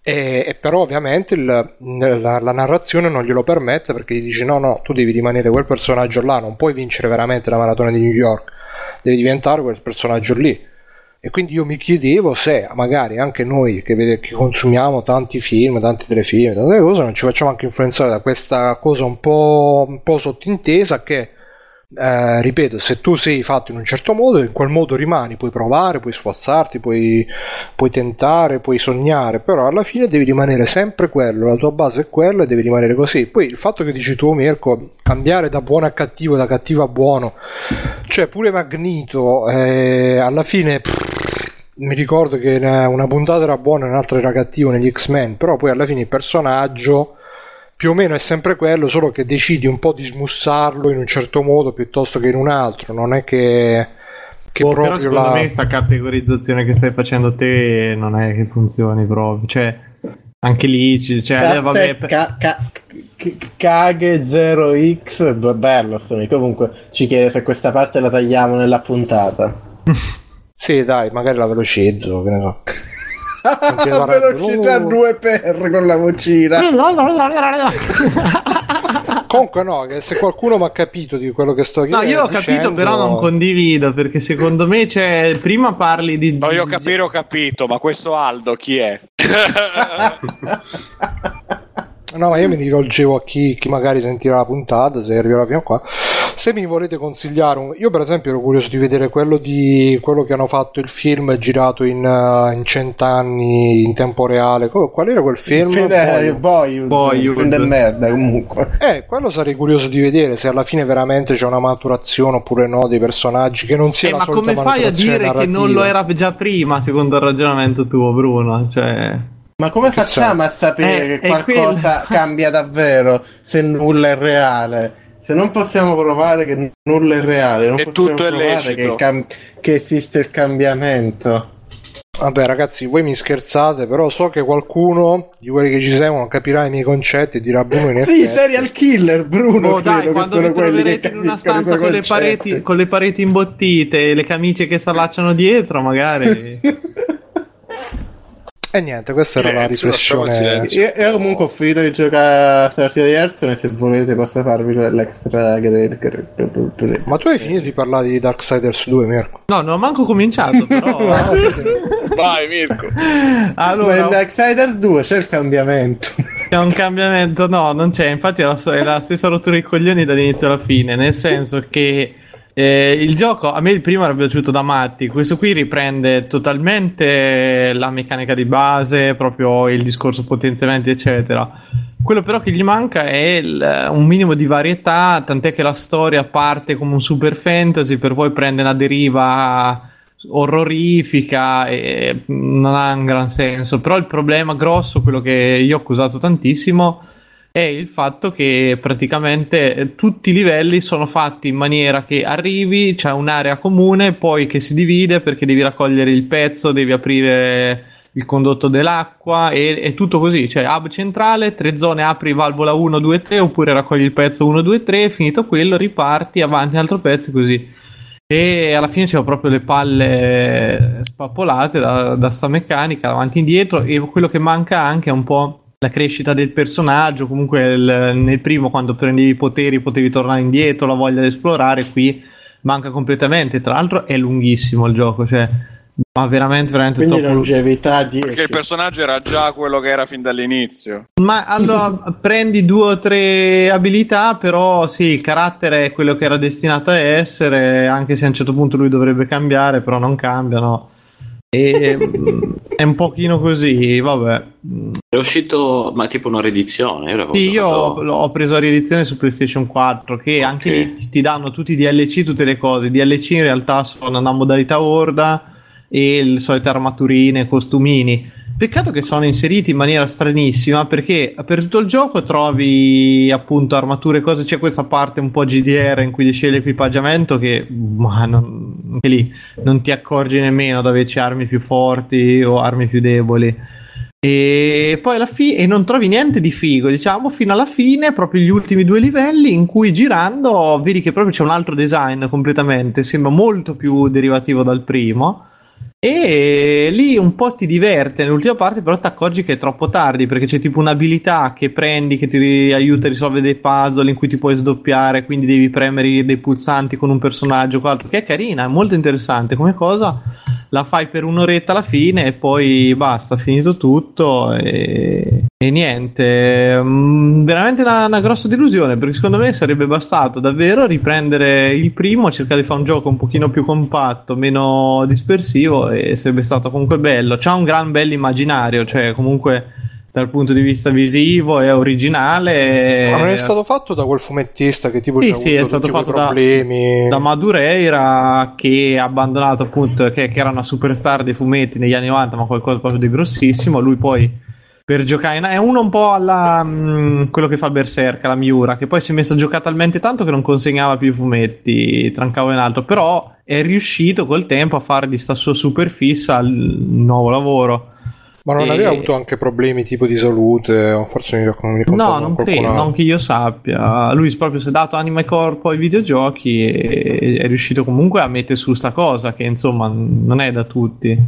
E, e però ovviamente il- la, la narrazione non glielo permette perché gli dice no no tu devi rimanere quel personaggio là non puoi vincere veramente la maratona di New York devi diventare quel personaggio lì. E quindi io mi chiedevo se magari anche noi che, vede- che consumiamo tanti film tanti telefilm tante cose non ci facciamo anche influenzare da questa cosa un po', un po' sottintesa che eh, ripeto, se tu sei fatto in un certo modo, in quel modo rimani, puoi provare, puoi sforzarti, puoi, puoi tentare, puoi sognare, però alla fine devi rimanere sempre quello, la tua base è quella e devi rimanere così. Poi il fatto che dici tu, Mirko, cambiare da buono a cattivo, da cattivo a buono, cioè pure Magnito, eh, alla fine... mi ricordo che una puntata era buona e un'altra era cattivo negli X-Men, però poi alla fine il personaggio più o meno è sempre quello, solo che decidi un po' di smussarlo in un certo modo piuttosto che in un altro, non è che, che Boh, però proprio secondo la... me questa categorizzazione che stai facendo te non è che funzioni proprio. Cioè, anche lì, cioè, Catte- vabbè, ca- ca- Caghe 0x, b- bello Sony. Comunque ci chiede se questa parte la tagliamo nella puntata. Sì, dai, magari la velocizzo, che ne so. Velocità uh. 2 per con la vocina. Comunque no, che se qualcuno mi ha capito di quello che sto No, dicendo... io ho capito, però non condivido perché secondo me, cioè, prima parli di. No, io ho capire, ho capito, ma questo Aldo chi è? No, ma io mi rivolgevo a chi, chi magari sentirà la puntata, se arriverà fino a qua. Se mi volete consigliare, un... io per esempio ero curioso di vedere quello, di... quello che hanno fatto il film girato in, uh, in cent'anni in tempo reale. Qual era quel film? Il film è Boyhood, Boyhood. un film del merda comunque. Eh, quello sarei curioso di vedere se alla fine veramente c'è una maturazione oppure no dei personaggi che non sia Eh, la ma come fai a dire che non narrativa. lo era già prima, secondo il ragionamento tuo, Bruno? Cioè... Ma come Che facciamo a sapere Eh, che qualcosa cambia davvero se nulla è reale? Se non possiamo provare che nulla è reale, non E possiamo tutto è provare che, cam- che esiste il cambiamento. Vabbè, ragazzi, voi mi scherzate, però so che qualcuno di quelli che ci seguono capirà i miei concetti e dirà Bruno in Sì, effetti. serial killer, Bruno. Oh, dai, quando vi troverete in una stanza con le, pareti, con le pareti imbottite e le camicie che si allacciano dietro, magari. E niente, questa era la il riflessione. Io, io comunque ho finito di giocare a Starship Hearthstone e se volete posso farvi l'extra. Ma tu hai finito di parlare di Darksiders 2, Mirko? No, non ho manco cominciato, però. Vai, Mirko. Ma in allora, Darksiders 2 c'è il cambiamento. c'è un cambiamento? No, non c'è. Infatti, è la, è la stessa rottura di coglioni dall'inizio alla fine. Nel senso che eh, il gioco a me il primo era piaciuto da matti. Questo qui riprende totalmente la meccanica di base, proprio il discorso potenziamenti, eccetera. Quello però che gli manca è il- un minimo di varietà, tant'è che la storia parte come un super fantasy per poi prendere una deriva orrorifica e non ha un gran senso. Però il problema grosso, quello che io ho accusato tantissimo, è il fatto che praticamente eh, tutti i livelli sono fatti in maniera che arrivi, c'è un'area comune, poi che si divide perché devi raccogliere il pezzo, devi aprire il condotto dell'acqua e è tutto così, cioè hub centrale, tre zone, apri valvola 1, 2, 3 oppure raccogli il pezzo 1, 2, 3, finito quello riparti avanti altro pezzo così. E alla fine c'erano proprio le palle spappolate da, da sta meccanica avanti e indietro e quello che manca anche è un po' la crescita del personaggio, comunque il- nel primo quando prendevi i poteri potevi tornare indietro, la voglia di esplorare, qui manca completamente, tra l'altro è lunghissimo il gioco, cioè ma veramente veramente Quindi troppo- longevità 10. Perché il personaggio era già quello che era fin dall'inizio. Ma allora prendi due o tre abilità, però sì, il carattere è quello che era destinato a essere, anche se a un certo punto lui dovrebbe cambiare, però non cambia, no. E mm, è un pochino così, vabbè. È uscito, ma tipo una riedizione. Io, Sì, io giocato- ho, preso la riedizione su PlayStation 4, che anche lì ti, ti danno tutti i DLC, tutte le cose. I DLC in realtà sono una modalità horda e le solite armaturine, costumini. Peccato che sono inseriti in maniera stranissima perché per tutto il gioco trovi appunto armature e cose. C'è questa parte un po' GDR in cui scegli l'equipaggiamento che ma non, anche lì non ti accorgi nemmeno dove c'è armi più forti o armi più deboli. E poi alla fine e non trovi niente di figo, diciamo, fino alla fine, proprio gli ultimi due livelli in cui girando vedi che proprio c'è un altro design completamente, sembra molto più derivativo dal primo. E lì un po' ti diverte nell'ultima parte, però ti accorgi che è troppo tardi perché c'è tipo un'abilità che prendi che ti aiuta a risolvere dei puzzle in cui ti puoi sdoppiare, quindi devi premere dei pulsanti con un personaggio, quell'altro, che è carina, è molto interessante come cosa. La fai per un'oretta alla fine e poi basta, finito tutto e, e niente. Mm, veramente una, una grossa delusione perché secondo me sarebbe bastato davvero riprendere il primo, cercare di fare un gioco un pochino più compatto, meno dispersivo e sarebbe stato comunque bello. C'ha un gran bel immaginario, cioè comunque dal punto di vista visivo è originale. Ma non è stato fatto da quel fumettista che tipo Sì, sì, è stato fatto da, da Madureira che ha abbandonato appunto, che, che era una superstar dei fumetti negli anni 90, ma qualcosa proprio di grossissimo. Lui poi per giocare in- è uno un po' alla mh, quello che fa Berserk, la Miura, che poi si è messo a giocare talmente tanto che non consegnava più i fumetti, trancavo in alto, però è riuscito col tempo a fare di sta sua super fissa il nuovo lavoro. Ma non E- aveva avuto anche problemi tipo di salute? O forse mi, ricordo No, non credo, non che io sappia. Lui proprio si è dato anima e corpo ai videogiochi e è riuscito comunque a mettere su sta cosa che insomma non è da tutti.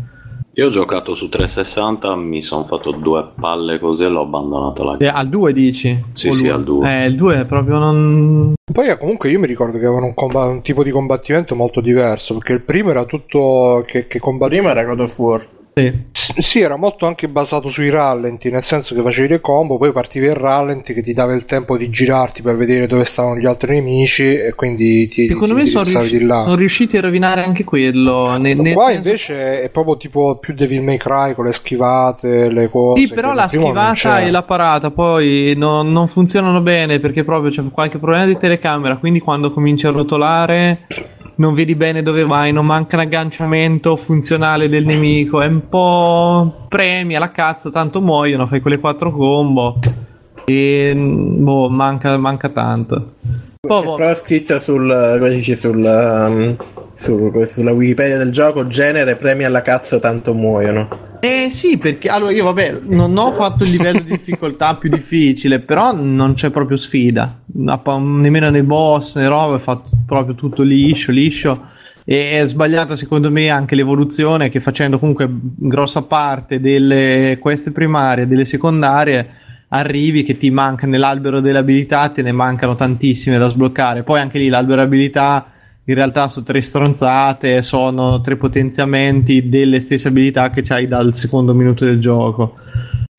Io ho giocato su 360, mi sono fatto due palle così e l'ho abbandonato là. Eh, al 2 dici? Sì, O sì, lui? al 2. Eh, il 2 è proprio non... Poi eh, comunque io mi ricordo che avevano un, comba- un tipo di combattimento molto diverso, perché il primo era tutto che, che combatteva... Prima era God of War. Sì. Sì, era molto anche basato sui rallenti, nel senso che facevi le combo, poi partivi il rallenti che ti dava il tempo di girarti per vedere dove stavano gli altri nemici e quindi ti, Secondo ti me sono, indirizzavi riusci- di là. sono riusciti a rovinare anche quello. ne- nel Qua senso- invece è proprio tipo più Devil May Cry con le schivate, le cose. Sì, però la nel schivata e la parata poi non, non funzionano bene perché proprio c'è qualche problema di telecamera. Quindi quando cominci a rotolare non vedi bene dove vai, non manca un agganciamento funzionale del nemico. È un po' premi alla cazzo, tanto muoiono, fai quelle quattro combo. E boh, manca, manca tanto. Poi, C'è proprio scritto sul, come dice, sul, um, sul- sulla Wikipedia del gioco, genere premi alla cazzo tanto muoiono. Eh sì, perché allora io vabbè, non ho fatto il livello di difficoltà più difficile, però non c'è proprio sfida, nemmeno nei boss, né roba, è fatto proprio tutto liscio, liscio. E è sbagliata secondo me anche l'evoluzione che facendo comunque grossa parte delle queste primarie, delle secondarie, arrivi che ti manca nell'albero delle abilità, te ne mancano tantissime da sbloccare. Poi anche lì l'albero abilità in realtà sono tre stronzate, sono tre potenziamenti delle stesse abilità che c'hai dal secondo minuto del gioco.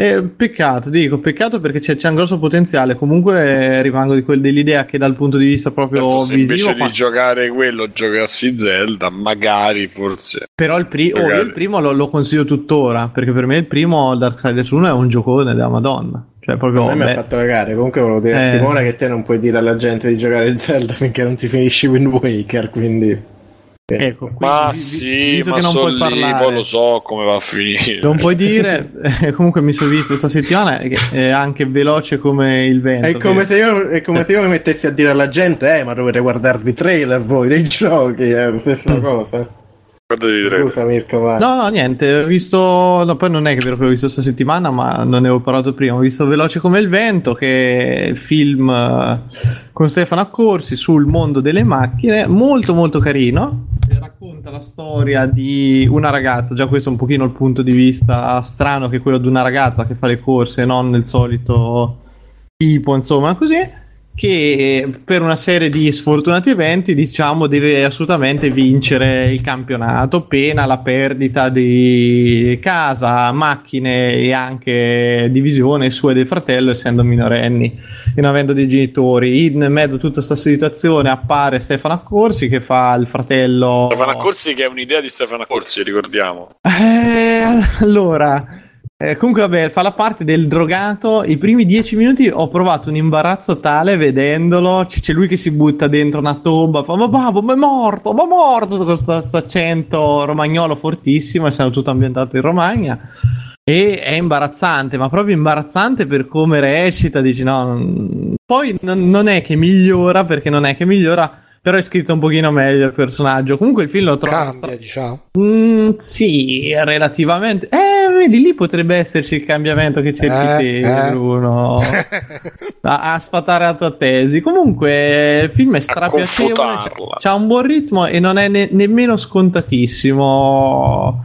E peccato, dico, peccato perché c'è, c'è un grosso potenziale. Comunque eh, rimango di quel- dell'idea che dal punto di vista proprio Certo, se visivo, invece qua- di giocare quello giocassi Zelda, magari forse. però il, pri- oh, il primo lo, lo consiglio tuttora perché per me il primo Darksiders 1 è un giocone della Madonna. Cioè, proprio a me mi ha fatto cagare. Comunque volevo dire a Eh. Simone che te non puoi dire alla gente di giocare Zelda finché non ti finisci Wind Waker, quindi... ecco, quindi, Ma sì, ma che non puoi lì, parlare. poi lo so come va a finire. Non puoi dire, eh, comunque mi sono visto sta settimana che è anche veloce come il vento. È come, se io, è come se io mi mettessi a dire alla gente, eh, ma dovete guardarvi i trailer voi dei giochi, è la stessa cosa. Scusa Mirko, vai. No, no, niente, ho visto, no, poi non è che l'ho visto sta settimana, ma non ne avevo parlato prima, ho visto Veloce come il vento, che è il film eh, con Stefano Accorsi sul mondo delle macchine, molto molto carino, E racconta la storia di una ragazza, già questo è un pochino il punto di vista strano che è quello di una ragazza che fa le corse, non il solito tipo, insomma, così che per una serie di sfortunati eventi, diciamo, deve assolutamente vincere il campionato, pena la perdita di casa, macchine e anche divisione sua e del fratello, essendo minorenni e non avendo dei genitori. In mezzo a tutta questa situazione appare Stefano Accorsi che fa il fratello. Stefano Accorsi che è un'idea di Stefano Accorsi, ricordiamo. Eh, allora, eh, comunque, vabbè, fa la parte del drogato. I primi dieci minuti ho provato un imbarazzo tale vedendolo. C- c'è lui che si butta dentro una tomba. Fa, ma babbo, ma è morto, ma è morto. Con questo accento romagnolo fortissimo, essendo tutto ambientato in Romagna. E è imbarazzante, ma proprio imbarazzante per come recita. Dici, no, poi non, non è che migliora, perché non è che migliora. Però è scritto un pochino meglio il personaggio. Comunque il film lo trovo Cambia, diciamo. Mm, sì, relativamente. Eh, vedi, lì potrebbe esserci il cambiamento che cerchi Eh, te, eh. Bruno. a, a sfatare la tua tesi. Comunque, il film è strapiacevole. C'ha un buon ritmo e non è ne- nemmeno scontatissimo.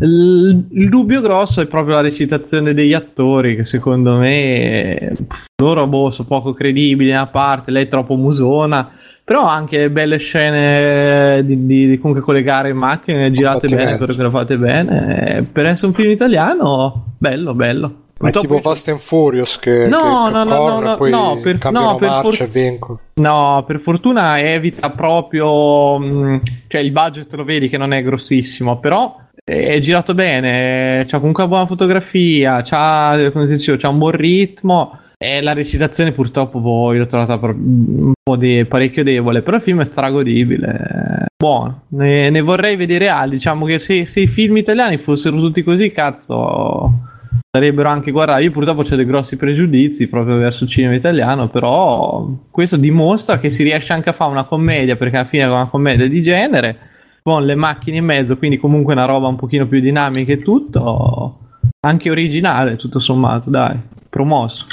Il, il dubbio grosso è proprio la recitazione degli attori, che secondo me pff, loro boh, sono poco credibili a parte, lei è troppo musona. Però anche belle scene di, di- di comunque collegare in macchine girate bene, Combattimento. coreografate bene. Per essere un film italiano, bello, bello. Ma è tipo Fast and Furious che, No, che- no, che no, corre, no, no, no, per- no, per marcia for-. No, per fortuna evita proprio. mh, cioè, il budget lo vedi che non è grossissimo, però è girato bene. C'ha comunque una buona fotografia. C'ha, dicevo, c'ha un buon ritmo. E la recitazione, purtroppo, poi l'ho trovata un po' de- parecchio debole. Però il film è stragodibile. Buono, ne, ne vorrei vedere altri. Diciamo che se, se i film italiani fossero tutti così, cazzo sarebbero anche guardati. Io purtroppo ho dei grossi pregiudizi proprio verso il cinema italiano, però questo dimostra che si riesce anche a fare una commedia, perché alla fine è una commedia di genere, con le macchine in mezzo, quindi comunque una roba un pochino più dinamica e tutto, anche originale, tutto sommato, dai, promosso.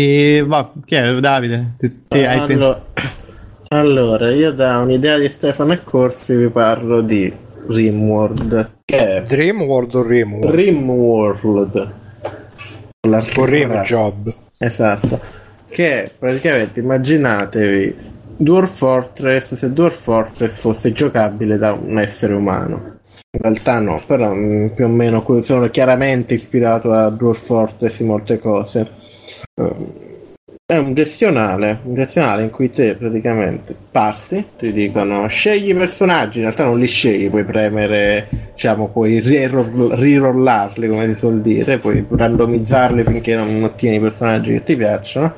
E va, chi è Davide? Hai pensato? allora, allora, io da un'idea di Stefano e Corsi vi parlo di Rimworld. Che è Dreamworld o Rimworld? Rimworld. Con O l'articolo Rim R. Job. Esatto. Che è, praticamente immaginatevi Dwarf Fortress se Dwarf Fortress fosse giocabile da un essere umano. In realtà no, però mm, più o meno sono chiaramente ispirato a Dwarf Fortress in molte cose. Eh, È un gestionale, un gestionale in cui te praticamente parti, ti dicono scegli i personaggi, in realtà non li scegli, puoi premere, diciamo, puoi rirollarli come si suol dire, puoi randomizzarli finché non ottieni i personaggi che ti piacciono.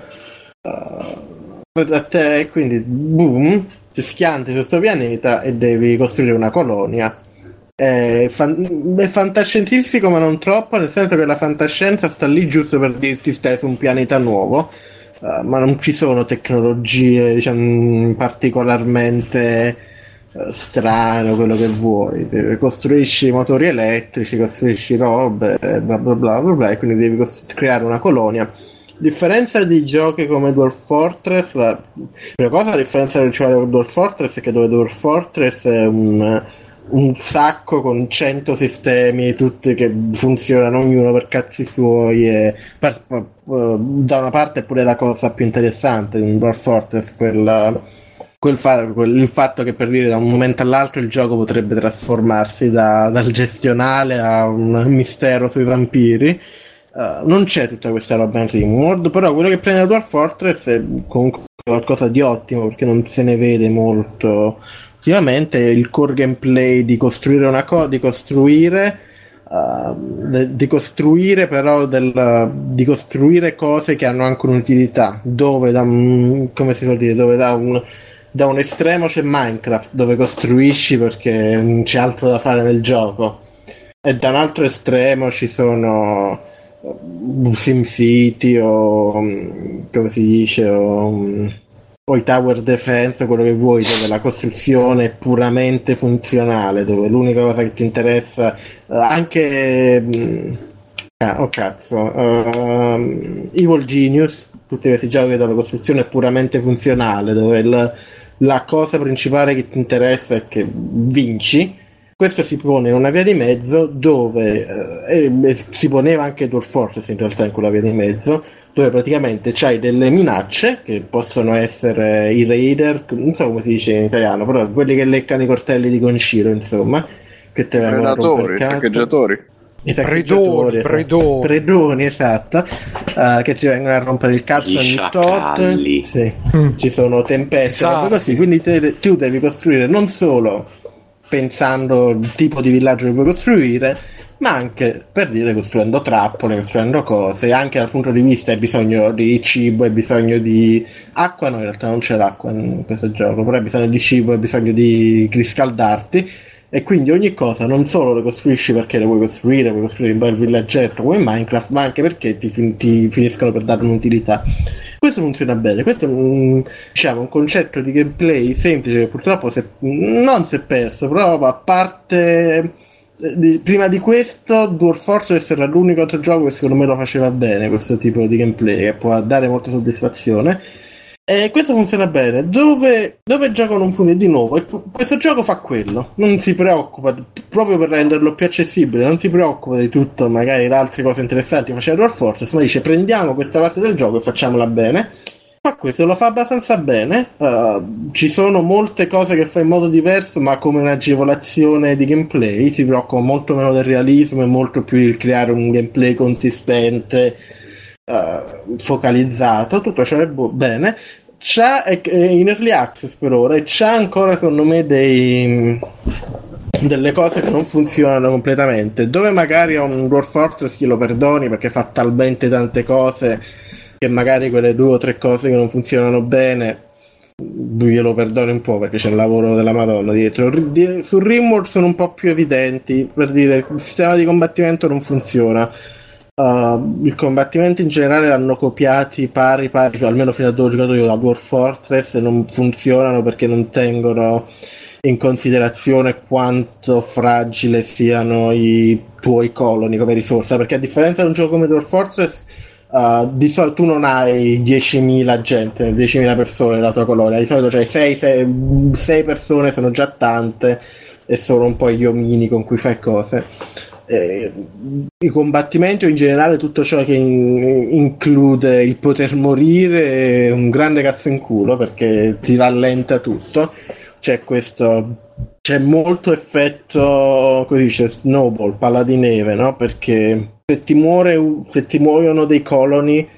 Uh, a te, quindi boom, ti schianti su questo pianeta e devi costruire una colonia. È, fan- è fantascientifico, ma non troppo, nel senso che la fantascienza sta lì giusto per dirti stai su un pianeta nuovo. Uh, ma non ci sono tecnologie diciamo, particolarmente uh, strane quello che vuoi. Costruisci motori elettrici, costruisci robe, bla bla bla bla, bla e quindi devi costru- creare una colonia. Differenza di giochi come Dwarf Fortress, la prima cosa la differenza principale con Dwarf Fortress è che dove Dwarf Fortress è un, un sacco con 100 sistemi tutti che funzionano ognuno per cazzi suoi e per- uh, da una parte è pure la cosa più interessante di Dwarf Fortress quella, quel fa- quel- il fatto che per dire da un momento all'altro il gioco potrebbe trasformarsi da- dal gestionale a un mistero sui vampiri. Uh, non c'è tutta questa roba in Rimworld, però quello che prende da Dwarf Fortress è comunque qualcosa di ottimo perché non se ne vede molto ultimamente il core gameplay di costruire una cosa di costruire uh, de- di costruire però del, di costruire cose che hanno anche un'utilità dove da un, come si può dire dove da un da un estremo c'è Minecraft dove costruisci perché non c'è altro da fare nel gioco. E da un altro estremo ci sono SimCity o come si dice o, mm, o i tower defense quello che vuoi dove la costruzione è puramente funzionale dove l'unica cosa che ti interessa eh, anche mm, ah, oh cazzo uh, Evil Genius tutti questi giochi dove la costruzione è puramente funzionale dove il, la cosa principale che ti interessa è che vinci. Questo si pone in una via di mezzo dove eh, si poneva anche Dwarf Fortress in realtà in quella via di mezzo dove praticamente c'hai delle minacce che possono essere i raider non so come si dice in italiano però quelli che leccano i cortelli di conciro insomma che te vengono a Predatori, rompere il cazzo. saccheggiatori. I Predoni, saccheggiatori, esatto. predoni. Predoni, esatto, eh, che ci vengono a rompere il cazzo Gli ogni sciacalli. tot. Sì. Ci sono tempeste, Esatto. così, quindi te- tu devi costruire non solo pensando il tipo di villaggio che vuoi costruire, ma anche per dire costruendo trappole, costruendo cose, anche dal punto di vista hai bisogno di cibo, hai bisogno di acqua, no in realtà non c'è l'acqua in questo gioco, però hai bisogno di cibo, hai bisogno di riscaldarti e quindi ogni cosa non solo le costruisci perché le vuoi costruire, vuoi costruire un bel villaggetto come in Minecraft, ma anche perché ti, fin- ti finiscono per dare un'utilità. Questo funziona bene, questo è un, diciamo, un concetto di gameplay semplice che purtroppo è- non si è perso, però a parte prima di questo Dwarf Fortress era l'unico altro gioco che secondo me lo faceva bene questo tipo di gameplay che può dare molta soddisfazione. E questo funziona bene. Dove, dove il gioco non funziona di nuovo? Questo gioco fa quello. Non si preoccupa proprio per renderlo più accessibile non si preoccupa di tutto magari le altre cose interessanti che faceva Dwarf Fortress ma dice prendiamo questa parte del gioco e facciamola bene fa questo lo fa abbastanza bene. uh, ci sono molte cose che fa in modo diverso, ma come un'agevolazione di gameplay. Si preoccupa molto meno del realismo e molto più di creare un gameplay consistente, uh, focalizzato. Tutto ciò è bu- bene. C'ha è, è in early access per ora e c'ha ancora, secondo me, dei delle cose che non funzionano completamente dove magari un Dwarf Fortress glielo perdoni perché fa talmente tante cose che magari quelle due o tre cose che non funzionano bene glielo perdoni un po' perché c'è un lavoro della Madonna dietro. Su Rimworld sono un po' più evidenti, per dire il sistema di combattimento non funziona. Uh, il combattimento in generale l'hanno copiati pari pari, almeno fino a dove ho giocato io da Dwarf Fortress e non funzionano perché non tengono in considerazione quanto fragile siano i tuoi coloni come risorsa perché a differenza di un gioco come Dwarf Fortress Uh, di solito tu non hai 10.000 gente, 10.000 persone nella tua colonia, di solito c'hai 6, 6, persone, sono già tante e sono un po' gli omini con cui fai cose. Eh, I combattimenti o in generale tutto ciò che in- include il poter morire è un grande cazzo in culo perché ti rallenta tutto. c'è questo c'è molto effetto così dice snowball palla di neve no perché se ti muore se ti muoiono dei coloni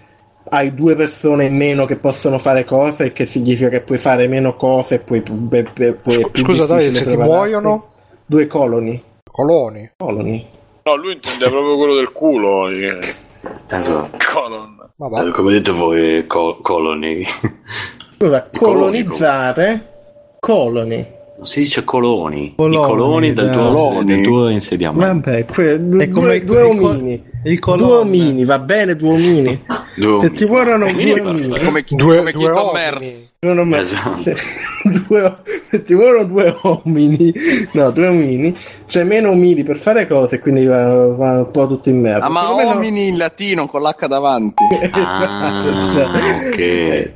hai due persone in meno che possono fare cose, il che significa che puoi fare meno cose e puoi, puoi, puoi è più Scusa, dai, se ti muoiono? Due coloni. Coloni. Coloni. No, lui intende proprio quello del culo. eh. Esatto. Colon. Eh, Come dite voi, co- colony. Scusa, coloni, colonizzare coloni. Non si dice coloni. Coloni, I coloni del tuo, coloni. del tuo insediamento. Vabbè, que- È come due, due omini. Il Due colonne. omini, va bene, due omini. Due Se ti Omini due è omini. perfetto. Come, Due- come due Kingdom uomini. Hearts. Esatto. due, se ti muoiono due omini, no, due omini, c'è meno omini per fare cose, quindi va, va un po' tutto in merda. Ah, ma Secondo me no- in latino con l'H davanti. Ah, ok.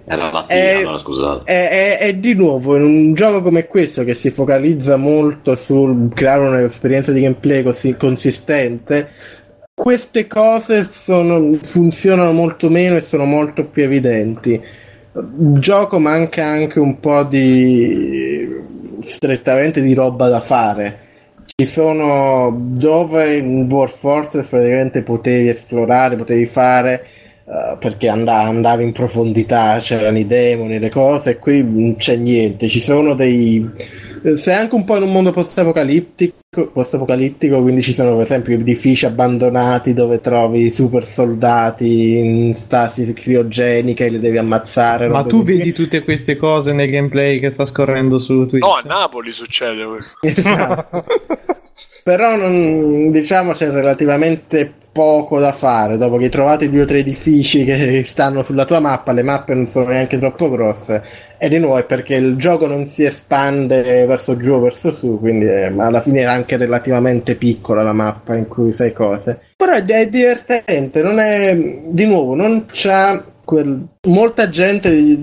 Era latino, Eh, allora scusate. È, è- è di nuovo in un gioco come questo che si focalizza molto sul creare un'esperienza di gameplay così consistente. Queste cose sono- funzionano molto meno e sono molto più evidenti. Il gioco manca anche un po' di strettamente di roba da fare. Ci sono dove in Dwarf Fortress praticamente potevi esplorare, potevi fare eh, perché and- andavi in profondità, c'erano i demoni, le cose, e qui non c'è niente. Ci sono dei. Sei anche un po' in un mondo post-apocalittico, post-apocalittico, quindi ci sono per esempio edifici abbandonati dove trovi super soldati in stasi criogenica e li devi ammazzare. Ma tu così. vedi tutte queste cose nel gameplay che sta scorrendo su Twitch? No, a Napoli succede questo. Esatto. Però non, diciamo c'è relativamente poco da fare. Dopo che hai trovato i due o tre edifici che stanno sulla tua mappa, le mappe non sono neanche troppo grosse. E di nuovo è perché il gioco non si espande verso giù o verso su, quindi eh, alla fine era anche relativamente piccola la mappa in cui fai cose. Però è, è divertente, non è di nuovo, non c'ha quel... molta gente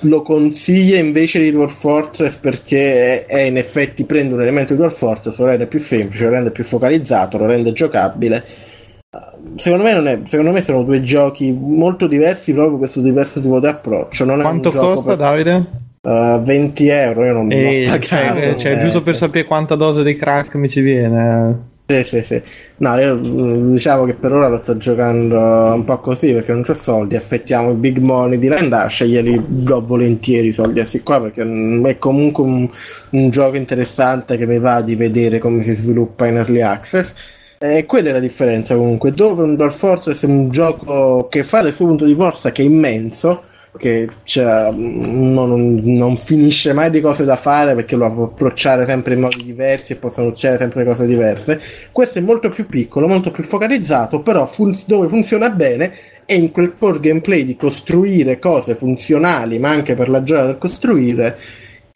lo consiglia invece di Dwarf Fortress perché è, è in effetti prende un elemento di Dwarf Fortress, lo rende più semplice, lo rende più focalizzato, lo rende giocabile. Secondo me, non è, secondo me sono due giochi molto diversi proprio questo diverso tipo di approccio. Non Quanto costa, per- Davide? Uh, 20 euro, io non Eh, l'ho cioè, pagato. cioè, eh. giusto per sapere quanta dose di crack mi ci viene. Sì, sì, sì. No, io mm, diciamo che per ora lo sto giocando un po' così perché non ho soldi. Aspettiamo i big money di Landascia, glieli do volentieri i soldi sti qua perché mm, è comunque un, un gioco interessante che mi va di vedere come si sviluppa in early access. E quella è la differenza comunque. Dove un Dwarf Fortress è un gioco che fa del suo punto di forza che è immenso, che c'è- non, non finisce mai di cose da fare perché lo può approcciare sempre in modi diversi e possono succedere sempre cose diverse. Questo è molto più piccolo, molto più focalizzato, però fun- dove funziona bene è in quel core gameplay di costruire cose funzionali, ma anche per la gioia del costruire,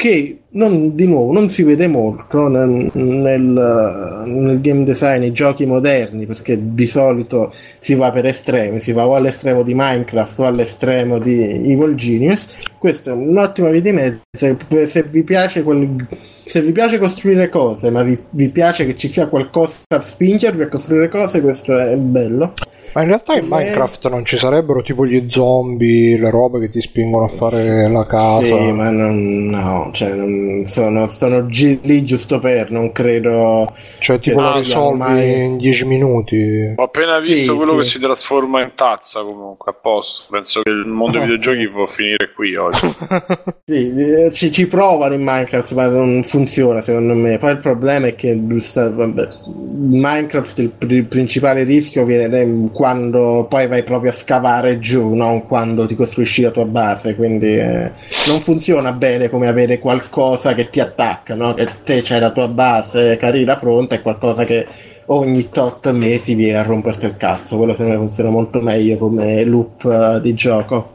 che non, di nuovo non si vede molto nel, nel, nel game design, nei giochi moderni, perché di solito si va per estremi, si va o all'estremo di Minecraft o all'estremo di Evil Genius. Questo è un'ottima via di mezzo. Se, se vi piace quel, se vi piace costruire cose, ma vi, vi piace che ci sia qualcosa a spingervi a costruire cose, questo è bello. Ma in realtà in. Minecraft non ci sarebbero tipo gli zombie, le robe che ti spingono a fare la casa. Sì, ma non, no, cioè, non- sono, sono gi- lì giusto per, non credo. Cioè, tipo siano risolvi mai- in 10 minuti. Ho appena visto Sì, quello sì. che si trasforma in tazza comunque, a posto. Penso che il mondo dei videogiochi può finire qui oggi. Sì, eh, ci, ci provano in Minecraft, ma non funziona secondo me. Poi il problema è che vabbè, in Minecraft il pri- principale rischio viene da- quando poi vai proprio a scavare giù, non quando ti costruisci la tua base. Quindi eh, non funziona bene come avere qualcosa che ti attacca, no? Che te c'hai la tua base carina pronta e qualcosa che ogni tot mesi viene a romperti il cazzo. Quello secondo me funziona molto meglio come loop eh, di gioco.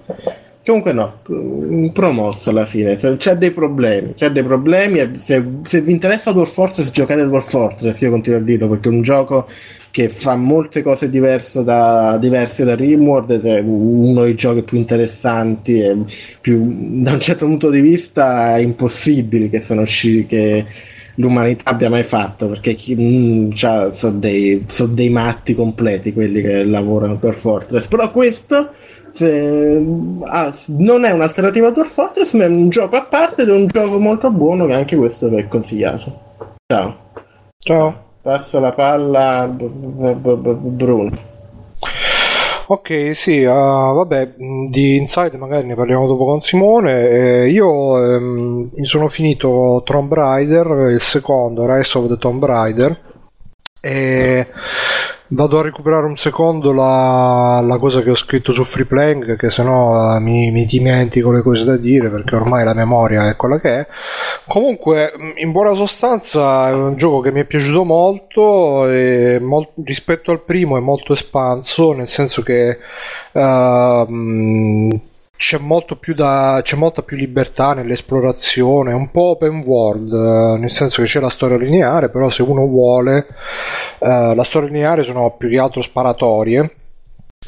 Comunque no, mm, promosso alla fine, c'è dei problemi, c'è dei problemi se, se vi interessa Dwarf Fortress giocate Dwarf Fortress, io continuo a dirlo perché è un gioco che fa molte cose diverse da, diverse da Rimworld ed è uno dei giochi più interessanti e più, da un certo punto di vista impossibili che sono usciti che l'umanità abbia mai fatto perché chi, mm, sono dei, sono dei matti completi quelli che lavorano per Fortress però questo eh, ah, non è un'alternativa a Dwarf Fortress, ma è un gioco a parte ed è un gioco molto buono che anche questo vi è consigliato. Ciao. Ciao. Passo la palla a Bruno. Ok, sì, uh, vabbè, mh, di Inside magari ne parliamo dopo con Simone. Eh, io ehm, mi sono finito Tomb Raider, il secondo, Rise of the Tomb Raider, e vado a recuperare un secondo la, la cosa che ho scritto su Freeplank, che sennò eh, mi, mi dimentico le cose da dire, perché ormai la memoria è quella che è. Comunque, in buona sostanza, è un gioco che mi è piaciuto molto e mol- rispetto al primo è molto espanso, nel senso che ehm, c'è, molto più da, c'è molta più libertà nell'esplorazione, è un po' open world, eh, nel senso che c'è la storia lineare, però se uno vuole, eh, la storia lineare sono più che altro sparatorie.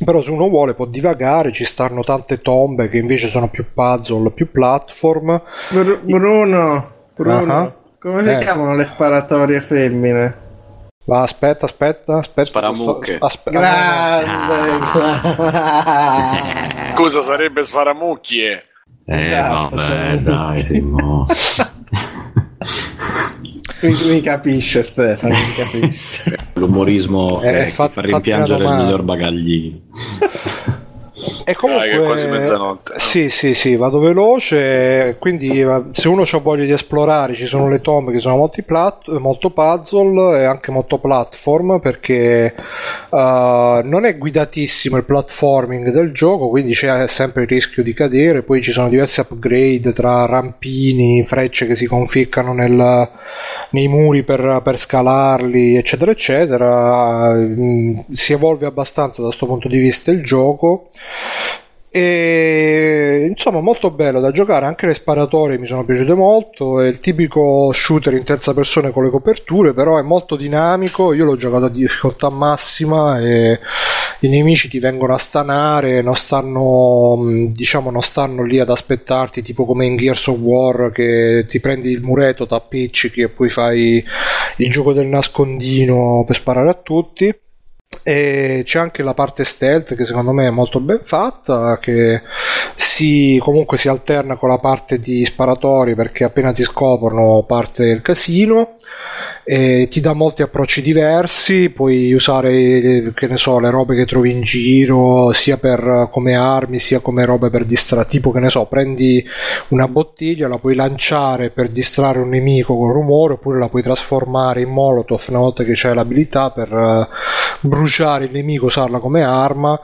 Però se uno vuole può divagare, ci stanno tante tombe che invece sono più puzzle, più platform. Bru- Bruno, Bruno, Ah. come si Eh. chiamano le sparatorie femmine? Ma aspetta, aspetta, aspetta. Sparamucche. Aspe- Grande! Cosa sarebbe Sfaramucchie? Eh, Esatto, vabbè, dai, Simo. mi, mi capisce Stefano, mi capisce. L'umorismo Eh, fa- fa rimpiangere il miglior bagaglino. E comunque, Dai, quasi mezzanotte. Sì, sì, sì, vado veloce. Quindi, se uno ha voglia di esplorare, ci sono le tombe che sono molti plat- molto puzzle e anche molto platform. Perché eh, non è guidatissimo il platforming del gioco, quindi c'è sempre il rischio di cadere. Poi ci sono diversi upgrade tra rampini, frecce che si conficcano nel- nei muri per, per scalarli, eccetera, eccetera. Mm, Si evolve abbastanza da questo punto di vista il gioco. E insomma, molto bello da giocare. Anche le sparatorie mi sono piaciute molto. È il tipico shooter in terza persona con le coperture, però è molto dinamico. Io l'ho giocato a difficoltà massima e i nemici ti vengono a stanare, non stanno, mh, diciamo, non stanno lì ad aspettarti, tipo come in Gears of War, che ti prendi il muretto, t'appiccichi e poi fai il gioco del nascondino per sparare a tutti. E c'è anche la parte stealth che secondo me è molto ben fatta, che si, comunque si alterna con la parte di sparatori perché appena ti scoprono parte il casino e ti dà molti approcci diversi, puoi usare che ne so, le robe che trovi in giro sia per come armi sia come robe per distrarre, tipo che ne so, prendi una bottiglia, la puoi lanciare per distrarre un nemico con rumore oppure la puoi trasformare in molotov una volta che c'hai l'abilità per eh, bruciare il nemico, usarla come arma.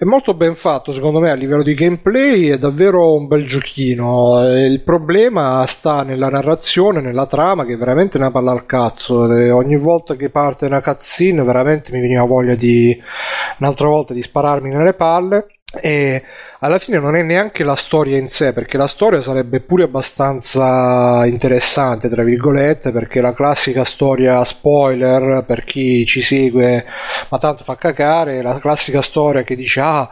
È molto ben fatto, secondo me, a livello di gameplay è davvero un bel giochino. Il problema sta nella narrazione, nella trama, che è veramente una palla al cazzo. E ogni volta che parte una cutscene, veramente mi veniva voglia di un'altra volta di spararmi nelle palle. E alla fine non è neanche la storia in sé, perché la storia sarebbe pure abbastanza interessante, tra virgolette, perché la classica storia spoiler per chi ci segue, ma tanto fa cacare, la classica storia che dice ah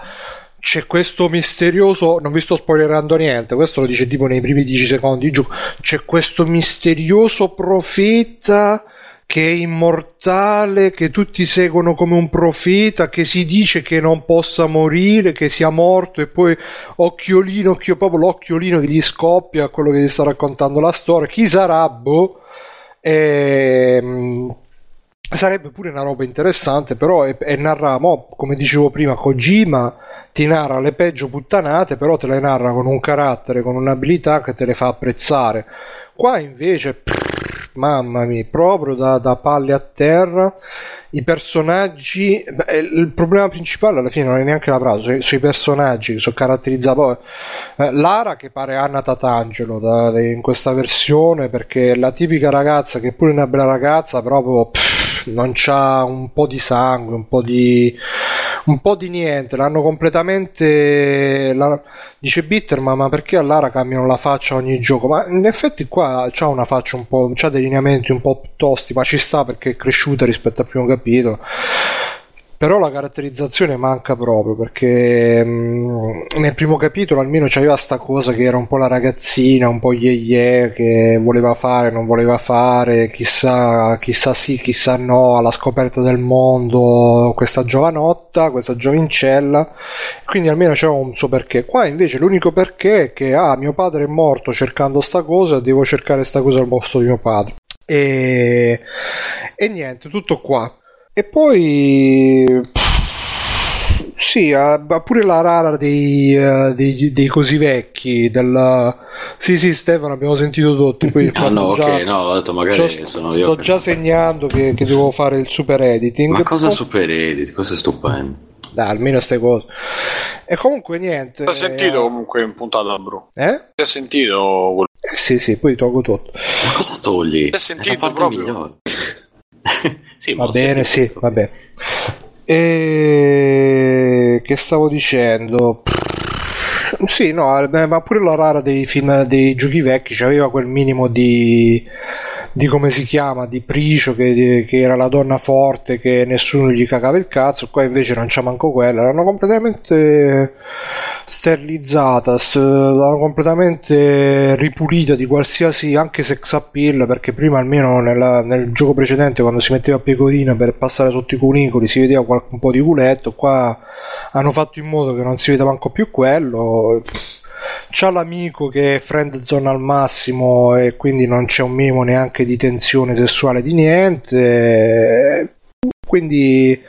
c'è questo misterioso, non vi sto spoilerando niente, questo lo dice tipo nei primi 10 secondi di gioco, c'è questo misterioso profeta che è immortale, che tutti seguono come un profeta, che si dice che non possa morire, che sia morto e poi occhiolino, occhio, proprio l'occhiolino che gli scoppia quello che gli sta raccontando la storia. Chi sarà? Boh. Ehm, sarebbe pure una roba interessante, però è, è narra, come dicevo prima, Kojima ti narra le peggio puttanate, però te le narra con un carattere, con un'abilità che te le fa apprezzare. Qua invece, prrr, mamma mia, proprio da, da palle a terra. I personaggi, beh, il problema principale alla fine non è neanche la frase, sui- personaggi che sono caratterizzati. eh, Lara che pare Anna Tatangelo da- in questa versione perché è la tipica ragazza che è pure una bella ragazza, proprio pff, non c'ha un po' di sangue, un po' di, un po' di niente. L'hanno completamente. la- dice Bitterman, ma perché a Lara cambiano la faccia ogni gioco? Ma in effetti qua c'ha una faccia un po'. c'ha dei lineamenti un po' tosti, ma ci sta perché è cresciuta rispetto al primo capitolo. Però la caratterizzazione manca proprio perché mh, nel primo capitolo almeno c'aveva sta cosa che era un po' la ragazzina, un po' ye ye che voleva fare, non voleva fare, chissà, chissà sì, chissà no, alla scoperta del mondo, questa giovanotta, questa giovincella, quindi almeno c'era un suo perché. Qua invece l'unico perché è che ah, mio padre è morto cercando sta cosa, devo cercare sta cosa al posto di mio padre. E, e niente, tutto qua. E poi sì, ha, pure la rara dei, eh, dei, dei così vecchi. Del, sì, sì, Stefano, abbiamo sentito tutto. Poi Ah no, sto ok, già- no, ho detto magari già- sono io. sto che- già segnando che, che devo fare il super editing. Ma cosa Poi- super edit? Questo è stupendo. Dai, almeno ste cose. E comunque niente. Ti ha sentito comunque in puntata, bro? Eh? Ti ha sentito quello? Eh, Sì, sì, poi tolgo tutto. Ma cosa togli? Ti ha sentito È la parte proprio? sì, ma Va bene, sì, va bene. E... Che stavo dicendo? Sì, no, eh, ma pure la rara dei film, dei giochi vecchi c'aveva quel minimo di, di come si chiama, di pricio, che, che era la donna forte, che nessuno gli cagava il cazzo, qua invece non c'è manco quella, erano completamente sterilizzata, l'hanno completamente ripulita di qualsiasi anche sex appeal perché prima almeno nella- nel gioco precedente quando si metteva pecorina per passare sotto i cunicoli si vedeva un po' di culetto qua hanno fatto in modo che non si veda manco più quello c'ha l'amico che è friend zone al massimo e quindi non c'è un minimo neanche di tensione sessuale di niente quindi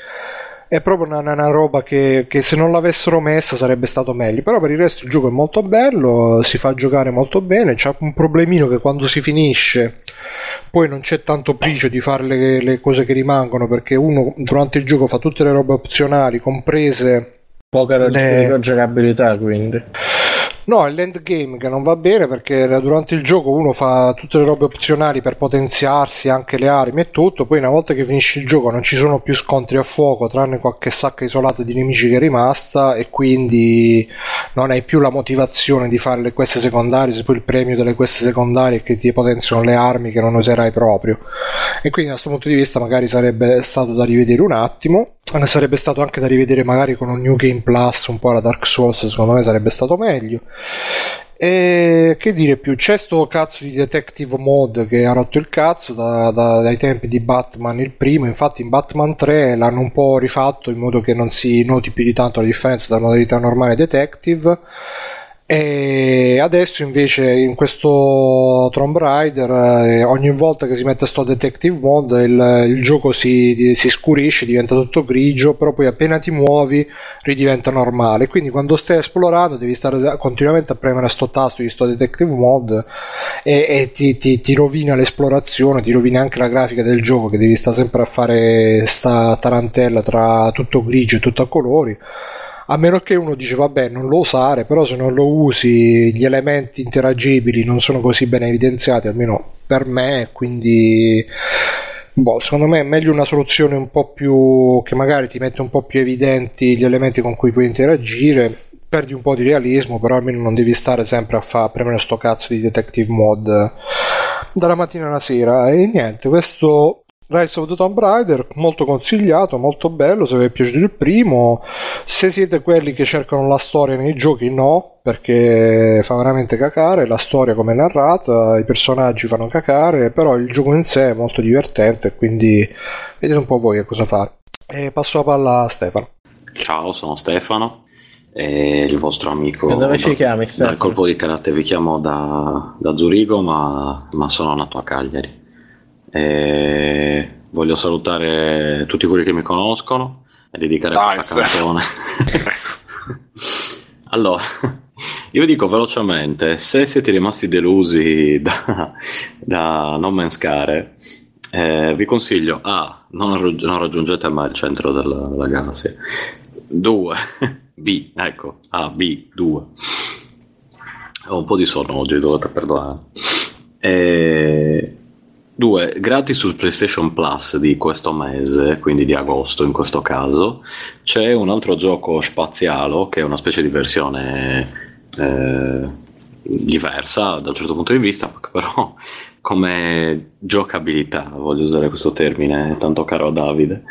è proprio una, una roba che, che se non l'avessero messa sarebbe stato meglio però per il resto il gioco è molto bello si fa giocare molto bene c'è un problemino che quando si finisce poi non c'è tanto pricio di fare le, le cose che rimangono perché uno durante il gioco fa tutte le robe opzionali comprese Poca Le- giocabilità, quindi. No, è l'endgame che non va bene perché durante il gioco uno fa tutte le robe opzionali per potenziarsi, anche le armi e tutto, poi una volta che finisce il gioco non ci sono più scontri a fuoco tranne qualche sacca isolata di nemici che è rimasta e quindi non hai più la motivazione di fare le quest secondarie, se poi il premio delle quest secondarie è che ti potenziano le armi che non userai proprio. E quindi da questo punto di vista magari sarebbe stato da rivedere un attimo. Sarebbe stato anche da rivedere magari con un New Game Plus, un po' la Dark Souls, secondo me sarebbe stato meglio. E che dire più? C'è sto cazzo di detective mode che ha rotto il cazzo da- da- dai tempi di Batman il primo. Infatti, in Batman 3 l'hanno un po' rifatto in modo che non si noti più di tanto la differenza tra modalità normale e detective. E adesso invece in questo Tomb Raider eh, ogni volta che si mette sto detective mode il, il gioco si, si scurisce, diventa tutto grigio, però poi appena ti muovi ridiventa normale. Quindi quando stai esplorando devi stare continuamente a premere sto tasto di sto detective mode e, e ti, ti- ti rovina l'esplorazione, ti rovina anche la grafica del gioco che devi stare sempre a fare sta tarantella tra tutto grigio e tutto a colori. A meno che uno dice vabbè non lo usare, però se non lo usi gli elementi interagibili non sono così ben evidenziati, almeno per me, quindi boh, secondo me è meglio una soluzione un po' più che magari ti mette un po' più evidenti gli elementi con cui puoi interagire, perdi un po' di realismo, però almeno non devi stare sempre a fare premere sto cazzo di detective mod dalla mattina alla sera. E niente, questo Rise of the Tomb Raider molto consigliato, molto bello, se vi è piaciuto il primo, se siete quelli che cercano la storia nei giochi no, perché fa veramente cacare, la storia come è narrata, i personaggi fanno cacare, però il gioco in sé è molto divertente, quindi vedete un po' voi a cosa fare. E passo la palla a Stefano. Ciao, sono Stefano, e il vostro amico. Da dove ci chiami, Stefano? Dal colpo di carattere vi chiamo da, da Zurigo, ma, ma sono nato a Cagliari. E voglio salutare tutti quelli che mi conoscono e dedicare questa Nice. canzone. allora, io dico velocemente: se siete rimasti delusi da, da No Man's Sky, eh, vi consiglio A. Non, raggi- non raggiungete mai il centro della, della galassia. 2. B. Ecco, A, B, 2. Ho un po' di sonno oggi, dovete perdonare. E... Due, gratis sul PlayStation Plus di questo mese, quindi di agosto in questo caso, c'è un altro gioco spaziale che è una specie di versione eh, diversa da un certo punto di vista, però come giocabilità, voglio usare questo termine tanto caro a Davide,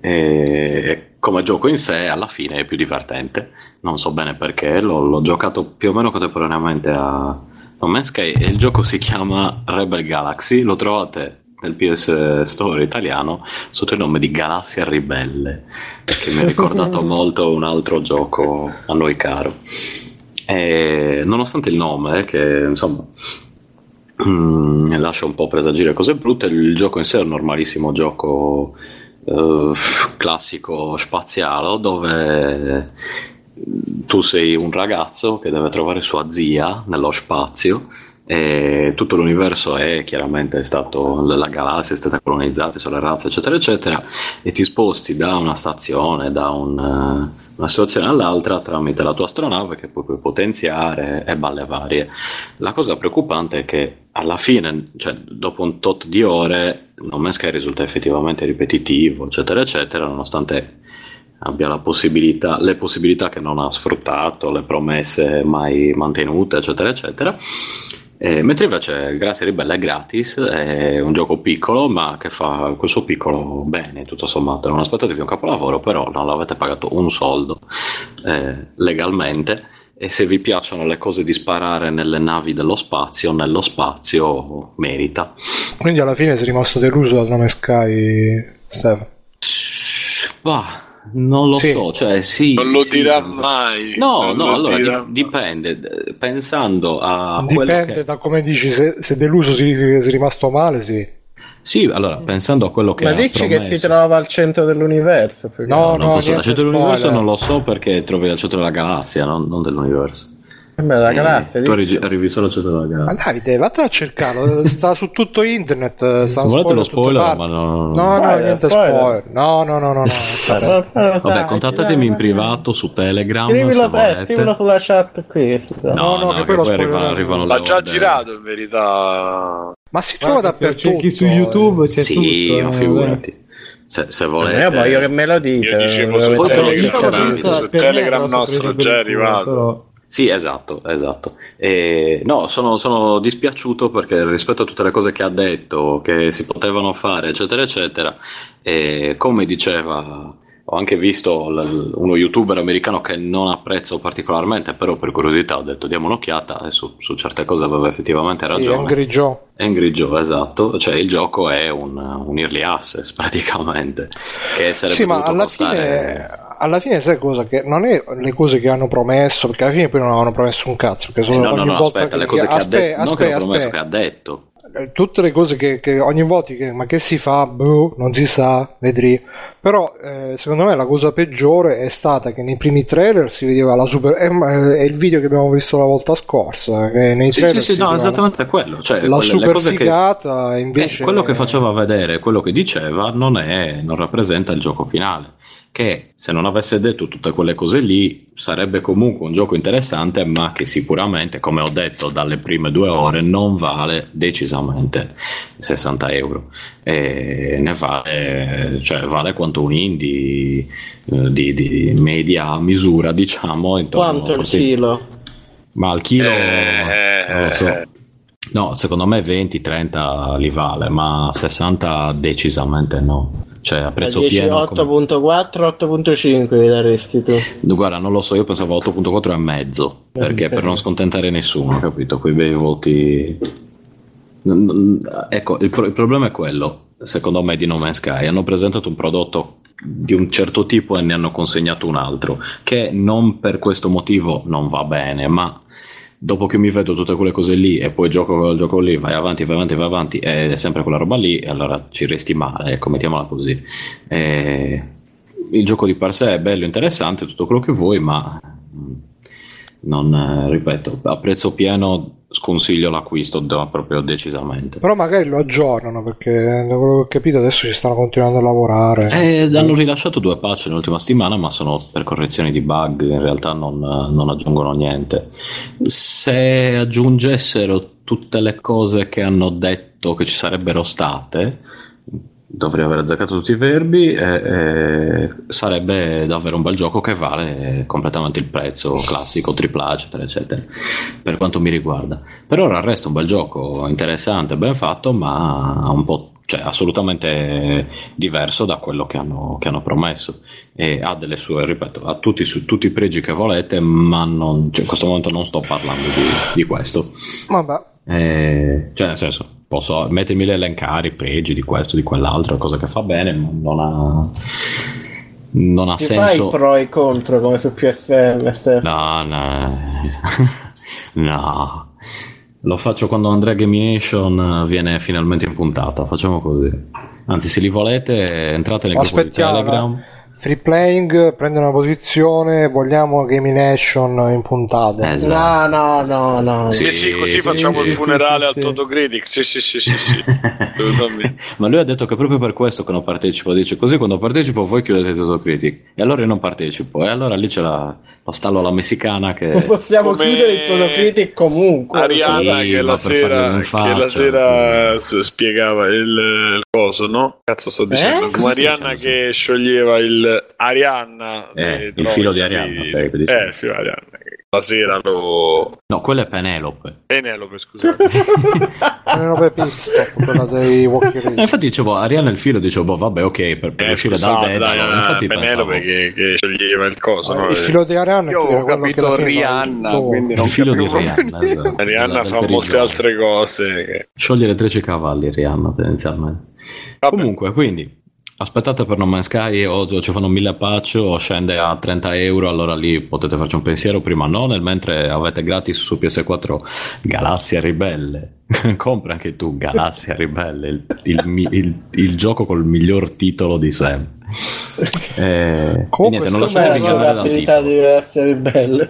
e come gioco in sé alla fine è più divertente. Non so bene perché, l'ho, l'ho giocato più o meno contemporaneamente a No Man's Sky e il gioco si chiama Rebel Galaxy, lo trovate nel PS Store italiano sotto il nome di Galassia Ribelle, che mi ha ricordato molto un altro gioco a noi caro. E nonostante il nome, che insomma mm, lascia un po' presagire cose brutte, il gioco in sé è un normalissimo gioco eh, classico spaziale dove tu sei un ragazzo che deve trovare sua zia nello spazio e tutto l'universo è chiaramente stato la galassia è stata colonizzata sono le razze eccetera eccetera e ti sposti da una stazione da un, una situazione all'altra tramite la tua astronave che puoi potenziare e balle varie. La cosa preoccupante è che alla fine cioè dopo un tot di ore No Man's Sky risulta effettivamente ripetitivo eccetera eccetera nonostante abbia la possibilità, le possibilità che non ha sfruttato, le promesse mai mantenute, eccetera, eccetera. Eh, mentre invece Grazie Ribelle è gratis, è un gioco piccolo, ma che fa quel suo piccolo bene, tutto sommato. Non aspettatevi un capolavoro, però non l'avete pagato un soldo eh, legalmente. E se vi piacciono le cose di sparare nelle navi dello spazio, nello spazio merita. Quindi alla fine sei rimasto deluso dal nome Sky, Stefano? Bah non lo Sì. so, cioè sì. Non lo sì, dirà non- mai. No, Non no, lo allora dirà di- dipende. Pensando a quello Dipende che... da come dici, se, se deluso si sei rimasto male, sì. Sì, allora, pensando a quello che Ma dici che promesso- si trova al centro dell'universo. perché- No, non no, posso- al centro dell'universo spoiler. non lo so perché trovi al centro della galassia, non, non dell'universo. Vabbè, la Eh, galassia. tu dici. arrivi, arrivi solo al centro della Ma galassia. Davide, vattene a cercarlo, sta su tutto internet. Sta Se volete lo spoiler, ma no, No, no, Spoiler, niente spoiler. spoiler. No, no, no, no. no. vabbè. Contattatemi in privato su Telegram Scrivilo te, scrivilo sulla chat qui. No, No, no, no, che che poi arrivano le L'ha già girato in verità. Ma si trova dappertutto. cerchi su YouTube c'è Sì, tutto. ma eh, figurati. Se, se volete... Io voglio che me lo dite. Io dicevo su Telegram, su me Telegram nostro già è arrivato. Sì, esatto, esatto. E, no, sono, sono dispiaciuto perché rispetto a tutte le cose che ha detto, che si potevano fare, eccetera, eccetera, e come diceva, ho anche visto l- uno youtuber americano che non apprezzo particolarmente, però per curiosità ho detto diamo un'occhiata e su, su certe cose aveva effettivamente ragione. Angry Joe. Angry Joe, esatto, cioè il gioco è un, un early access praticamente, che sarebbe Sì, ma alla fine, alla fine sai cosa? Che non è le cose che hanno promesso, perché alla fine poi non avevano promesso un cazzo. Perché Eh, sono no, no, ogni no, volta aspetta, le cose che ha aspetta, detto, non che aspetta, ha promesso, aspetta. che ha detto. Eh, tutte le cose che, che ogni volta che, ma che si fa boh, non si sa vedrì però eh, secondo me la cosa peggiore è stata che nei primi trailer si vedeva la super è, è il video che abbiamo visto la volta scorsa che nei Sì, trailer sì, sì, si no, esattamente quello. Cioè, la quelle- le super cose che- figata Eh, invece quello che faceva vedere, quello che diceva, non, è, non rappresenta il gioco finale. Che se non avesse detto tutte quelle cose lì, sarebbe comunque un gioco interessante, ma che sicuramente, come ho detto dalle prime due ore, non vale decisamente 60 euro. E ne vale, cioè, vale quanto un indie eh, di, di media misura, diciamo. Quanto il chilo? Ma al chilo Eh, non lo so. No, secondo me 20-30 li vale, ma 60 decisamente no. Cioè a prezzo pieno. come- 8.4, 8.5 li daresti tu. Guarda, non lo so, io pensavo 8.4 e mezzo, perché per non scontentare nessuno, capito? Quei bei voti. Ecco, il, pro- il problema è quello, secondo me, di No Man's Sky. Hanno presentato un prodotto di un certo tipo e ne hanno consegnato un altro, che non per questo motivo non va bene, ma dopo che mi vedo tutte quelle cose lì e poi gioco quel gioco lì, vai avanti, vai avanti, vai avanti, è sempre quella roba lì, e allora ci resti male, ecco, mettiamola così. Eh, il gioco di per sé è bello, interessante, tutto quello che vuoi, ma mm, non, eh, ripeto, a prezzo pieno sconsiglio l'acquisto proprio decisamente. però magari lo aggiornano perché da quello che ho capito adesso ci stanno continuando a lavorare Eh, hanno rilasciato due patch nell'ultima settimana, ma sono per correzioni di bug, in realtà non, non aggiungono niente. Se aggiungessero tutte le cose che hanno detto che ci sarebbero state, dovrei aver azzeccato tutti i verbi, eh, eh, sarebbe davvero un bel gioco che vale completamente il prezzo classico, AAA, eccetera, eccetera, per quanto mi riguarda. Per ora resta un bel gioco interessante, ben fatto, ma un po' cioè assolutamente diverso da quello che hanno, che hanno promesso e ha delle sue, ripeto, ha tutti, su, tutti i pregi che volete, ma non, cioè, in questo momento non sto parlando di, di questo. Vabbè. Eh, cioè, nel senso, posso mettermi l'elencare i pregi di questo, di quell'altro, cosa che fa bene, ma non ha, non ha Ti senso. fai pro e contro come su PSN, Stefano? No, no, no. Lo faccio quando Andrea Gamination viene finalmente in puntata. Facciamo così. Anzi, se li volete, entrate nel gruppo di. Telegram. Free playing, prende una posizione, vogliamo Gaming Nation in puntate. Esatto. No, no, no, no. Sì, sì, così sì, facciamo sì, il sì, funerale sì, al sì. Toto Critic. Sì, sì, sì, sì, sì. Ma lui ha detto che proprio per questo che non partecipo. Dice così quando partecipo voi chiudete tutto Critic. E allora io non partecipo. E allora lì c'è la, lo stallo alla messicana che. Non possiamo Come- chiudere il Todo Critic comunque. Arianna Sì, che, la sera, in che faccia. la sera spiegava il, il coso, no? Cazzo sto dicendo? Eh? Come Arianna che scioglieva il Arianna Eh, il filo di Arianna, sai che dice? Eh, il filo di Arianna. La sera lo No, quella è Penelope. Penelope, scusate. Penelope Pitstop, quella dei Walkie E Race. infatti dicevo, Arianna il filo, dicevo, boh, vabbè, ok, per, per Eh, uscire dal dedalo. dai, Infatti Penelope pensavo, che, che scioglieva il coso, no? il filo di Arianna Io ho capito Rihanna, quindi non il filo di Rihanna. esatto, del fa molte altre cose. che- Scioglie le 13 cavalli, Rihanna, tendenzialmente. Vabbè. Comunque, quindi, aspettate per No Man's Sky o ci fanno 1000 patch o scende a 30 euro, allora lì potete farci un pensiero, prima no, nel mentre avete gratis su PS4 Galassia Ribelle. Compra anche tu Galassia Ribelle, il, il il- il gioco col miglior titolo di sempre. Eh, Comunque, niente, non lasciatevi ingannare dal l'abilità titolo. di essere belle.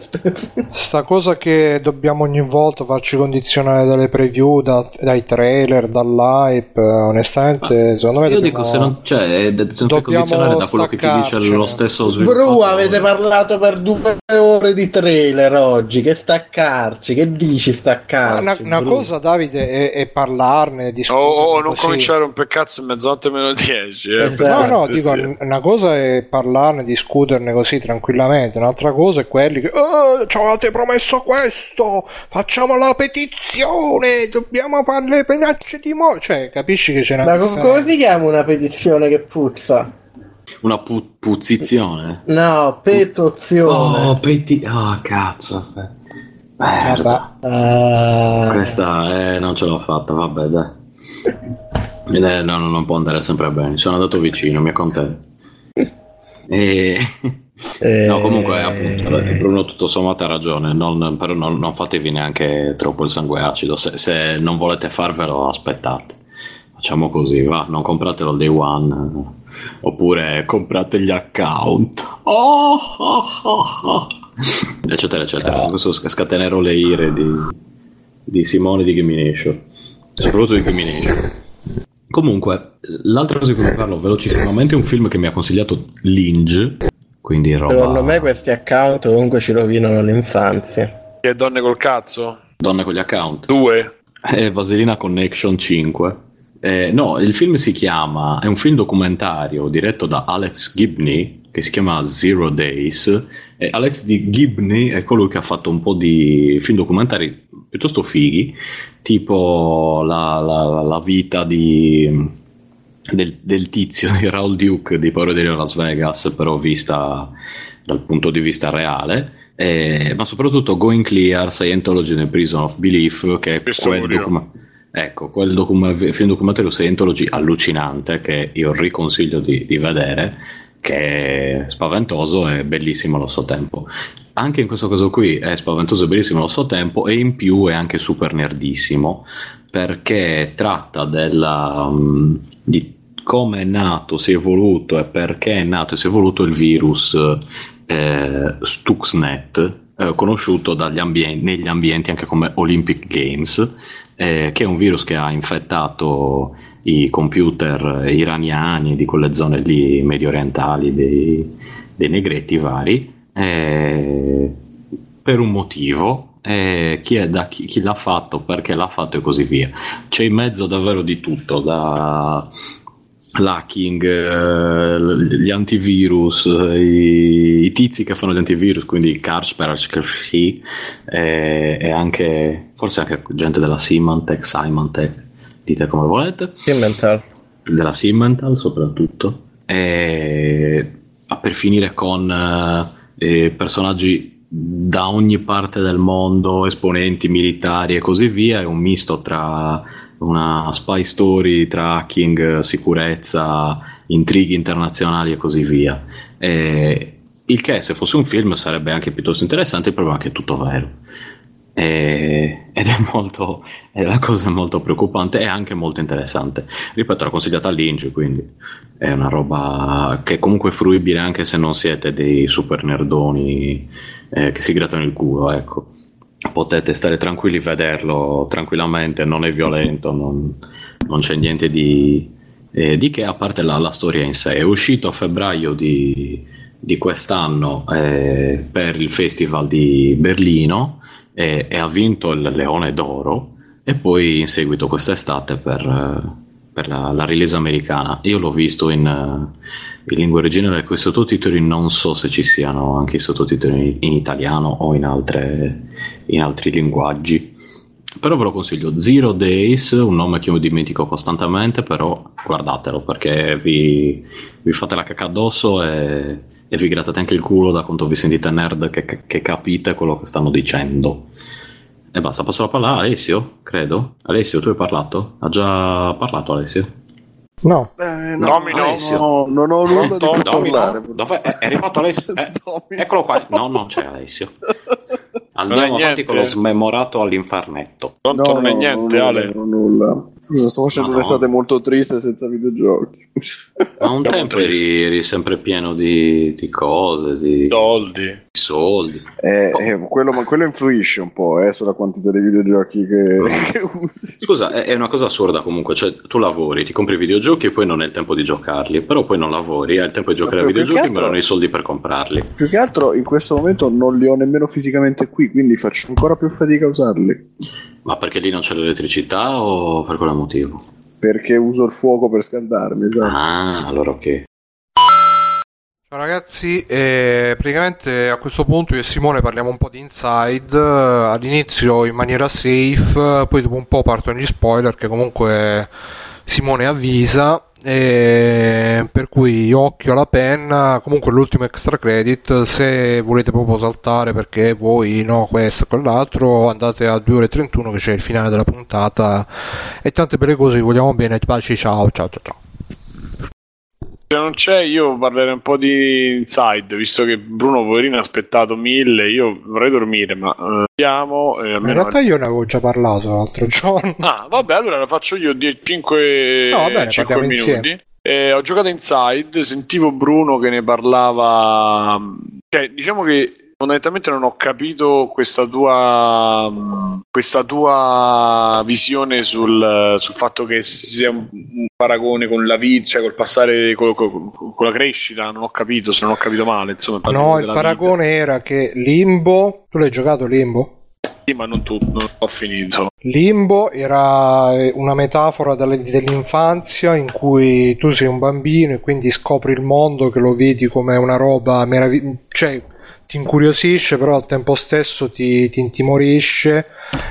Sta cosa che dobbiamo ogni volta farci condizionare dalle preview, da- dai trailer, dall'hype, eh, onestamente, secondo me Io dobbiamo- dico, se non, cioè, eh, se non condizionare da quello che ti dice lo stesso sviluppatore. Bru, avete parlato per due ore di trailer oggi. Che staccarci? Che dici Ma staccarci? Una, una cosa, Davide, è, è parlarne, Oh, discutere. oh, non così. cominciare un peccazo in mezzanotte meno 10. Eh, Esatto. No, no, sì, dico, sì. una cosa è parlarne, discuterne così tranquillamente, un'altra cosa è quelli che "Eh, ci avevate promesso questo, facciamo la petizione, dobbiamo fare le penacce di mo... Cioè, capisci che c'è una Ma co- differenza. come si chiama una petizione che puzza? Una pu- puzzizione. No, petizione. Oh, petti... Ah, cazzo. Merda. Ah. Questa eh, non ce l'ho fatta, vabbè, dai. Eh, no, no, non può andare sempre bene. Sono andato vicino, mi accontento. E... Eh, No, comunque, appunto, Bruno tutto sommato ha ragione, non- però non, non fatevi neanche troppo il sangue acido, se, se non volete farvelo aspettate. Facciamo così, va, non compratelo day one, eh, oppure comprate gli account. Oh, oh, oh, oh. Eccetera, eccetera. Questo sc- scatenerò le ire di, di Simone di Gamination, soprattutto di Gamination. Comunque, l'altra cosa di cui vi parlo velocissimamente è un film che mi ha consigliato Linge, quindi roba... Secondo me questi account comunque ci rovinano l'infanzia. Che donne col cazzo? Donne con gli account. Due. È Vaselina Connection 5. Eh, no, il film si chiama, è un film documentario diretto da Alex Gibney che si chiama Zero Days. E Alex di Gibney è colui che ha fatto un po' di film documentari piuttosto fighi, tipo la, la- la vita di, del, del tizio di Raul Duke di Paolo di Las Vegas, però vista dal punto di vista reale. eh, ma soprattutto Going Clear, Scientology and the Prison of Belief, che è Questo quel, documa- ecco, quel documa- film documentario Scientology allucinante che io riconsiglio di, di vedere, che è spaventoso e bellissimo allo stesso tempo. Anche in questo caso qui è spaventoso e bellissimo allo stesso tempo e in più è anche super nerdissimo perché tratta della, mm, di come è nato, si è evoluto e perché è nato e si è evoluto il virus eh, Stuxnet, eh, conosciuto ambien- negli ambienti anche come Olympic Games, eh, che è un virus che ha infettato i computer iraniani di quelle zone lì medio orientali dei, dei negretti vari, eh, per un motivo. eh, chi, da, chi, chi l'ha fatto, perché l'ha fatto e così via. C'è in mezzo davvero di tutto, da l'hacking, eh, gli antivirus, eh, i, i tizi che fanno gli antivirus, quindi Kaspersky e, e anche forse anche gente della Symantec, Symantec, dite come volete. Simmental. della Simmental soprattutto, e a per finire con eh, eh, personaggi da ogni parte del mondo, esponenti militari e così via, è un misto tra una spy story, tra hacking, sicurezza, intrighi internazionali e così via. E il che se fosse un film sarebbe anche piuttosto interessante, il problema è che è tutto vero. E- ed è molto è la cosa molto preoccupante e anche molto interessante. Ripeto, l'ho consigliata all'Ingi, quindi è una roba che è comunque fruibile anche se non siete dei super nerdoni eh, che si grattano il culo, ecco. Potete stare tranquilli a vederlo tranquillamente, non è violento, non, non c'è niente di, eh, di che, a parte la, la storia in sé. È uscito a febbraio di, di quest'anno eh, per il Festival di Berlino e, e ha vinto il Leone d'Oro e poi in seguito quest'estate per, eh, per la, la release americana. Io l'ho visto in, eh, in lingua originale con i sottotitoli, non so se ci siano anche i sottotitoli in italiano o in, altre, in altri linguaggi. Però ve lo consiglio, Zero Days, un nome che io dimentico costantemente, però guardatelo perché vi, vi fate la cacca addosso e, e vi grattate anche il culo da quanto vi sentite nerd che, che- che capite quello che stanno dicendo. E basta, passo la palla a Alessio, credo. Alessio, tu hai parlato? Ha già parlato Alessio? No. Eh, no, Alessio. no, non ho nulla di cui Domino? parlare. Dov'è? È, è arrivato Alessio? Eh, eccolo qua. No, non c'è Alessio. Andiamo Non avanti niente. con lo smemorato all'infarnetto. Pronto non è niente, no, Ale. no, nulla. Sto facendo No, no. un'estate molto triste senza videogiochi. Ma un tempo eri, eri sempre pieno di, di cose, di soldi. soldi. Eh, eh, quello, ma quello influisce un po' eh, sulla quantità di videogiochi che, che usi. Scusa, è, è una cosa assurda comunque, cioè tu lavori, ti compri i videogiochi e poi non hai il tempo di giocarli, però poi non lavori, hai il tempo di giocare ai più che videogiochi altro- ma non hai i soldi per comprarli. Più che altro in questo momento non li ho nemmeno fisicamente qui, quindi faccio ancora più fatica a usarli. Ma perché lì non c'è l'elettricità o per quale motivo? Perché uso il fuoco per scaldarmi, esatto. Ah, allora ok. Ciao ragazzi, eh, praticamente a questo punto io e Simone parliamo un po' di Inside, eh, all'inizio in maniera safe, poi dopo un po' partono gli spoiler che comunque Simone avvisa, e per cui occhio alla penna, comunque l'ultimo extra credit, se volete proprio saltare perché voi no questo e quell'altro, andate a 2 ore e 31 che c'è il finale della puntata e tante belle cose, vi vogliamo bene, baci, ciao ciao ciao ciao. Se non c'è, io parlerei un po' di Inside, visto che Bruno Poverino ha aspettato mille. Io vorrei dormire, ma eh, siamo. eh, Ma in realtà io ne avevo già parlato l'altro giorno. Ah, vabbè, allora lo faccio io 5 No, va bene, minuti. insieme. Eh, ho giocato Inside, sentivo Bruno che ne parlava. Cioè, diciamo che fondamentalmente non ho capito questa tua questa tua visione sul, sul fatto che sia un, un paragone con la vita, cioè col passare con, con- con la crescita. Non ho capito, se non ho capito male. Insomma, parliamo No, il paragone era che Limbo, tu l'hai giocato Limbo? vita. Sì, ma non tutto, non ho finito. Limbo era eh, una metafora dell'infanzia in cui tu sei un bambino e quindi scopri il mondo che lo vedi come una roba meravigliosa, cioè ti incuriosisce però al tempo stesso ti, ti intimorisce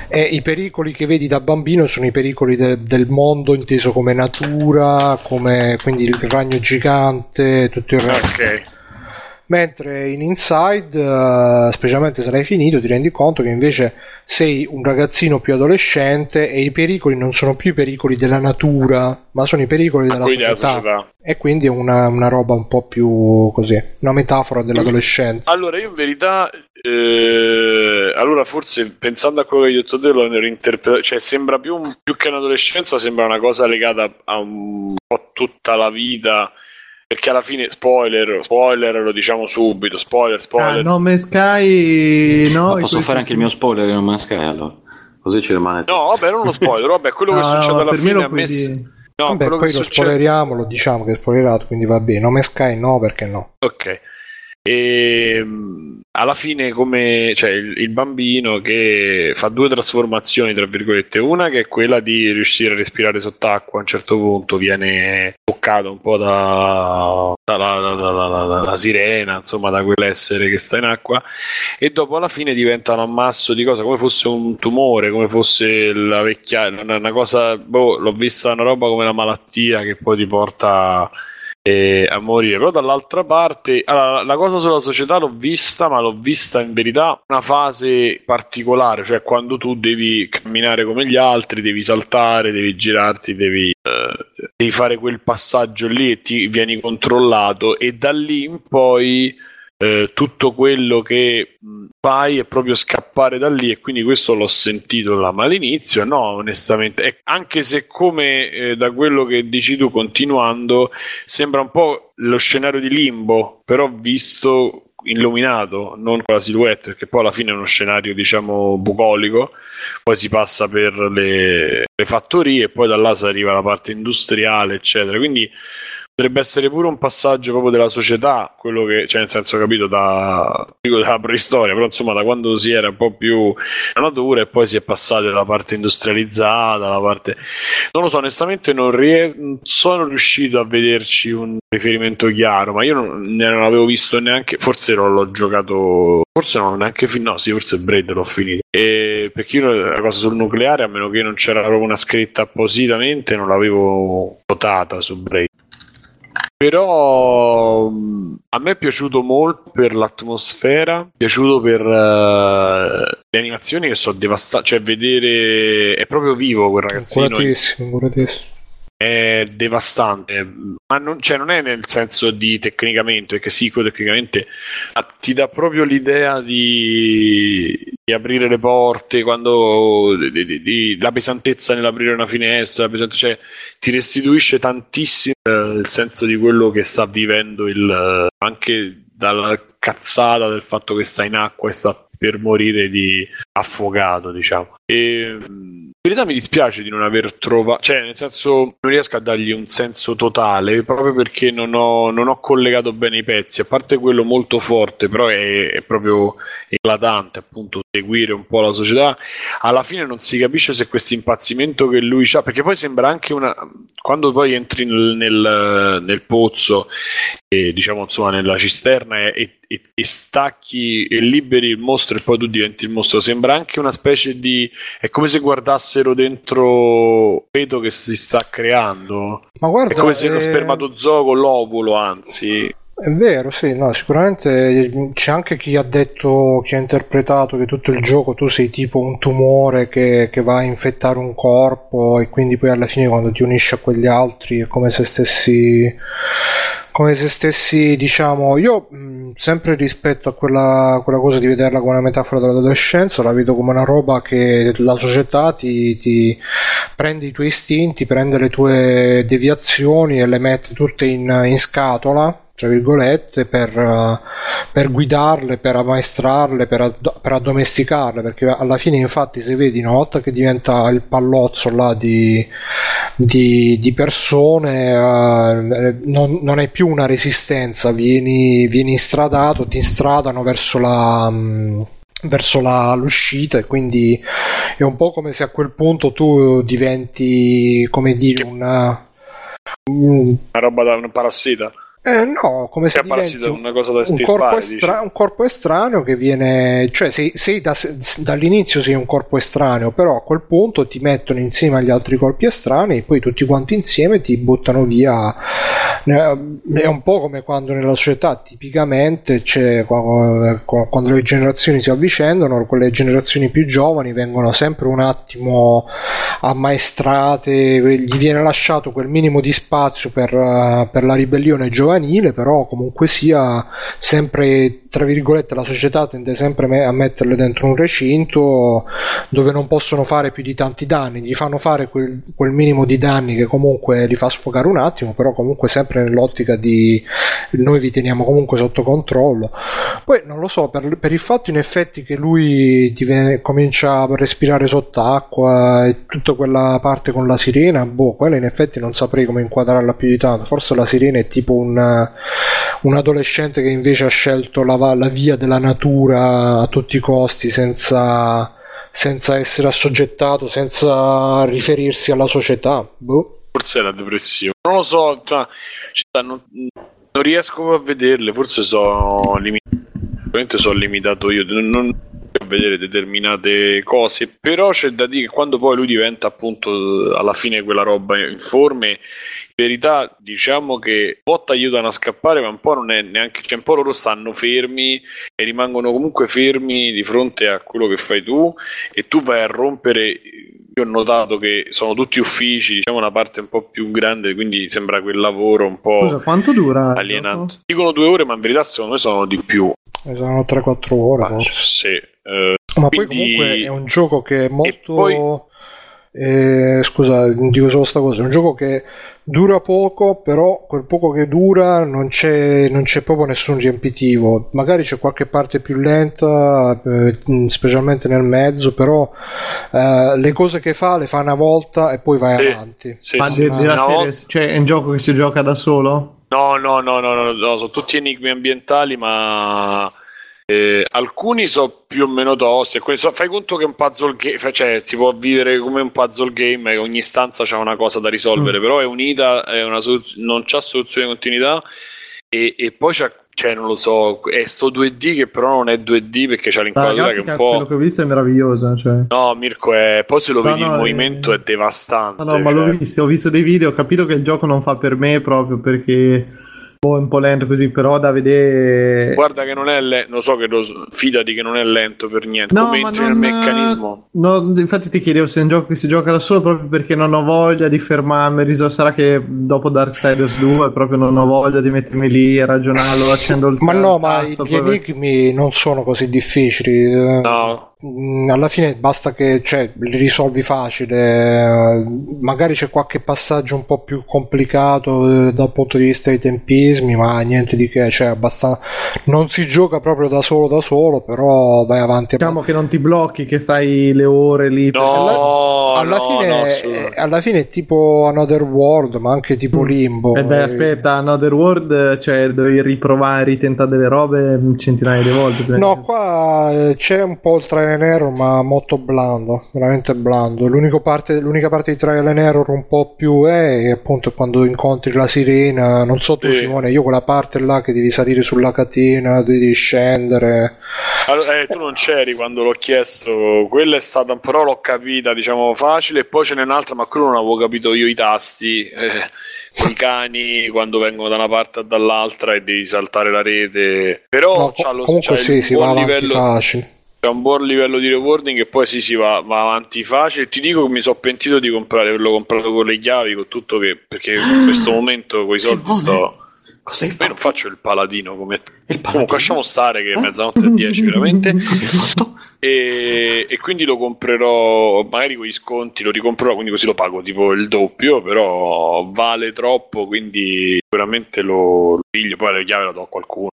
e i pericoli che vedi da bambino sono i pericoli de- del mondo inteso come natura, come quindi il ragno gigante, tutto il resto. Ok. Mentre in Inside, eh, specialmente se l'hai finito, ti rendi conto che invece sei un ragazzino più adolescente e i pericoli non sono più i pericoli della natura, ma sono i pericoli della società. società. E quindi è una, una roba un po' più così, una metafora dell'adolescenza. Allora, io in verità, eh, allora forse pensando a quello che hai detto te, l'ho reinterpretato, cioè sembra più, più che un'adolescenza, sembra una cosa legata a un po' tutta la vita, perché alla fine, spoiler, spoiler lo diciamo subito, spoiler, Ah, spoiler. Nome Sky, no. Ma posso fare anche il mio spoiler in un Sky allora? Così ci rimane No, vabbè, non lo spoiler, vabbè, quello che No, succede no, alla fine lo a me... dire. No, Vabbè, quello poi che lo succede... spoileriamo, lo diciamo che è spoilerato, quindi va bene. Nome Sky no, perché no? Ok. E mh, alla fine, come cioè, il, il bambino che fa due trasformazioni, tra virgolette, una che è quella di riuscire a respirare sott'acqua a un certo punto, viene toccato un po' da, dalla, dalla- dalla- dalla sirena, insomma, da quell'essere che sta in acqua, e dopo alla fine diventa un ammasso di cose come fosse un tumore, come fosse la vecchiaia, una, una cosa, boh, l'ho vista una roba come la malattia che poi ti porta eh, a morire. Però dall'altra parte, allora, la cosa sulla società l'ho vista, ma l'ho vista in verità una fase particolare, cioè quando tu devi camminare come gli altri, devi saltare, devi girarti, devi, eh, devi fare quel passaggio lì e ti vieni controllato e da lì in poi eh, tutto quello che mh, fai è proprio scappare da lì e quindi questo l'ho sentito là, ma all'inizio no, onestamente, E anche se come eh, da quello che dici tu continuando sembra un po' lo scenario di limbo, però visto illuminato, non con la silhouette, perché poi alla fine è uno scenario diciamo bucolico, poi si passa per le, le fattorie e poi da là si arriva alla parte industriale, eccetera. Quindi potrebbe essere pure un passaggio proprio della società, quello che, cioè nel senso capito da dico dalla preistoria, però insomma da quando si era un po' più natura e poi si è passati dalla parte industrializzata, alla parte non lo so, onestamente non, rie- non sono riuscito a vederci un riferimento chiaro, ma io non, non avevo visto neanche, forse non l'ho giocato, forse non neanche finito, no sì, forse Braid l'ho finito, e perché io la cosa sul nucleare, a meno che non c'era proprio una scritta appositamente, non l'avevo notata su Braid. Però mh, a me è piaciuto molto per l'atmosfera, è piaciuto per eh, le animazioni che sono devastate, cioè vedere è proprio vivo quel ragazzino, Curatissimo, curatissimo. È devastante, ma non, cioè, non è nel senso di tecnicamente, perché sì, quello tecnicamente ti dà proprio l'idea di, di aprire le porte, quando di- di- di- la pesantezza nell'aprire una finestra, cioè, ti restituisce tantissimo eh, il senso di quello che sta vivendo il, anche dalla cazzata del fatto che sta in acqua e sta per morire di affogato, diciamo. E in verità mi dispiace di non aver trovato, cioè nel senso non riesco a dargli un senso totale proprio perché non ho, non ho collegato bene i pezzi, a parte quello molto forte, però è, è proprio eclatante appunto seguire un po' la società. Alla fine non si capisce se questo impazzimento che lui ha, perché poi sembra anche una, quando poi entri nel, nel- nel pozzo e diciamo insomma nella cisterna e, e- e stacchi e liberi il mostro e poi tu diventi il mostro sembra anche una specie di è come se guardassero dentro vedo che si sta creando. Ma guarda, è come se eh, spermatozoo con l'ovulo anzi. È vero, sì, no, sicuramente c'è anche chi ha detto, chi ha interpretato che tutto il gioco tu sei tipo un tumore che, che va a infettare un corpo e quindi poi alla fine quando ti unisci a quegli altri è come se stessi, come se stessi, diciamo, io mh, sempre rispetto a quella, quella cosa di vederla come una metafora dell'adolescenza, la vedo come una roba che la società ti, ti prende i tuoi istinti, prende le tue deviazioni e le mette tutte in, in scatola tra virgolette, per, per guidarle, per ammaestrarle, per, ad- per addomesticarle, perché alla fine infatti se vedi una volta che diventa il pallozzo là di, di, di persone, eh, non, non hai più una resistenza, vieni, vieni instradato, ti instradano verso la... mh, verso la- l'uscita e quindi è un po' come se a quel punto tu diventi come dire una, un- una roba da un parassita eh, no, come se diventi una cosa da un corpo, estra- un corpo estraneo che viene, cioè sei, sei da- dall'inizio sei un corpo estraneo, però a quel punto ti mettono insieme agli altri corpi estranei, poi tutti quanti insieme ti buttano via. È un po' come quando nella società tipicamente c'è qua- quando le generazioni si avvicendano, quelle generazioni più giovani vengono sempre un attimo ammaestrate, gli viene lasciato quel minimo di spazio per, per la ribellione giovanile, però comunque sia sempre tra virgolette, la società tende sempre a metterle dentro un recinto dove non possono fare più di tanti danni, gli fanno fare quel, quel minimo di danni che comunque li fa sfogare un attimo, però comunque sempre nell'ottica di noi vi teniamo comunque sotto controllo. Poi non lo so, per, per il fatto in effetti che lui diven- comincia a respirare sott'acqua e tutta quella parte con la sirena, boh, quella in effetti non saprei come inquadrarla più di tanto. Forse la sirena è tipo un, un adolescente che invece ha scelto la, va- la via della natura a tutti i costi senza, senza essere assoggettato, senza riferirsi alla società. Boh. Forse è la depressione. Non lo so, cioè, ci stanno- non riesco a vederle, forse sono limitato. Sono limitato io, non, non a vedere determinate cose, però c'è da dire che quando poi lui diventa appunto alla fine quella roba informe, in verità diciamo che un po' ti aiutano a scappare, ma un po' non è neanche, cioè un po' loro stanno fermi e rimangono comunque fermi di fronte a quello che fai tu e tu vai a rompere io ho notato che sono tutti uffici, diciamo una parte un po' più grande, quindi sembra quel lavoro un po' Scusa, quanto dura? alienante. Dicono due ore, ma in verità secondo me sono di più. Eh, Saranno 3-4 ore. forse. Sì, eh, Ma poi quindi- comunque è un gioco che è molto... eh, scusa, dico solo sta cosa, è un gioco che dura poco, però quel poco che dura non c'è, non c'è proprio nessun riempitivo. Magari c'è qualche parte più lenta, eh, specialmente nel mezzo, però eh, le cose che fa le fa una volta e poi vai Sì, avanti. sì, Ma sì, de- sì, della una serie, cioè è un gioco che si gioca da solo? No, no, no, no, no, no, sono tutti enigmi ambientali, ma eh, alcuni sono più o meno tosti. alcuni so- fai conto che è un puzzle game, cioè si può vivere come un puzzle game, e ogni stanza c'ha una cosa da risolvere, Mm. però è unita, è una non c'ha soluzione di continuità e, e poi c'è, cioè non lo so, è sto 2D che però non è 2D perché c'ha l'inquadratura che è un po'... quello che ho visto è meravigliosa. Cioè. No, Mirko, è... poi se lo No, vedi no, in movimento eh, è devastante. No, no, ma l'ho cioè. visto, ho visto dei video, ho capito che il gioco non fa per me proprio perché boh, un po' lento così, però da vedere... Guarda che non è lento, lo so che lo fidati che non è lento per niente. No, Come ma entri non- nel meccanismo. No, infatti ti chiedevo se è un gioco che si gioca da solo proprio perché non ho voglia di fermarmi. riso- Sarà che dopo Darksiders 2 proprio non ho voglia di mettermi lì a ragionarlo, accendo il Ma no, ma tasto, gli poi- enigmi non sono così difficili. eh, No, alla fine basta che cioè, li risolvi facile eh, magari c'è qualche passaggio un po' più complicato eh, dal punto di vista dei tempismi ma niente di che cioè abbastanza non si gioca proprio da solo da solo però vai avanti Diciamo che non ti blocchi, che stai le ore lì. no, alla, no, fine, no, è- assolutamente. alla fine è tipo Another World ma anche tipo Limbo E beh, Eh, aspetta, Another World, cioè devi riprovare, ritentare delle robe centinaia di volte. No, qua eh, c'è un po' il trial and error, ma molto blando, veramente blando. L'unico parte- l'unica parte di trial and error un po' più è, è appunto quando incontri la sirena. Non so tu, Sì. Simone, io quella parte là che devi salire sulla catena, devi scendere. Allora, eh, tu non c'eri quando l'ho chiesto, quella è stata, però l'ho capita, diciamo, facile, e poi ce n'è un'altra, ma quello non avevo capito io i tasti, eh, i cani quando vengono da una parte e dall'altra e devi saltare la rete, però No, c'ha lo, comunque c'ha sì, il si buon va avanti livello, facile. C'è un buon livello di rewarding e poi sì, si va, va avanti facile. Ti dico che mi sono pentito di comprare, averlo comprato con le chiavi, con tutto che, perché in questo momento con i soldi sto... Cosa hai Io non fatto? faccio il paladino come. Il paladino? Comunque lasciamo stare che è mezzanotte e 10 veramente. Cosa hai fatto? E, e quindi lo comprerò magari con gli sconti, lo ricomprerò, quindi così lo pago tipo il doppio, però vale troppo, quindi sicuramente lo, piglio, poi le chiavi la do a qualcuno.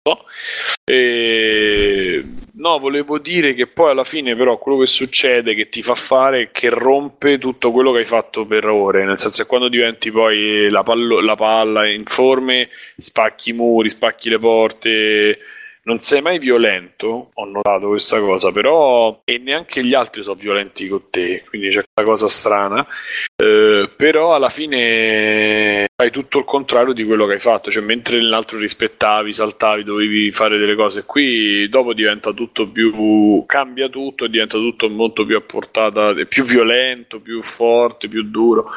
E, no, volevo dire che poi alla fine però quello che succede che ti fa fare è che rompe tutto quello che hai fatto per ore, nel senso che quando diventi poi la, pallo- la palla informe, spacchi i muri, spacchi le porte, non sei mai violento, ho notato questa cosa, però e neanche gli altri sono violenti con te, quindi c'è questa cosa strana. Però alla fine fai tutto il contrario di quello che hai fatto, cioè mentre nell'altro rispettavi, saltavi, dovevi fare delle cose, qui dopo diventa tutto più cambia tutto, diventa tutto molto più a portata, più violento, più forte, più duro.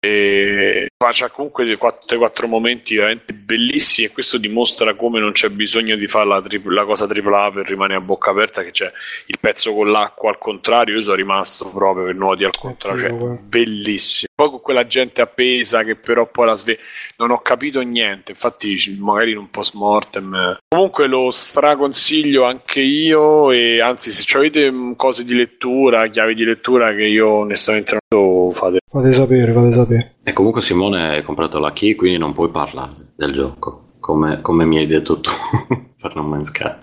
E c'ha comunque dei 4 momenti veramente bellissimi e questo dimostra come non c'è bisogno di fare la, tri- la cosa tripla A per rimanere a bocca aperta che c'è il pezzo con l'acqua al contrario. Io sono rimasto proprio per nuoti al contrario cioè, bellissimo. Poi con quella gente appesa che però poi la sveglia. Non ho capito niente, infatti magari in un post mortem. Comunque lo straconsiglio anche io e anzi se avete mm, cose di lettura, chiavi di lettura che io onestamente non so, fate. Fate sapere, fate sapere. E comunque Simone hai comprato la key, quindi non puoi parlare del gioco, come, come mi hai detto tu per non Sky.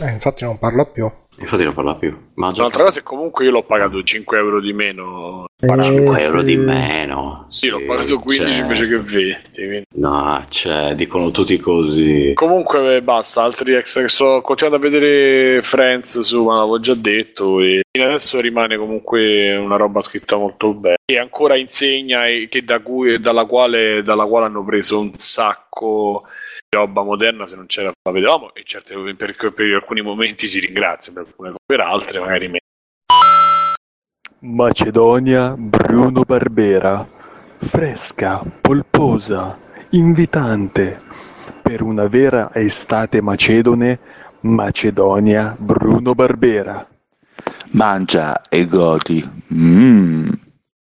Eh, infatti non parla più. Infatti non parla più. Ma già L'altra cosa è comunque io l'ho pagato 5 euro di meno. 5 euro di meno. Sì, l'ho pagato 15 cioè, invece che 20. quindi- No, cioè, dicono tutti così. Comunque eh, basta, altri extra che sto continuando a vedere Friends su, ma l'avevo già detto e fino adesso rimane comunque una roba scritta molto bene e ancora insegna e che da cui, dalla, quale, dalla quale hanno preso un sacco roba moderna se non c'era la vedevamo e certe per, per alcuni momenti si ringrazia per alcune cose, per altre magari meno. Macedonia Bruno Barbera. Fresca, polposa, invitante. Per una vera estate macedone, Macedonia Bruno Barbera. Mangia e godi. Mmm.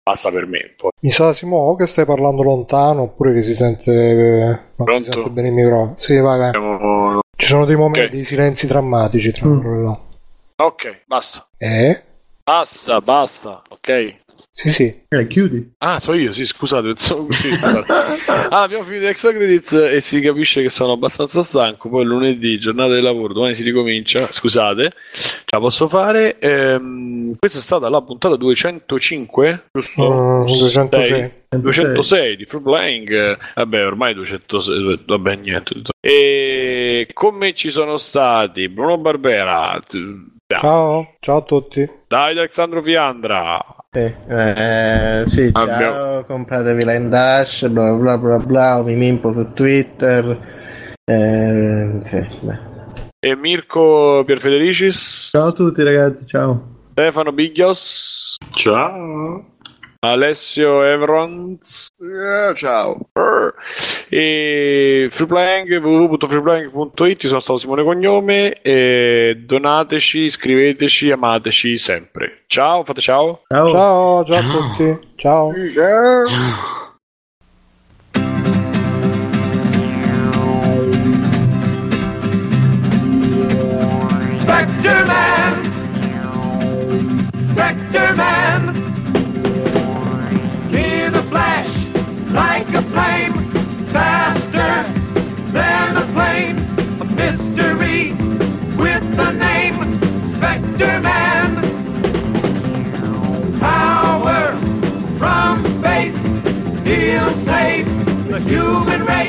Passa per me. Poi. Mi sa Simo o che stai parlando lontano oppure che si sente, eh, non si sente bene il microfono. Sì, vai, vai. Siamo- Ci sono dei momenti di silenzi drammatici tra loro e l'altro. Ok, basta. Eh? Basta, basta, ok. Sì, sì. Eh, chiudi. Ah, so io, sì, scusate, pensavo- sì, scusate. Ah, abbiamo finito extra credits e si capisce che sono abbastanza stanco. Poi lunedì, giornata di lavoro, domani si ricomincia. Scusate, ce la posso fare. Ehm, questa è stata la puntata 205, giusto? Mm, 206. Sei. 206 di Playing. Eh, Vabbè, ormai 206. Vabbè, niente. E con me ci sono stati Bruno Barbera. Ciao, ciao a tutti. Davide Alessandro Fiandra. Eh, sì, ciao, Abbiamo- compratevi la Dash, bla bla bla bla, o mi mimpo su Twitter. Eh, sì, beh. E Mirko Pierfedericis. Ciao a tutti ragazzi, ciao. Stefano Biglios. Ciao. Alessio Evrons. Eh, ciao. E freeplaying www.freeplaying.it sono stato Simone Cognome e donateci, scriveteci, amateci sempre. Ciao, fate ciao. Ciao. Ciao, ciao a tutti. Ciao. Spectre Man! Spectre Man! You've been ready.